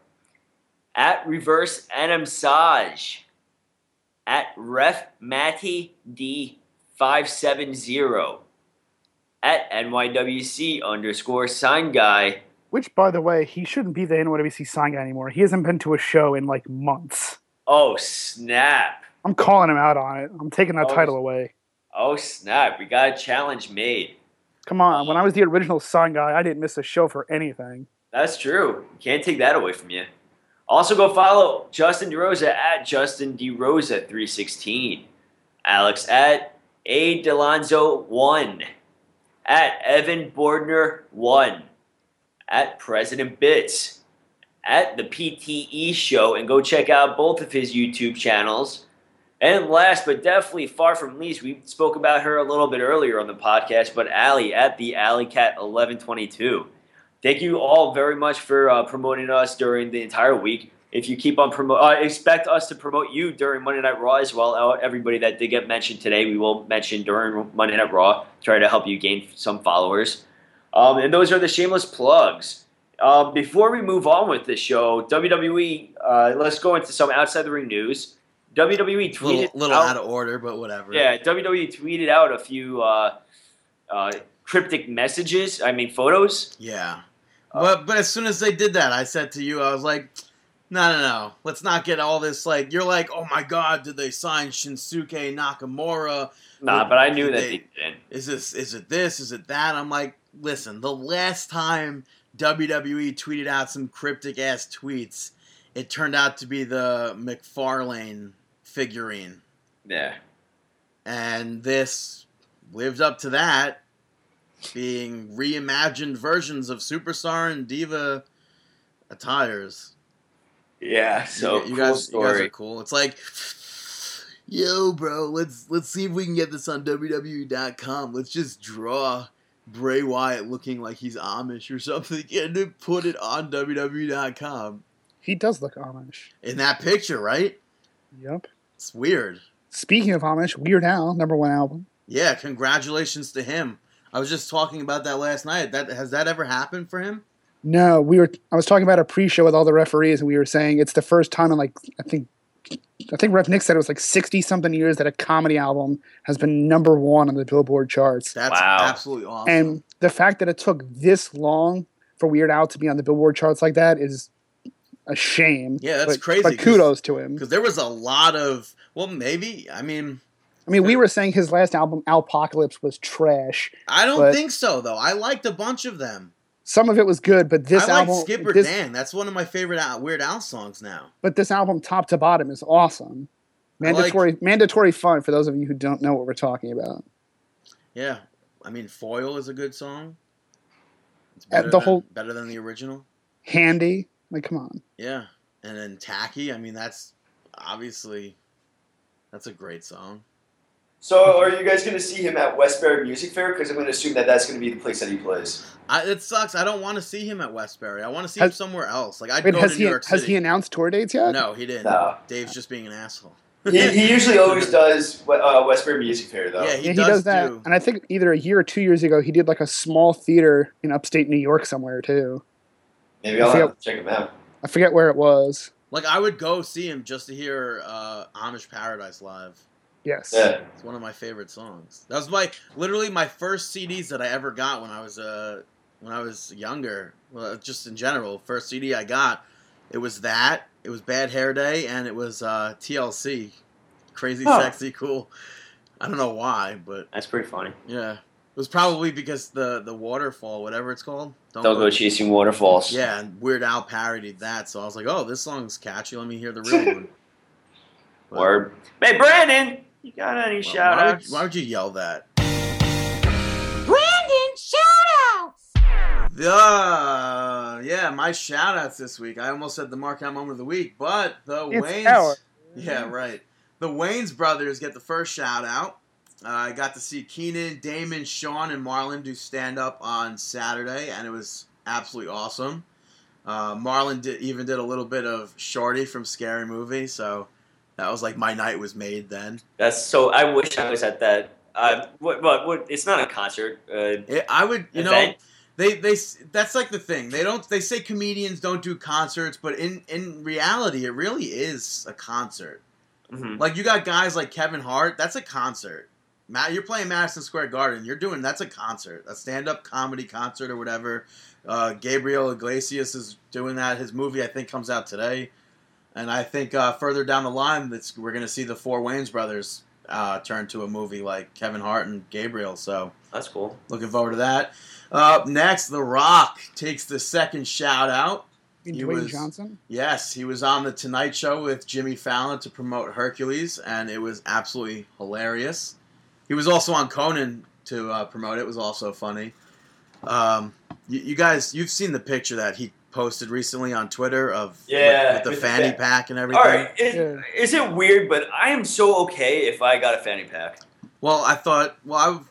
at Reverse Enam Saj at Ref Matty D570 at NYWC underscore sign guy. Which, by the way, he shouldn't be the NYWC sign guy anymore. He hasn't been to a show in like months. Oh snap! I'm calling him out on it. I'm taking that Oh, title away. Oh snap! We got a challenge made. Come on. When I was the original sign guy, I didn't miss a show for anything. That's true. Can't take that away from you. Also, go follow Justin DeRosa at Justin DeRosa three sixteen, Alex at A. Delonzo one, at Evan Bordner one, at President Bits, at the PTE Show, and go check out both of his YouTube channels. And last but definitely far from least, we spoke about her a little bit earlier on the podcast, but Allie at the Alley Cat eleven twenty two thank you all very much for uh, promoting us during the entire week. If you keep on promote, uh, expect us to promote you during Monday Night Raw as well. Everybody that did get mentioned today, we will mention during Monday Night Raw. Try to help you gain some followers. Um, and those are the shameless plugs. Um, before we move on with the show, WWE, uh, let's go into some outside the ring news. WWE tweeted Little, little out, out of order, but whatever. yeah, WWE tweeted out a few uh, uh, cryptic messages. I mean, photos. Yeah. But but as soon as they did that, I said to you, I was like, no, no, no. Let's not get all this like you're like, oh my god, did they sign Shinsuke Nakamura? Nah, Well, but I knew that they- they didn't. Is this is it this? Is it that? I'm like, listen, the last time WWE tweeted out some cryptic ass tweets, it turned out to be the McFarlane figurine. Yeah. And this lived up to that, being reimagined versions of Superstar and Diva attires. Yeah. So you, you cool guys, you guys story. are cool. It's like, yo, bro, let's let's see if we can get this on WWE.com. Let's just draw Bray Wyatt looking like he's Amish or something, and then put it on WWE.com He does look Amish. in that picture, right? Yep. It's weird. Speaking of Amish, Weird Al, number one album. Yeah, congratulations to him. I was just talking about that last night. That has that ever happened for him? No, we were. I was talking about a pre-show with all the referees, and we were saying it's the first time in like I think, I think Ref Nick said it was like sixty something years that a comedy album has been number one on the Billboard charts. That's Wow. absolutely awesome. And the fact that it took this long for Weird Al to be on the Billboard charts like that is a shame. Yeah, that's but, crazy, But 'cause- kudos to him. because there was a lot of well, maybe I mean I mean, we were saying his last album, Alpocalypse, was trash. I don't But- think so though. I liked a bunch of them. Some of it was good, but this I like album, Skipper this, Dan. That's one of my favorite Al- Weird Al songs now. but this album, top to bottom, is awesome. I like- Mandatory, mandatory fun for those of you who don't know what we're talking about. Yeah, I mean Foil is a good song. It's Uh, better the than, whole- better than the original. Handy, like come on. Yeah, and then Tacky. I mean that's obviously that's a great song. So, are you guys going to see him at Westbury Music Fair? Because I'm going to assume that that's going to be the place that he plays. I, it sucks. I don't want to see him at Westbury. I want to see him somewhere else. Like I'd Wait, go has to he New York has he announced tour dates yet? no, he didn't. No. Dave's just being an asshole. He, he usually always does uh, Westbury Music Fair, though. Yeah, he yeah, he does does, that. do. And I think either a year or two years ago, he did like a small theater in upstate New York somewhere too. Maybe I'll I have to check him out. I forget where it was. Like I would go see him just to hear uh, Amish Paradise live. Yes. Yeah. It's one of my favorite songs. That was my literally my first CDs that I ever got when I was uh when I was younger. Well, just in general, first CD I got, it was that. It was Bad Hair Day, and it was uh, TLC, Crazy Oh. Sexy Cool. I don't know why, but That's pretty funny. yeah, it was probably because the the waterfall, whatever it's called. Don't, Don't go chasing waterfalls. Yeah, and Weird Al parodied that, so I was like, oh, this song's catchy. Let me hear the real one. But- Word. Hey, Brandon, you got any Why- shout why, would, why would you yell that? Brandon, shout outs! Uh, yeah, my shout outs this week. I almost said the Mark Out Moment of the Week, but the It's Wayans. our- Yeah, right. The Wayans brothers get the first shout out. Uh, I got to see Keenan, Damon, Shawn, and Marlon do stand up on Saturday, and it was absolutely awesome. Uh, Marlon did, even did a little bit of Shorty from Scary Movie, so that was like my night was made then. That's so. I wish I was at that. Uh, what, what, what? It's not a concert. Uh, It, I would, you know, they they that's like the thing. They don't they say comedians don't do concerts, but in in reality, it really is a concert. Mhm. Like you got guys like Kevin Hart, that's a concert. Matt, you're playing Madison Square Garden. You're doing that's a concert, a stand-up comedy concert or whatever. Uh, Gabriel Iglesias is doing that. His movie I think comes out today, and I think uh, further down the line, that's we're going to see the four Wayans brothers uh, turn to a movie like Kevin Hart and Gabriel. So That's cool. looking forward to that. Uh, up next, The Rock takes the second shout out. He Dwayne was- Johnson. Yes, he was on the Tonight Show with Jimmy Fallon to promote Hercules, and it was absolutely hilarious. He was also on Conan to uh, promote it. It was also funny. Um, you, you guys, you've seen the picture that he posted recently on Twitter of Yeah, with, with the with the fanny fa- pack and everything. All right. Is, Yeah. is it weird? But I am so okay if I got a fanny pack. Well, I thought, well,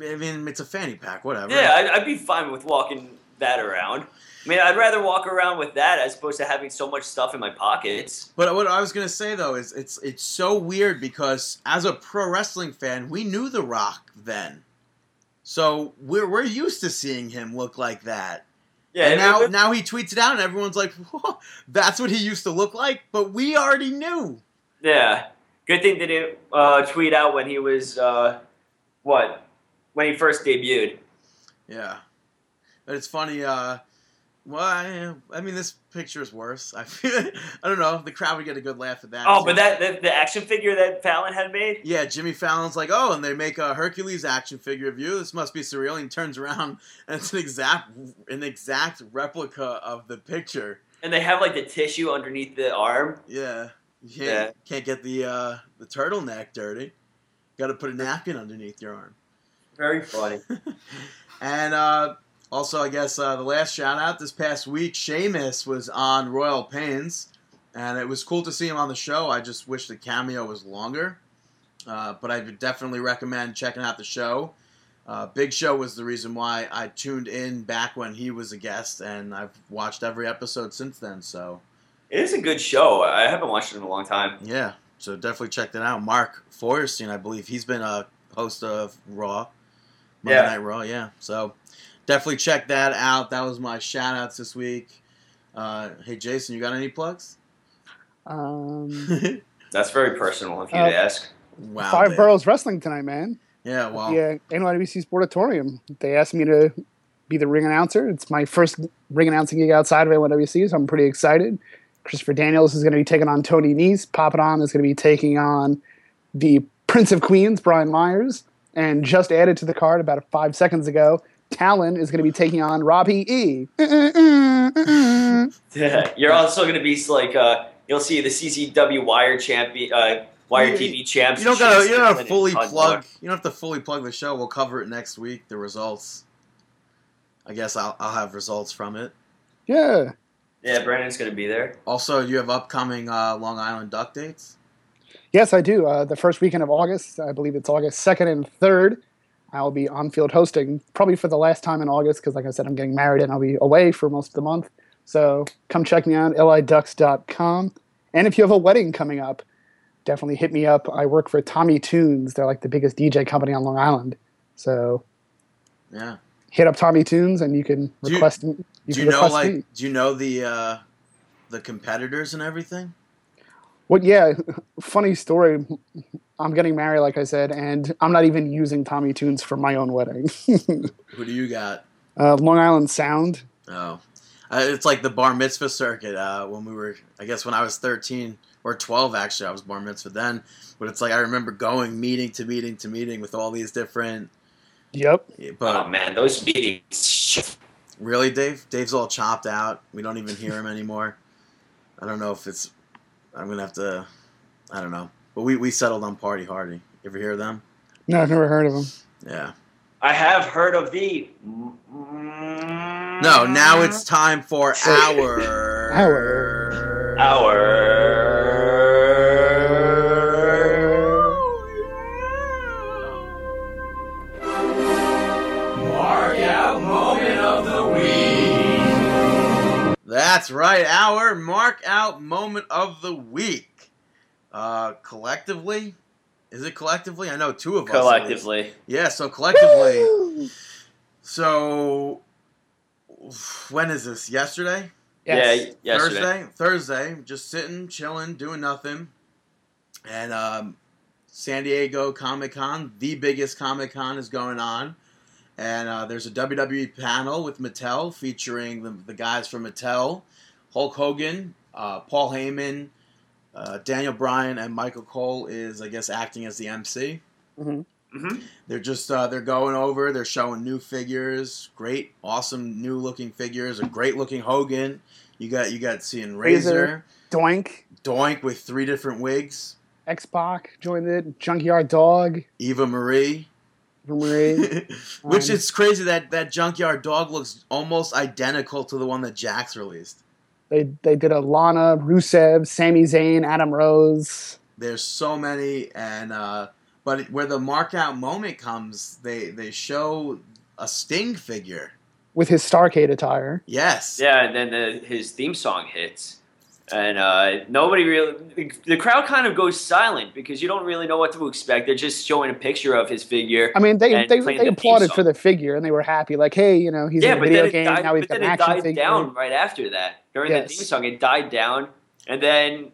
I, I mean, it's a fanny pack, whatever. Yeah, I'd, I'd be fine with walking that around. I mean, I'd rather walk around with that as opposed to having so much stuff in my pockets. But what I was gonna say though is it's it's so weird because as a pro wrestling fan, we knew The Rock then. So we're we're used to seeing him look like that. Yeah, and now now he tweets it out, and everyone's like, "Whoa, "That's what he used to look like." But we already knew. yeah. Good thing they didn't uh, tweet out when he was uh, what when he first debuted. Yeah, but it's funny. Uh, well, I, I mean, this picture is worse. I feel. I don't know. The crowd would get a good laugh at that. Oh, too. but that the, the action figure that Fallon had made. Yeah, Jimmy Fallon's like, oh, and they make a Hercules action figure of you. This must be surreal. And he turns around, and it's an exact, an exact replica of the picture. And they have like the tissue underneath the arm. Yeah, you Yeah. can't, can't get the uh, the turtleneck dirty. Got to put a napkin underneath your arm. Very funny. And uh, also, I guess uh, the last shout out this past week, Sheamus was on Royal Pains, and it was cool to see him on the show. I just wish the cameo was longer, uh, but I would definitely recommend checking out the show. Uh, Big Show was the reason why I tuned in back when he was a guest, and I've watched every episode since then. So It is a good show. I haven't watched it in a long time. yeah, so definitely check that out. Mark Feuerstein, I believe he's been a host of Raw, Monday Yeah. Night Raw. Yeah, so definitely check that out. That was my shout outs this week. Uh, hey Jason, you got any plugs? Um, That's very personal if you Uh, ask. wow, Five Dave. Boroughs Wrestling tonight, man. Yeah, well, Yeah, NYWC Sportatorium. They asked me to be the ring announcer. It's my first ring announcing gig outside of NYWC, so I'm pretty excited. Christopher Daniels is going to be taking on Tony Nese. Papa Don is going to be taking on the Prince of Queens, Brian Myers. And just added to the card about five seconds ago, Talon is going to be taking on Robbie E. Yeah, you're also going to be like uh, you'll see the CCW Wire champion, uh, Wire You- TV champs. you don't gotta, you don't have to fully plug. more. You don't have to fully plug the show. We'll cover it next week. The results. I guess I'll, I'll have results from it. yeah. Yeah, Brandon's going to be there. Also, you have upcoming uh, Long Island Duck dates. Yes, I do. Uh, the first weekend of August, I believe it's August 2nd and 3rd, I'll be on field hosting, probably for the last time in August, because like I said, I'm getting married and I'll be away for most of the month. So come check me out, liducks.com. And if you have a wedding coming up, definitely hit me up. I work for Tommy Tunes. They're like the biggest DJ company on Long Island. So Yeah. hit up Tommy Tunes and you can Do you- request you do you know like? me. Do you know the uh, the competitors and everything? Well, yeah, funny story. I'm getting married, like I said, and I'm not even using Tommy Tunes for my own wedding. Who do you got? uh, Long Island Sound. Oh, uh, it's like the bar mitzvah circuit. Uh, when we were, I guess, when I was thirteen or twelve, actually, I was bar mitzvah then. But it's like I remember going meeting to meeting to meeting with all these different. Yep. But oh man, those meetings. really, Dave, Dave's all chopped out. We don't even hear him anymore. I don't know if it's. I'm gonna have to. I don't know. But we, we settled on Party Hardy. You ever hear of them? No, I've never heard of them. Yeah. I have heard of the. No, now it's time for our. our Our. Mark out moment of the week. That's right, our mark out moment of the week. Uh, collectively, is it collectively? I know two of us. Collectively. Yeah, so collectively. So, when is this? Yesterday? Yes. Yeah, yesterday. Thursday? Thursday. Just sitting, chilling, doing nothing. And um, San Diego Comic Con, the biggest Comic Con, is going on. And uh, there's a WWE panel with Mattel featuring the, the guys from Mattel Hulk Hogan, uh, Paul Heyman, uh, Daniel Bryan, and Michael Cole is, I guess, acting as the MC. hmm They're just uh, they're going over. They're showing new figures, great, awesome, new looking figures. A great looking Hogan. You got you got seeing Razor, Razor. Doink. Doink with three different wigs. X Pac joined it. Junkyard Dog. Eva Marie, Marie. which Um, is crazy that that Junkyard Dog looks almost identical to the one that Jakks released. They they did a Lana, Rusev, Sami Zayn, Adam Rose. There's so many, and uh, but where the mark out moment comes, they they show a Sting figure. with his Starcade attire. Yes, Yeah, and then the, his theme song hits. and uh, nobody really. The crowd kind of goes silent because you don't really know what to expect. They're just showing a picture of his figure. I mean, they and they, they the applauded for the figure and they were happy. Like, hey, you know, he's yeah, in a video game died, now. He's but got then an it action died figure. down right after that. During Yes. the theme song, it died down, and then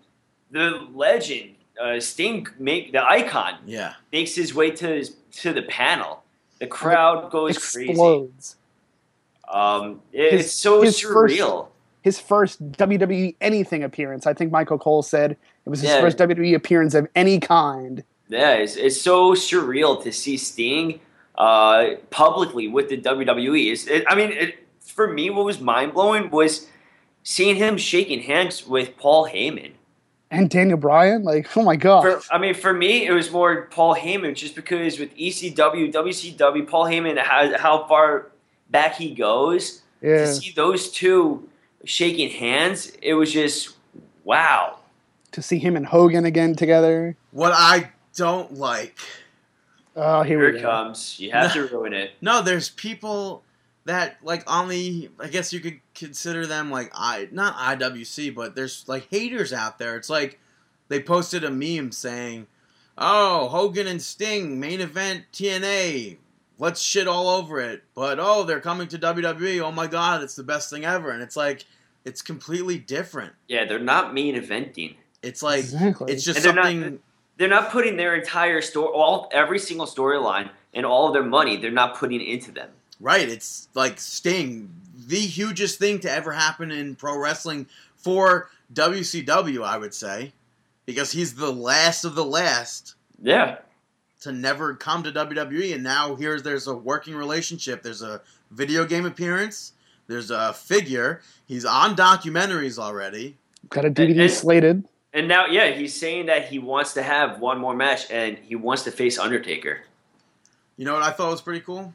the legend, uh, Sting, make the icon, Yeah. makes his way to his, to the panel. The crowd goes crazy. Explodes. Um, it- His- it's so his first- surreal. His first WWE anything appearance. I think Michael Cole said it was his Yeah. first WWE appearance of any kind. Yeah, it's, it's so surreal to see Sting uh, publicly with the WWE. It, I mean, it, for me, what was mind blowing was seeing him shaking hands with Paul Heyman. And Daniel Bryan, like, oh my god. For, I mean, for me, it was more Paul Heyman, just because with ECW, WCW, Paul Heyman, how, how far back he goes, yeah. to see those two shaking hands, it was just wow. To see him and Hogan again together. What I don't like. Oh, here, Here we it go. comes. You have to ruin it. No, there's people that like on the. I guess you could consider them like I not IWC, but there's like haters out there. It's like they posted a meme saying, "Oh, Hogan and Sting main event TNA." Let's shit all over it. But oh, they're coming to WWE. Oh my god, it's the best thing ever. And it's like it's completely different. Yeah, they're not main eventing. It's like exactly. it's just they're not- something they're not putting their entire story, all every single storyline and all of their money. They're not putting into them. Right. It's like Sting, the hugest thing to ever happen in pro wrestling for WCW, I would say, because he's the last of the last Yeah, to never come to WWE, and now here's there's a working relationship. There's a video game appearance. There's a figure. He's on documentaries already. Got a DVD and- slated. and now yeah, he's saying that he wants to have one more match and he wants to face Undertaker. You know what I thought was pretty cool?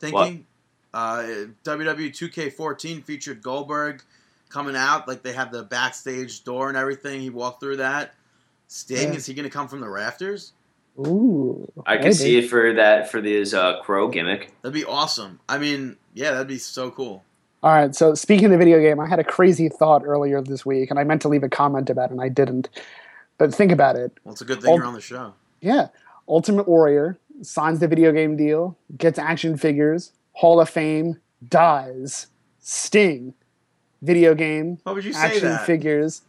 Thinking, uh, WWE 2K14 featured Goldberg coming out like they have the backstage door and everything. He walked through that. Sting Yeah. is he going to come from the rafters? Ooh. I can maybe. see it for that for this uh, crow gimmick. That'd be awesome. I mean, yeah, that'd be so cool. All right. So speaking of the video game, I had a crazy thought earlier this week, and I meant to leave a comment about it, and I didn't. But think about it. Well, it's a good thing Ul- you're on the show. Yeah. Ultimate Warrior signs the video game deal, gets action figures, Hall of Fame, dies. Sting, video game, Why would you say action that? figures.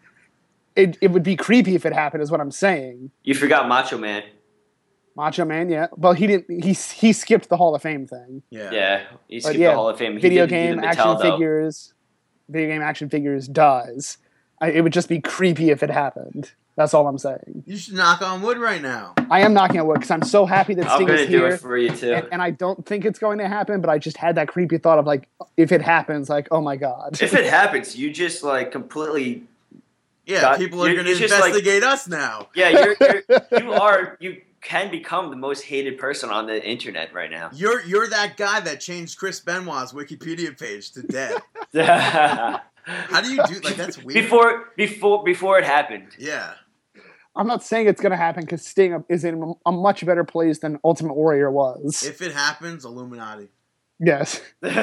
It, it would be creepy if it happened, is what I'm saying. You forgot Macho Man. Macho Man, yeah. Well, he didn't. He he skipped the Hall of Fame thing. yeah. Yeah, he skipped yeah, the Hall of Fame. He video game the action though. figures, video game action figures dies. I, it would just be creepy if it happened. That's all I'm saying. You should knock on wood right now. I am knocking on wood because I'm so happy that I'm Sting gonna is do here. it for you too. and, and I don't think it's going to happen, but I just had that creepy thought of like, if it happens, like, oh my god. if it happens, you just like completely. Yeah, God, people are going to you're like- investigate us now. Yeah, you're, you're you are you can become the most hated person on the internet right now. You're you're that guy that changed Chris Benoit's Wikipedia page to dead. How do you do like that's weird? before before before it happened. yeah. I'm not saying it's going to happen because Sting is in a much better place than Ultimate Warrior was. If it happens, Illuminati. yes. and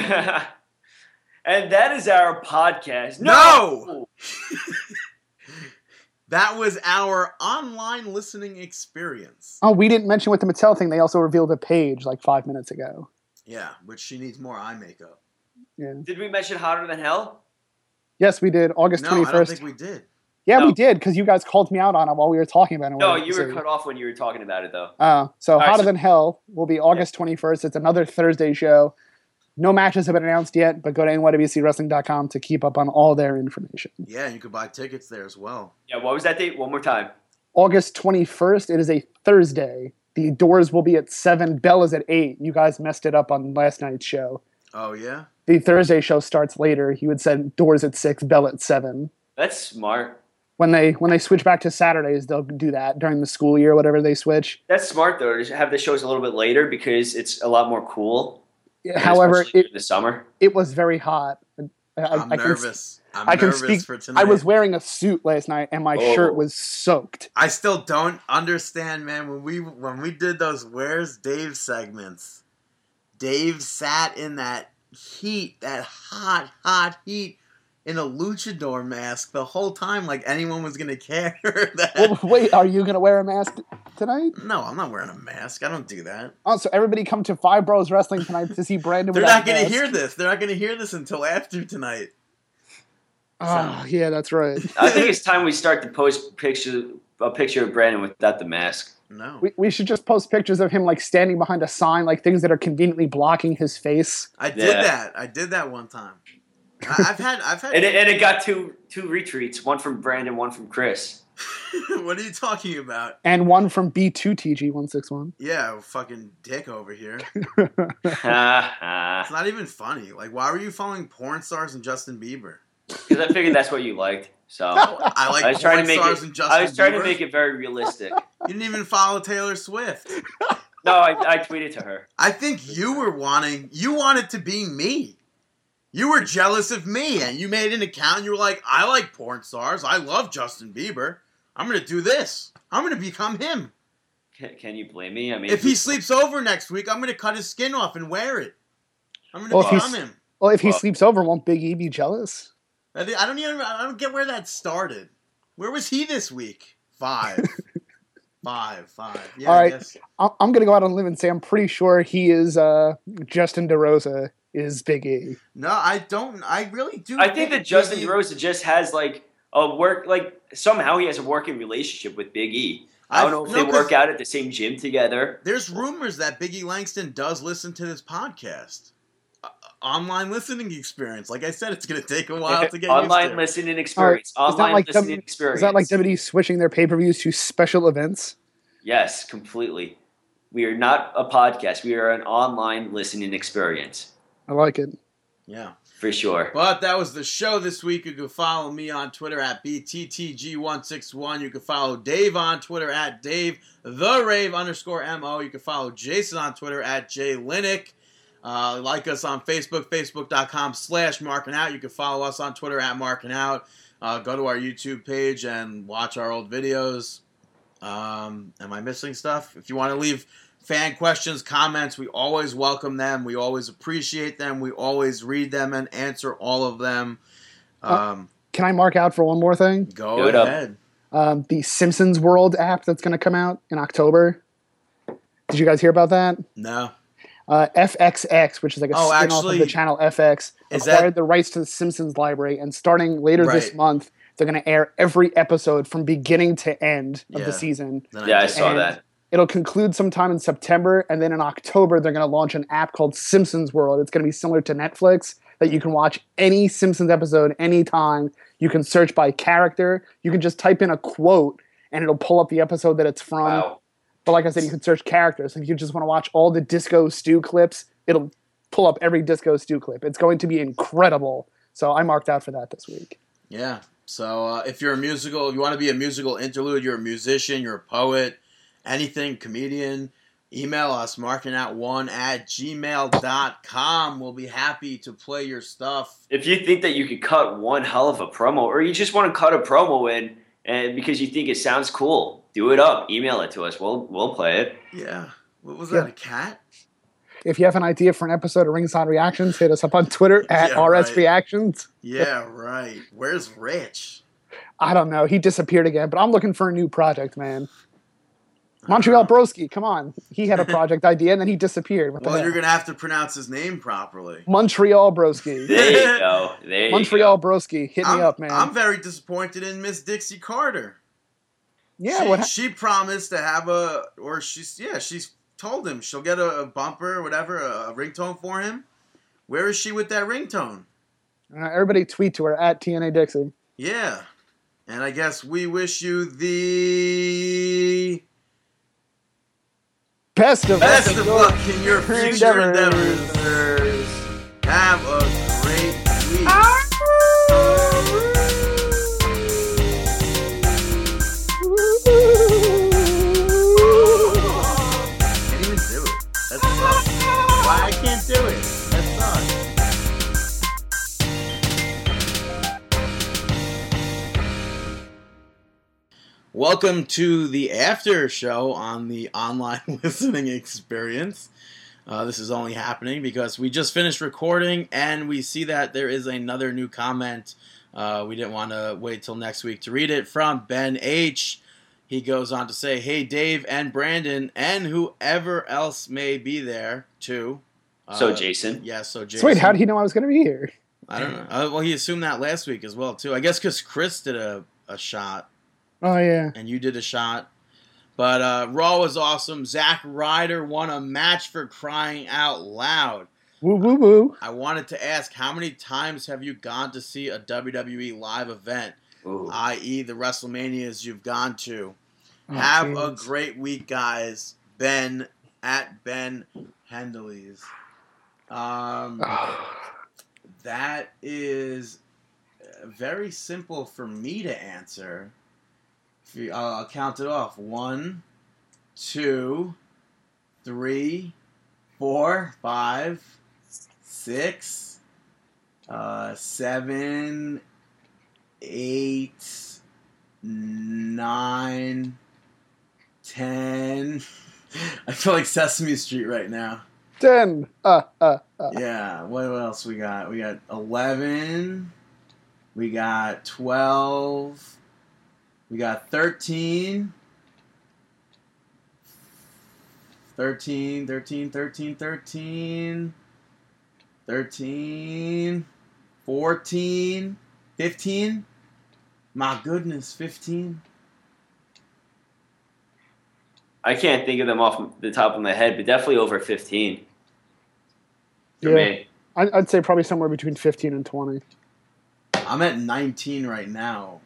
that is our podcast. No! That was our online listening experience. Oh, we didn't mention with the Mattel thing. They also revealed a Paige like five minutes ago. Yeah, which she needs more eye makeup. Yeah. Did we mention hotter than hell? Yes, we did. August No, twenty I don't think we did. Yeah, No. we did because you guys called me out on it while we were talking about it. No, you were so- cut off when you were talking about it though. Uh, so right, Hotter so- Than Hell will be August 21st. It's another Thursday show. No matches have been announced yet, but go to nywcwrestling.com to keep up on all their information. Yeah, you can buy tickets there as well. Yeah, what was that date? One more time. August 21st, it is a Thursday. The doors will be at 7. Bell is at 8. You guys messed it up on last night's show. Oh yeah. The Thursday show starts later. You had said doors at 6, bell at 7. That's smart. When they when they switch back to Saturdays, they'll do that during the school year, whatever they switch. That's smart though to have the shows a little bit later because it's a lot more cool. However, it, in the summer. it was very hot. I, I'm I can nervous. I'm I can nervous speak- for tonight. I was wearing a suit last night and my Oh. shirt was soaked. I still don't understand, man. When we when we did those "Where's Dave" segments, Dave sat in that heat, that hot, hot heat, in a luchador mask the whole time, like anyone was gonna care. that Well, wait, are you gonna wear a mask tonight? no, I'm not wearing a mask. I don't do that. Oh, so everybody come to Five Bros Wrestling tonight to see Brandon. They're not gonna mask. hear this. They're not gonna hear this until after tonight. Oh, yeah, that's right. I think it's time we start to post picture a picture of Brandon without the mask. No. We, we should just post pictures of him like standing behind a sign, like things that are conveniently blocking his face. I did Yeah. that. I did that one time. I, I've had I've had And it, and it got two two retweets, one from Brandon, one from Chris. what are you talking about? And one from B2TG161. Yeah, fucking dick over here. Ha ha. It's not even funny. Like, why were you following porn stars and Justin Bieber? Because I figured that's what you liked. So I like I was trying porn to make stars it. and Justin I was trying Bieber. to make it very realistic. You didn't even follow Taylor Swift. No, I, I tweeted to her. I think you were wanting. You wanted to be me. You were jealous of me, and you made an account. And you were like, "I like porn stars. I love Justin Bieber. I'm gonna do this. I'm gonna become him. Can, can you blame me? I mean, If he sleeps over next week, I'm gonna cut his skin off and wear it. I'm gonna Well, if become him. Well, if he Well- sleeps over, won't Big E be jealous? I don't even. I don't get where that started. Where was he this week? Five. five. Five. Yeah. All I right. guess. I- I'm going to go out on a limb and say I'm pretty sure he is uh, Justin DeRosa is Big E. No, I don't. I really do. I think that Justin Big E- DeRosa just has like a work like somehow he has a working relationship with Big E. I don't I've- know if no, they 'cause- work out at the same gym together. There's rumors that Biggie Langston does listen to this podcast. Uh, online listening experience. Like I said, it's going to take a while to get Online used to. listening experience. All right, is Online like listening W- experience. Is that like WWE switching their pay per views to special events? Yes, completely. We are not a podcast. We are an online listening experience I like it. Yeah. for sure. But that was the show this week. You can follow me on Twitter at BTTG161. You can follow Dave on Twitter at Dave the Rave underscore MO. You can follow Jason on Twitter at JLinick. Uh, like us on Facebook, facebook.com slash marking out. You can follow us on Twitter at marking out. Uh, go to our YouTube page and watch our old videos. Um, am I missing stuff? If you want to leave fan questions, comments, we always welcome them. We always appreciate them. We always read them and answer all of them. Um, Can I mark out for one more thing? go Do up. ahead. Um, the Simpsons World app that's going to come out in October. Did you guys hear about that? No. Uh, FXX, which is like a Oh, spin-off actually, of the channel FX, is acquired that- the rights to the Simpsons library, and starting later this month, they're going to air every episode from beginning to end of Yeah. the season. Yeah, I saw And that. It'll conclude sometime in September, and then in October they're going to launch an app called Simpsons World. It's going to be similar to Netflix that you can watch any Simpsons episode anytime. You can search by character. You can just type in a quote, and it'll pull up the episode that it's from. Wow. But like I said, you can search characters. If you just want to watch all the Disco Stew clips, it'll pull up every Disco Stew clip. It's going to be incredible. So I marked out for that this week. Yeah. So uh, if you're a musical, if you want to be a musical interlude, you're a musician, you're a poet, anything, comedian, email us, markingout1 at gmail.com. We'll be happy to play your stuff. If you think that you could cut one hell of a promo, or you just want to cut a promo in, and because you think it sounds cool, do it up. Email it to us. We'll we'll play it. Yeah. What was Yeah. that, a cat? If you have an idea for an episode of Ringside Reactions, hit us up on Twitter at Yeah, RS right. Reactions. Yeah, right. Where's Rich? I don't know. He disappeared again, but I'm looking for a new project, man. Montreal Broski, come on. He had a project idea and then he disappeared. What the Well, you're going to have to pronounce his name properly. Montreal Broski. There you go. There you Montreal Broski, hit me I'm, up, man. I'm very disappointed in Miss Dixie Carter. yeah, she, what? she promised to have a, or she's yeah, she's told him she'll get a, a bumper or whatever, a, a ringtone for him. Where is she with that ringtone? Uh, everybody tweet to her at TNA Dixie. Yeah, and I guess we wish you the Best of best luck. of luck in your future endeavors. Have a Welcome to the after show on the online listening experience. Uh, this is only happening because we just finished recording and we see that there is another new comment. Uh, we didn't want to wait till next week to read it from Ben H. He goes on to say, "Hey Dave and Brandon and whoever else may be there too." So Uh, Jason. yeah, so Jason. So wait, how did he know I was going to be here? I don't know. Uh, well, he assumed that last week as well too. I guess because Chris did a, a shot Oh yeah. and you did a shot. But uh, Raw was awesome. Zack Ryder won a match for crying out loud. Woo woo woo. I wanted to ask, how many times have you gone to see a WWE live event, Ooh. i.e., the WrestleManias you've gone to? Oh, Have a great week, guys. Ben at Ben Hendley's. Um, that is very simple for me to answer. You, uh, I'll count it off. One, two, three, four, five, six, uh, seven, eight, nine, ten. I feel like Sesame Street right now. Ten. Uh uh uh. Yeah, what else we got? We got 11. We got 12. We got 13. 13, 13, 13, 13. 13. 14. 15. My goodness, 15. I can't think of them off the top of my head, but definitely over 15 for Yeah. me. I- I'd say probably somewhere between fifteen and twenty. I'm at 19 right now.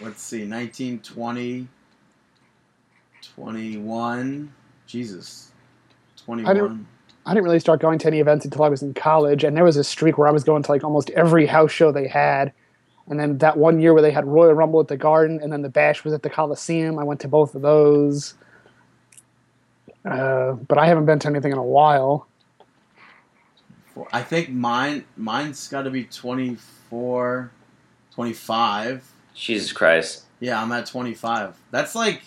Let's see, 19, 20, 21. Jesus. 21. I didn't really start going to any events until I was in college, and there was a streak where I was going to like almost every house show they had. And then that one year where they had Royal Rumble at the Garden, and then the Bash was at the Coliseum, I went to both of those. Uh, but I haven't been to anything in a while. I think mine mine's got to be 24, 25. Jesus Christ. Yeah, I'm at 25. That's like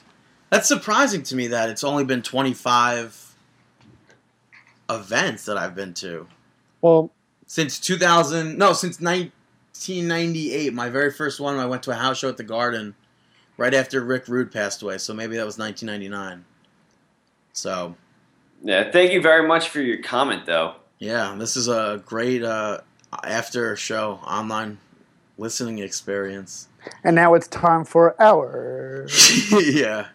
that's surprising to me that it's only been 25 events that I've been to Well, since 2000. No, since 1998. My very first one, I went to a house show at the Garden right after Rick Rude passed away. So maybe that was 1999. So Yeah, thank you very much for your comment, though. yeah, this is a great uh, after show online listening experience. And now it's time for our. yeah.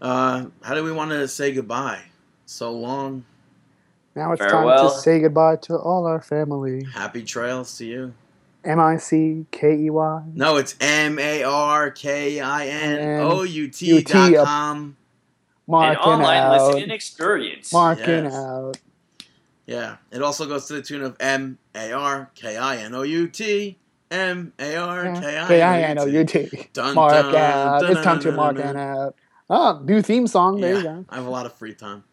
Uh, how do we want to say goodbye? So long. Now it's Farewell. time to say goodbye to all our family. Happy trails to you. M I C K E Y. No, it's M A R K I N O U T dot com. An online out. listening experience. Marking Yes. out. Yeah. It also goes to the tune of M A R K I N O U T. M A R K K I I N O U T. Mark out. It's time to mark dun, it dun. out. Uh, oh, new theme song. There you go. I have a lot of free time.